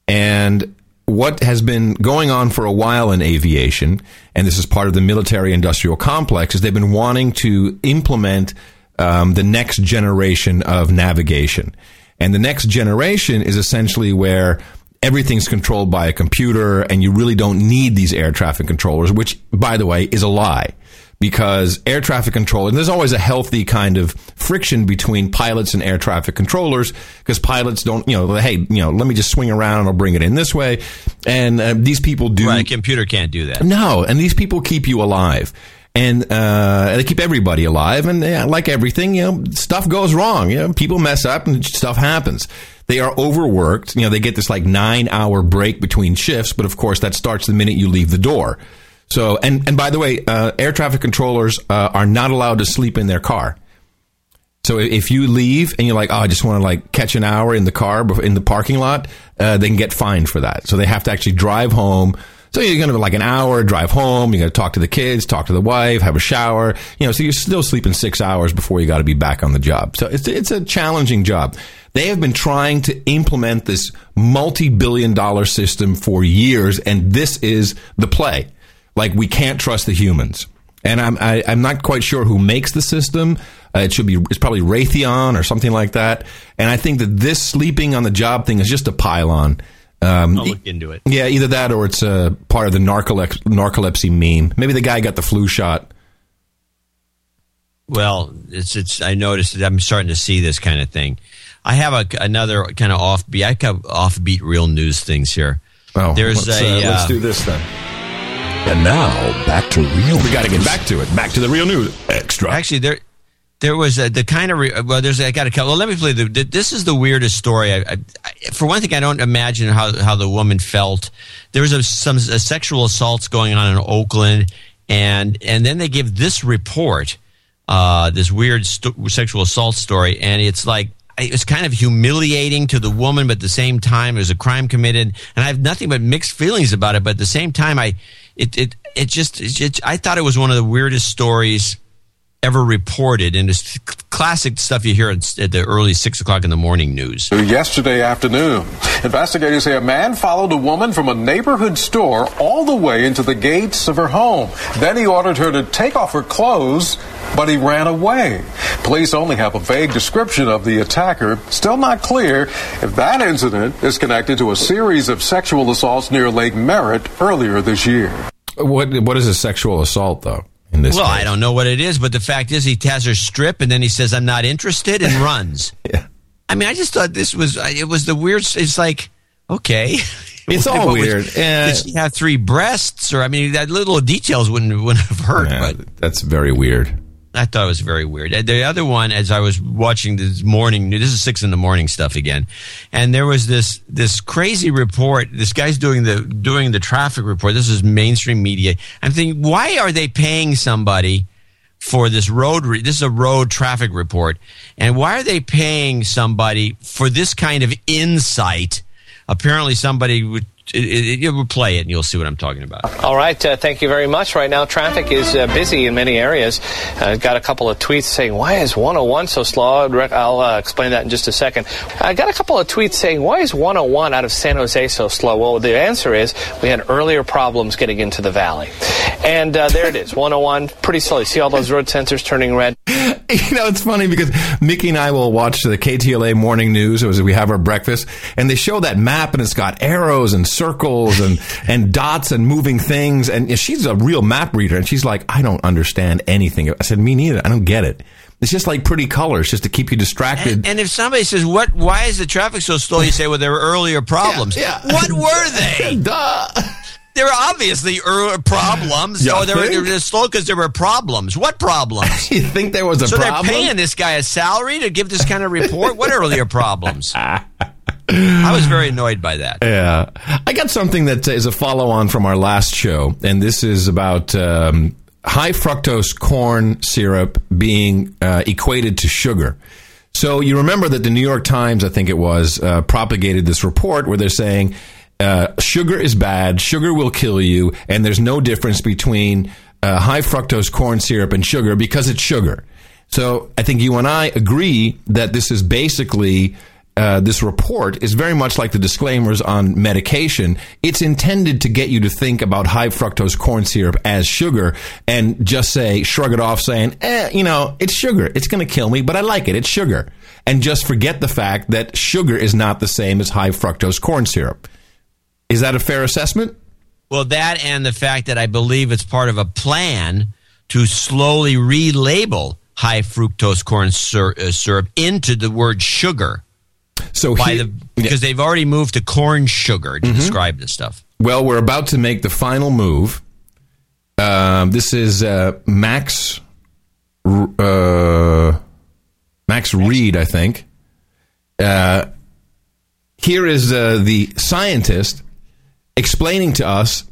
and what has been going on for a while in aviation, and this is part of the military industrial complex, is they've been wanting to implement um, the next generation of navigation. And the next generation is essentially where everything's controlled by a computer and you really don't need these air traffic controllers, which, by the way, is a lie. Because air traffic control, and there's always a healthy kind of friction between pilots and air traffic controllers, because pilots don't, you know, hey, you know, let me just swing around and I'll bring it in this way. And uh, these people do. right, a computer can't do that. No, and these people keep you alive. And uh, they keep everybody alive. And yeah, like everything, you know, stuff goes wrong. You know, people mess up and stuff happens. They are overworked. You know, they get this like nine hour break between shifts, but of course that starts the minute you leave the door. So, and, and by the way, uh, air traffic controllers uh, are not allowed to sleep in their car. So if you leave and you're like, oh, I just want to like catch an hour in the car in the parking lot, uh, they can get fined for that. So they have to actually drive home. So you're going to like an hour drive home. You got to talk to the kids, talk to the wife, have a shower. You know, so you're still sleeping six hours before you got to be back on the job. So it's it's a challenging job. They have been trying to implement this multi-billion dollar system for years, and this is the play. Like we can't trust the humans. And I'm I, I'm not quite sure who makes the system. Uh, it should be it's probably Raytheon or something like that. And I think that this sleeping on the job thing is just a pylon. Um, I'll look into it. yeah, either that or it's a part of the narcolep- narcolepsy meme. Maybe the guy got the flu shot. Well, it's it's. I noticed that I'm starting to see this kind of thing. I have a, another kind of offbeat. I have offbeat real news things here. Oh, there's let's, a. uh, let's uh, do this then. And now back to real. We got to get back to it. Back to the real news. Extra. Actually, there there was a, the kind of re, well. There's I got couple. Well, let me play the. This is the weirdest story. I, I, for one thing, I don't imagine how how the woman felt. There was a, some a sexual assaults going on in Oakland, and and then they give this report, uh, this weird st- sexual assault story, and it's like. It was kind of humiliating to the woman, but at the same time, it was a crime committed, and I have nothing but mixed feelings about it. But at the same time, I, it, it, it just, it, it, I thought it was one of the weirdest stories ever reported, and it's classic stuff you hear at, at the early six o'clock in the morning news. Yesterday afternoon, investigators say a man followed a woman from a neighborhood store all the way into the gates of her home. Then he ordered her to take off her clothes, but he ran away. Police only have a vague description of the attacker. Still not clear if that incident is connected to a series of sexual assaults near Lake Merritt earlier this year. What what is a sexual assault though? In this well, case? I don't know what it is, but the fact is, he has her strip, and then he says, "I'm not interested," and runs. yeah. I mean, I just thought this was it was the weird. It's like okay. It's all What was- weird. Eh. Did she have three breasts, or I mean, that little details wouldn't wouldn't have hurt. Yeah, but that's very weird. I thought it was very weird. The other one, as I was watching this morning, this is six in the morning stuff again, and there was this this crazy report. This guy's doing the doing the traffic report. This is mainstream media. I'm thinking, why are they paying somebody for this road? Re- this is a road traffic report, and why are they paying somebody for this kind of insight? apparently somebody would. It, it, you would play it and you'll see what I'm talking about. All right, uh, thank you very much. Right now, traffic is uh, busy in many areas. I uh, got a couple of tweets saying, "Why is 101 so slow?" I'll uh, explain that in just a second. I got a couple of tweets saying, "Why is 101 out of San Jose so slow?" Well, the answer is we had earlier problems getting into the valley, and uh, there it is, 101, pretty slow. See all those road sensors turning red. You know, it's funny because Mickey and I will watch the KTLA morning news as we have our breakfast, and they show that map, and it's got arrows and circles and, and dots and moving things. And she's a real map reader, and she's like, I don't understand anything. I said, Me neither. I don't get it. It's just like pretty colors, just to keep you distracted. And, and if somebody says, "What? Why is the traffic so slow?" You say, "Well, there were earlier problems." Yeah, What were they? Duh. There were obviously er- problems. You oh, they were, they were slow because there were problems. What problems? you think there was a so problem? they're paying this guy a salary to give this kind of report? what earlier problems? I was very annoyed by that. Yeah. I got something that is a follow on from our last show, and this is about um, high fructose corn syrup being uh, equated to sugar. So you remember that the New York Times, I think it was, uh, propagated this report where they're saying uh, sugar is bad, sugar will kill you, and there's no difference between uh, high fructose corn syrup and sugar because it's sugar. So I think you and I agree that this is basically uh, this report is very much like the disclaimers on medication. It's intended to get you to think about high fructose corn syrup as sugar and just say, shrug it off, saying, eh, you know, it's sugar. It's going to kill me, but I like it. It's sugar. And just forget the fact that sugar is not the same as high fructose corn syrup. Is that a fair assessment? Well, that and the fact that I believe it's part of a plan to slowly relabel high fructose corn uh, syrup into the word sugar. So by the, because they've already moved to corn sugar to describe this stuff. Well, we're about to make the final move. Um, this is uh, Max uh, Max Reed, I think. Uh, here is uh, the scientist explaining to us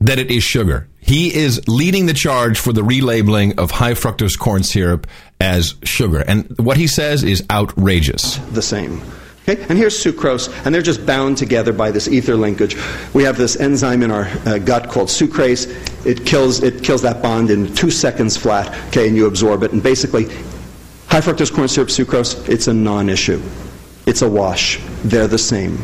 that it is sugar. He is leading the charge for the relabeling of high fructose corn syrup as sugar. And what he says is outrageous. the same. Okay? And here's sucrose, and they're just bound together by this ether linkage. We have this enzyme in our uh, gut called sucrase. It kills, it kills that bond in two seconds flat, okay, and you absorb it. And basically, high fructose corn syrup, sucrose, it's a non issue. It's a wash. They're the same.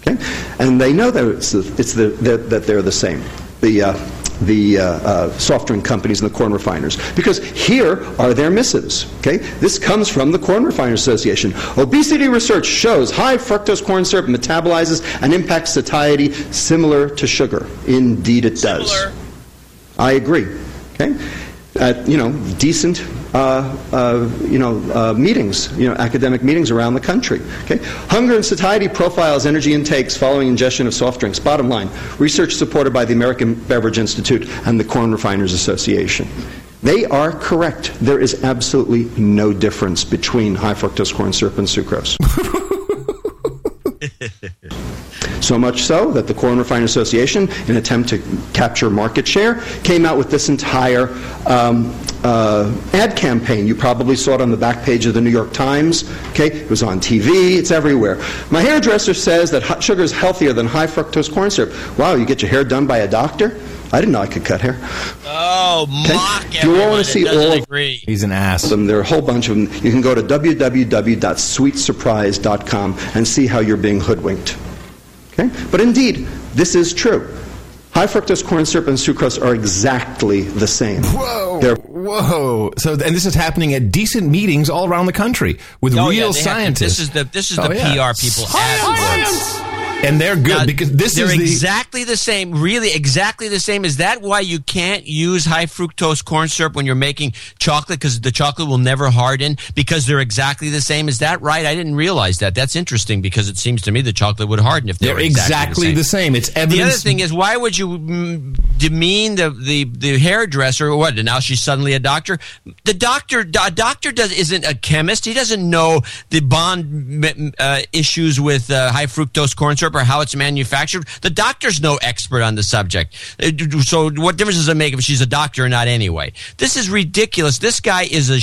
Okay? And they know that, it's the, it's the, that, that they're the same. The, uh, the uh, uh, soft drink companies and the corn refiners. Because here are their missives. Okay? This comes from the Corn Refiners Association. Obesity research shows high fructose corn syrup metabolizes and impacts satiety similar to sugar. Indeed, it does. I agree. Okay? Uh, you know, decent, uh, uh, you know, uh, meetings, you know, academic meetings around the country. Okay, hunger and satiety profiles energy intakes following ingestion of soft drinks. Bottom line, research supported by the American Beverage Institute and the Corn Refiners Association. They are correct. There is absolutely no difference between high fructose corn syrup and sucrose. So much so that the Corn Refiners Association, in an attempt to capture market share, came out with this entire um, uh, ad campaign. You probably saw it on the back page of the New York Times. Okay, it was on TV. It's everywhere. My hairdresser says that hot sugar is healthier than high fructose corn syrup. Wow, you get your hair done by a doctor? I didn't know I could cut hair. Oh, mock Do you want to see doesn't all of agree. He's an ass. them? There are a whole bunch of them. You can go to www.sweetsurprise.com and see how you're being hoodwinked. Okay? But indeed, this is true. High fructose corn syrup and sucrose are exactly the same. Whoa! They're Whoa! So, and this is happening at decent meetings all around the country with Oh, yeah, real they have to- scientists. this is the this is Oh, the yeah. PR people AdWords. And they're good Now, because this they're is the exactly the same, really exactly the same. Is that why you can't use high fructose corn syrup when you're making chocolate? Because the chocolate will never harden because they're exactly the same. Is that right? I didn't realize that. That's interesting because it seems to me the chocolate would harden if they they're were exactly the same. It's evidence. The other thing is, why would you mm, demean the, the, the hairdresser? Or what? And now she's suddenly a doctor. The doctor, a doctor does isn't a chemist. He doesn't know the bond uh, issues with uh, high fructose corn syrup or how it's manufactured. The doctor's no expert on the subject. Uh, So what difference does it make if she's a doctor or not? Anyway, this is ridiculous. This guy is a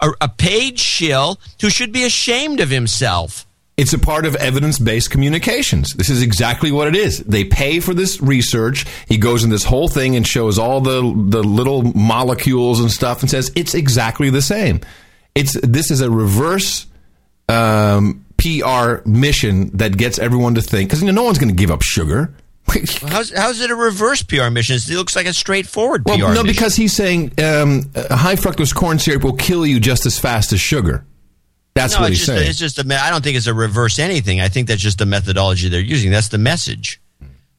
a, a paid shill who should be ashamed of himself. It's a part of evidence based communications. This is exactly what it is. They pay for this research. He goes in this whole thing and shows all the, the little molecules and stuff and says it's exactly the same. It's, this is a reverse um, PR mission that gets everyone to think, because you know, no one's going to give up sugar. How's, how's it a reverse PR mission? It looks like a straightforward Well, PR no, mission. because he's saying um, high fructose corn syrup will kill you just as fast as sugar. That's no, what he's just saying. It's just a. I don't think it's a reverse anything. I think that's just the methodology they're using. That's the message.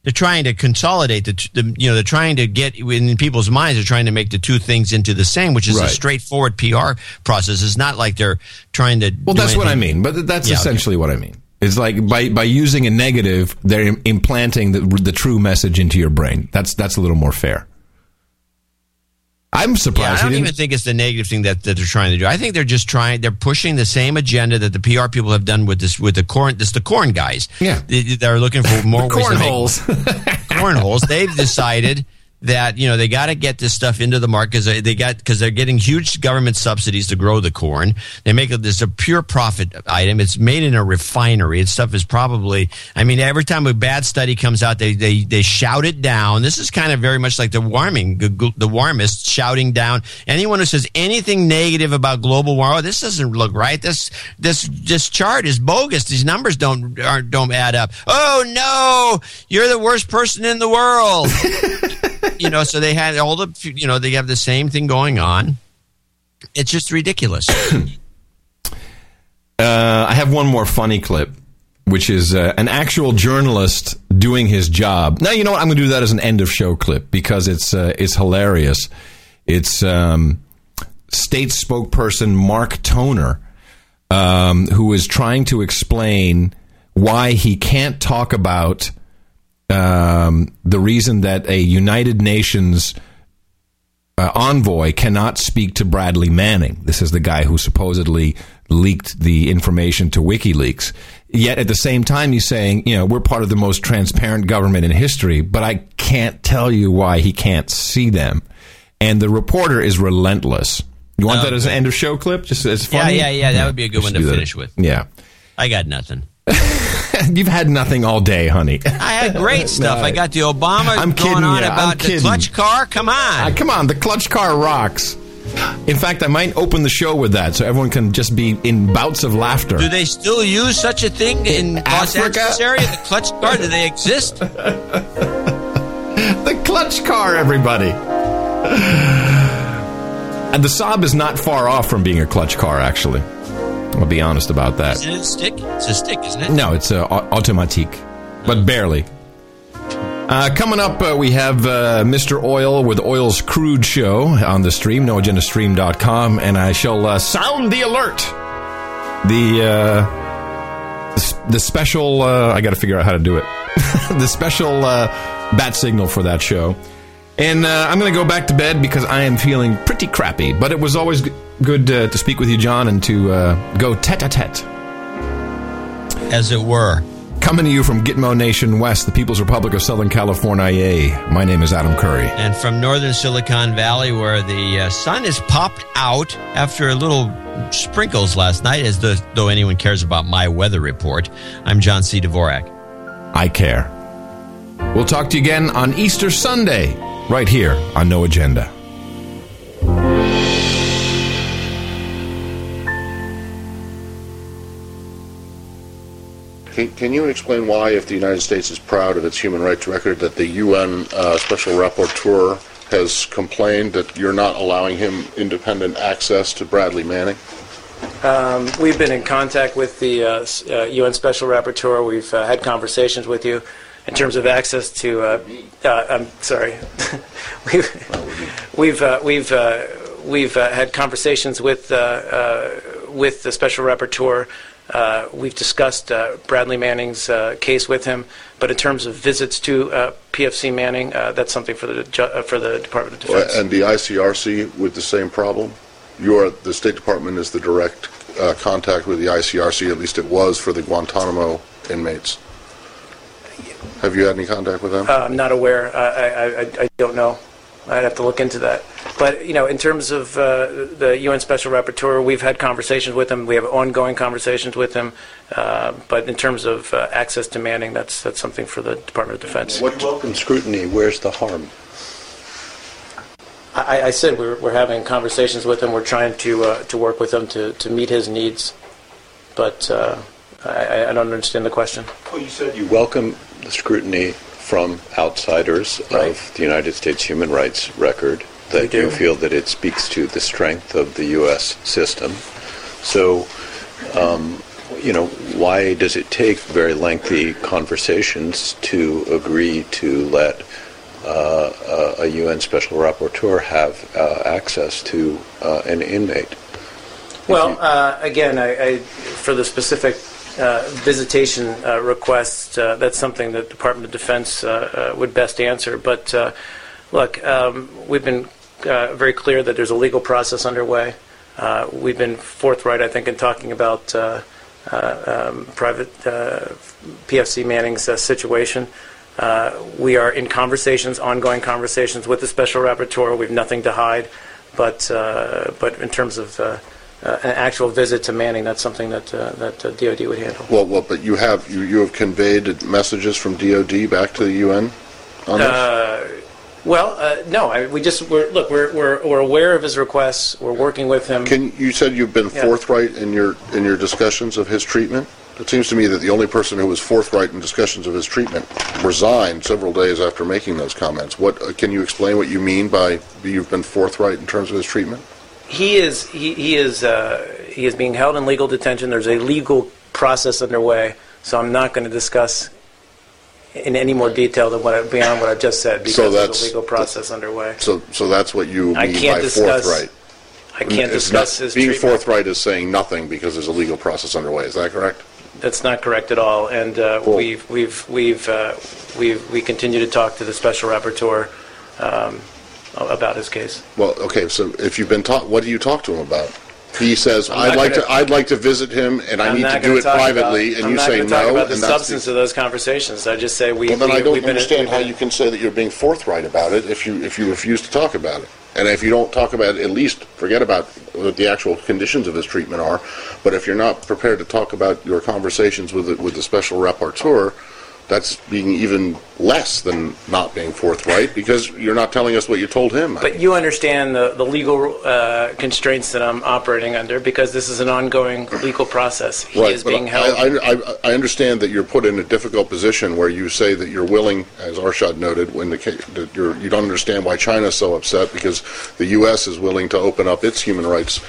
They're trying to consolidate the, the. You know, they're trying to get in people's minds. They're trying to make the two things into the same, which is a straightforward PR process. It's not like they're trying to. Well, that's what I mean. But that's Yeah, okay. essentially what I mean. It's like by by using a negative, they're implanting the the true message into your brain. That's that's a little more fair. I'm Yeah, surprised. I don't even think it's the negative thing that, that they're trying to do. I think they're just trying. They're pushing the same agenda that the PR people have done with this with the corn. This the corn guys. Yeah, they, they're looking for more The ways to make- cornholes. cornholes. They've decided that you know they got to get this stuff into the market because they, got because they're getting huge government subsidies to grow the corn. They make it this a pure profit item. It's made in a refinery. Its stuff is probably. I mean, every time a bad study comes out, they they they shout it down. This is kind of very much like the warming, the, warmest shouting down anyone who says anything negative about global warming. Oh, this doesn't look right. This this this chart is bogus. These numbers don't aren't, don't add up. Oh no, you're the worst person in the world. you know, so they had all the, you know, they have the same thing going on. It's just ridiculous. Uh, I have one more funny clip, which is uh, an actual journalist doing his job. Now, you know what? I'm going to do that as an end of show clip because it's uh, it's hilarious. It's um, state spokesperson Mark Toner, um, who is trying to explain why he can't talk about um, the reason that a United Nations uh, envoy cannot speak to Bradley Manning. This is the guy who supposedly leaked the information to WikiLeaks. Yet at the same time, he's saying, you know, we're part of the most transparent government in history, but I can't tell you why he can't see them. And the reporter is relentless. You want that as an end of show clip? Just as yeah, funny? yeah, yeah. That would be a good one to finish with. Yeah. I got nothing. You've had nothing all day, honey. I had great stuff. I got the Obama I'm going kidding on ya. I'm about the kidding. clutch car. Come on. Ah, come on, the clutch car rocks. In fact, I might open the show with that so everyone can just be in bouts of laughter. Do they still use such a thing in Los Africa? Angeles area? The clutch car? Do they exist? the clutch car, everybody. And the Saab is not far off from being a clutch car, actually. I'll be honest about that. Isn't it a stick? It's a stick, isn't it? No, it's uh, automatique, but barely. Uh, coming up, uh, we have uh, Mr. Oil with Oil's Crude Show on the stream, noagendastream.com, and I shall uh, sound the alert. The uh, the, special, uh, I got to figure out how to do it. the special uh, bat signal for that show. And uh, I'm going to go back to bed because I am feeling pretty crappy. But it was always g- good uh, to speak with you, John, and to uh, go tete a tete. As it were. Coming to you from Gitmo Nation West, the People's Republic of Southern California. Yay. My name is Adam Curry. And from northern Silicon Valley, where the uh, sun has popped out after a little sprinkles last night, as the, though anyone cares about my weather report, I'm John C. Dvorak. I care. We'll talk to you again on Easter Sunday, right here on No Agenda. Can, can you explain why, if the United States is proud of its human rights record, that the UN uh, Special Rapporteur has complained that you're not allowing him independent access to Bradley Manning? Um, we've been in contact with the uh, uh, UN Special Rapporteur. We've uh, had conversations with you in terms of access to. Uh, uh, I'm sorry. we've we've uh, we've uh, we've uh, had conversations with uh, uh, with the Special Rapporteur. Uh, we've discussed uh, Bradley Manning's uh, case with him, but in terms of visits to uh, PFC Manning, uh, that's something for the ju- uh, for the Department of Defense. And the ICRC with the same problem? You are, the State Department is the direct uh, contact with the ICRC, at least it was for the Guantanamo inmates. Have you had any contact with them? Uh, I'm not aware. I, I, I, I don't know. I'd have to look into that. But you know, in terms of uh, the UN Special Rapporteur, we've had conversations with him. We have ongoing conversations with him. Uh, but in terms of uh, access to Manning, that's that's something for the Department of Defense. What welcome scrutiny? Where's the harm? I, I said we're, we're having conversations with him. We're trying to uh, to work with him to, to meet his needs. But uh, I, I don't understand the question. Well, you said you welcome the scrutiny from outsiders of the United States human rights record. That you feel that it speaks to the strength of the U.S. system. So, um, you know, why does it take very lengthy conversations to agree to let uh, a, a UN special rapporteur have uh, access to uh, an inmate? Well, uh, again, I, I, for the specific uh, visitation uh, request, uh, that's something that the Department of Defense uh, uh, would best answer. But look, um, we've been very clear that there's a legal process underway. We've been forthright, I think, in talking about um, private PFC Manning's situation. We are in conversations, ongoing conversations with the special rapporteur. We have nothing to hide, but but in terms of uh, an actual visit to Manning, that's something that uh, that uh, DoD would handle. Well, well, but you have you, you have conveyed messages from DoD back to the UN on this. Uh, well, uh, no, I, we just we're, look. We're, we're we're aware of his requests. We're working with him. Can you said you've been Yeah. forthright in your in your discussions of his treatment? It seems to me that the only person who was forthright in discussions of his treatment resigned several days after making those comments. What uh, can you explain what you mean by you've been forthright in terms of his treatment? He is he, he is uh, he is being held in legal detention. There's a legal process underway, so I'm not going to discuss in any more detail than what I, beyond what I've just said because So there's a legal process underway. So so that's what you I mean can't by discuss- forthright. I can't It's discuss not- his being treatment. forthright is saying nothing because there's a legal process underway. Is that correct? That's not correct at all, and uh, we've we've we've uh, we we continue to talk to the special rapporteur um, about his case. Well, okay. So if you've been taught, what do you talk to him about? He says, I'm "I'd not like gonna- to. I'd like to visit him, and I I'm need not to gonna do it talk privately." about- and I'm you not say no, talk about the and that's substance of those conversations. I just say we. Well, then we, I don't we've been- understand we've how been- you can say that you're being forthright about it if you if you refuse to talk about it. And if you don't talk about it, at least forget about what the actual conditions of his treatment are. But if you're not prepared to talk about your conversations with the, with the special rapporteur, that's being even less than not being forthright because you're not telling us what you told him. But you understand the, the legal uh, constraints that I'm operating under because this is an ongoing legal process. He right, is being I, held. I, I, I understand that you're put in a difficult position where you say that you're willing, as Arshad noted, when the that you're, you don't understand why China's so upset because the U.S. is willing to open up its human rights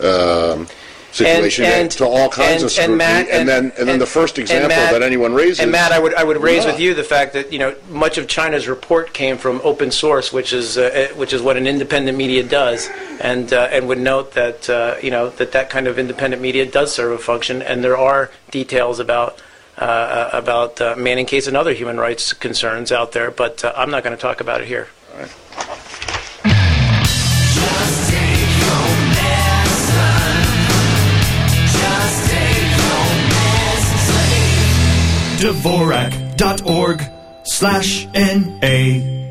um, situation and- to all kinds and- of scrutiny. and Matt- and, then, and then the first example Matt- that anyone raises. And Matt, I would I would raise Yeah. with you the fact that you know much of China's report came from open source, which is uh, uh, which is what an independent media does, and uh, and would note that uh, you know that that kind of independent media does serve a function, and there are details about. Uh, about uh, Manning case and other human rights concerns out there, but uh, I'm not going to talk about it here. Dvorak.org slash N-A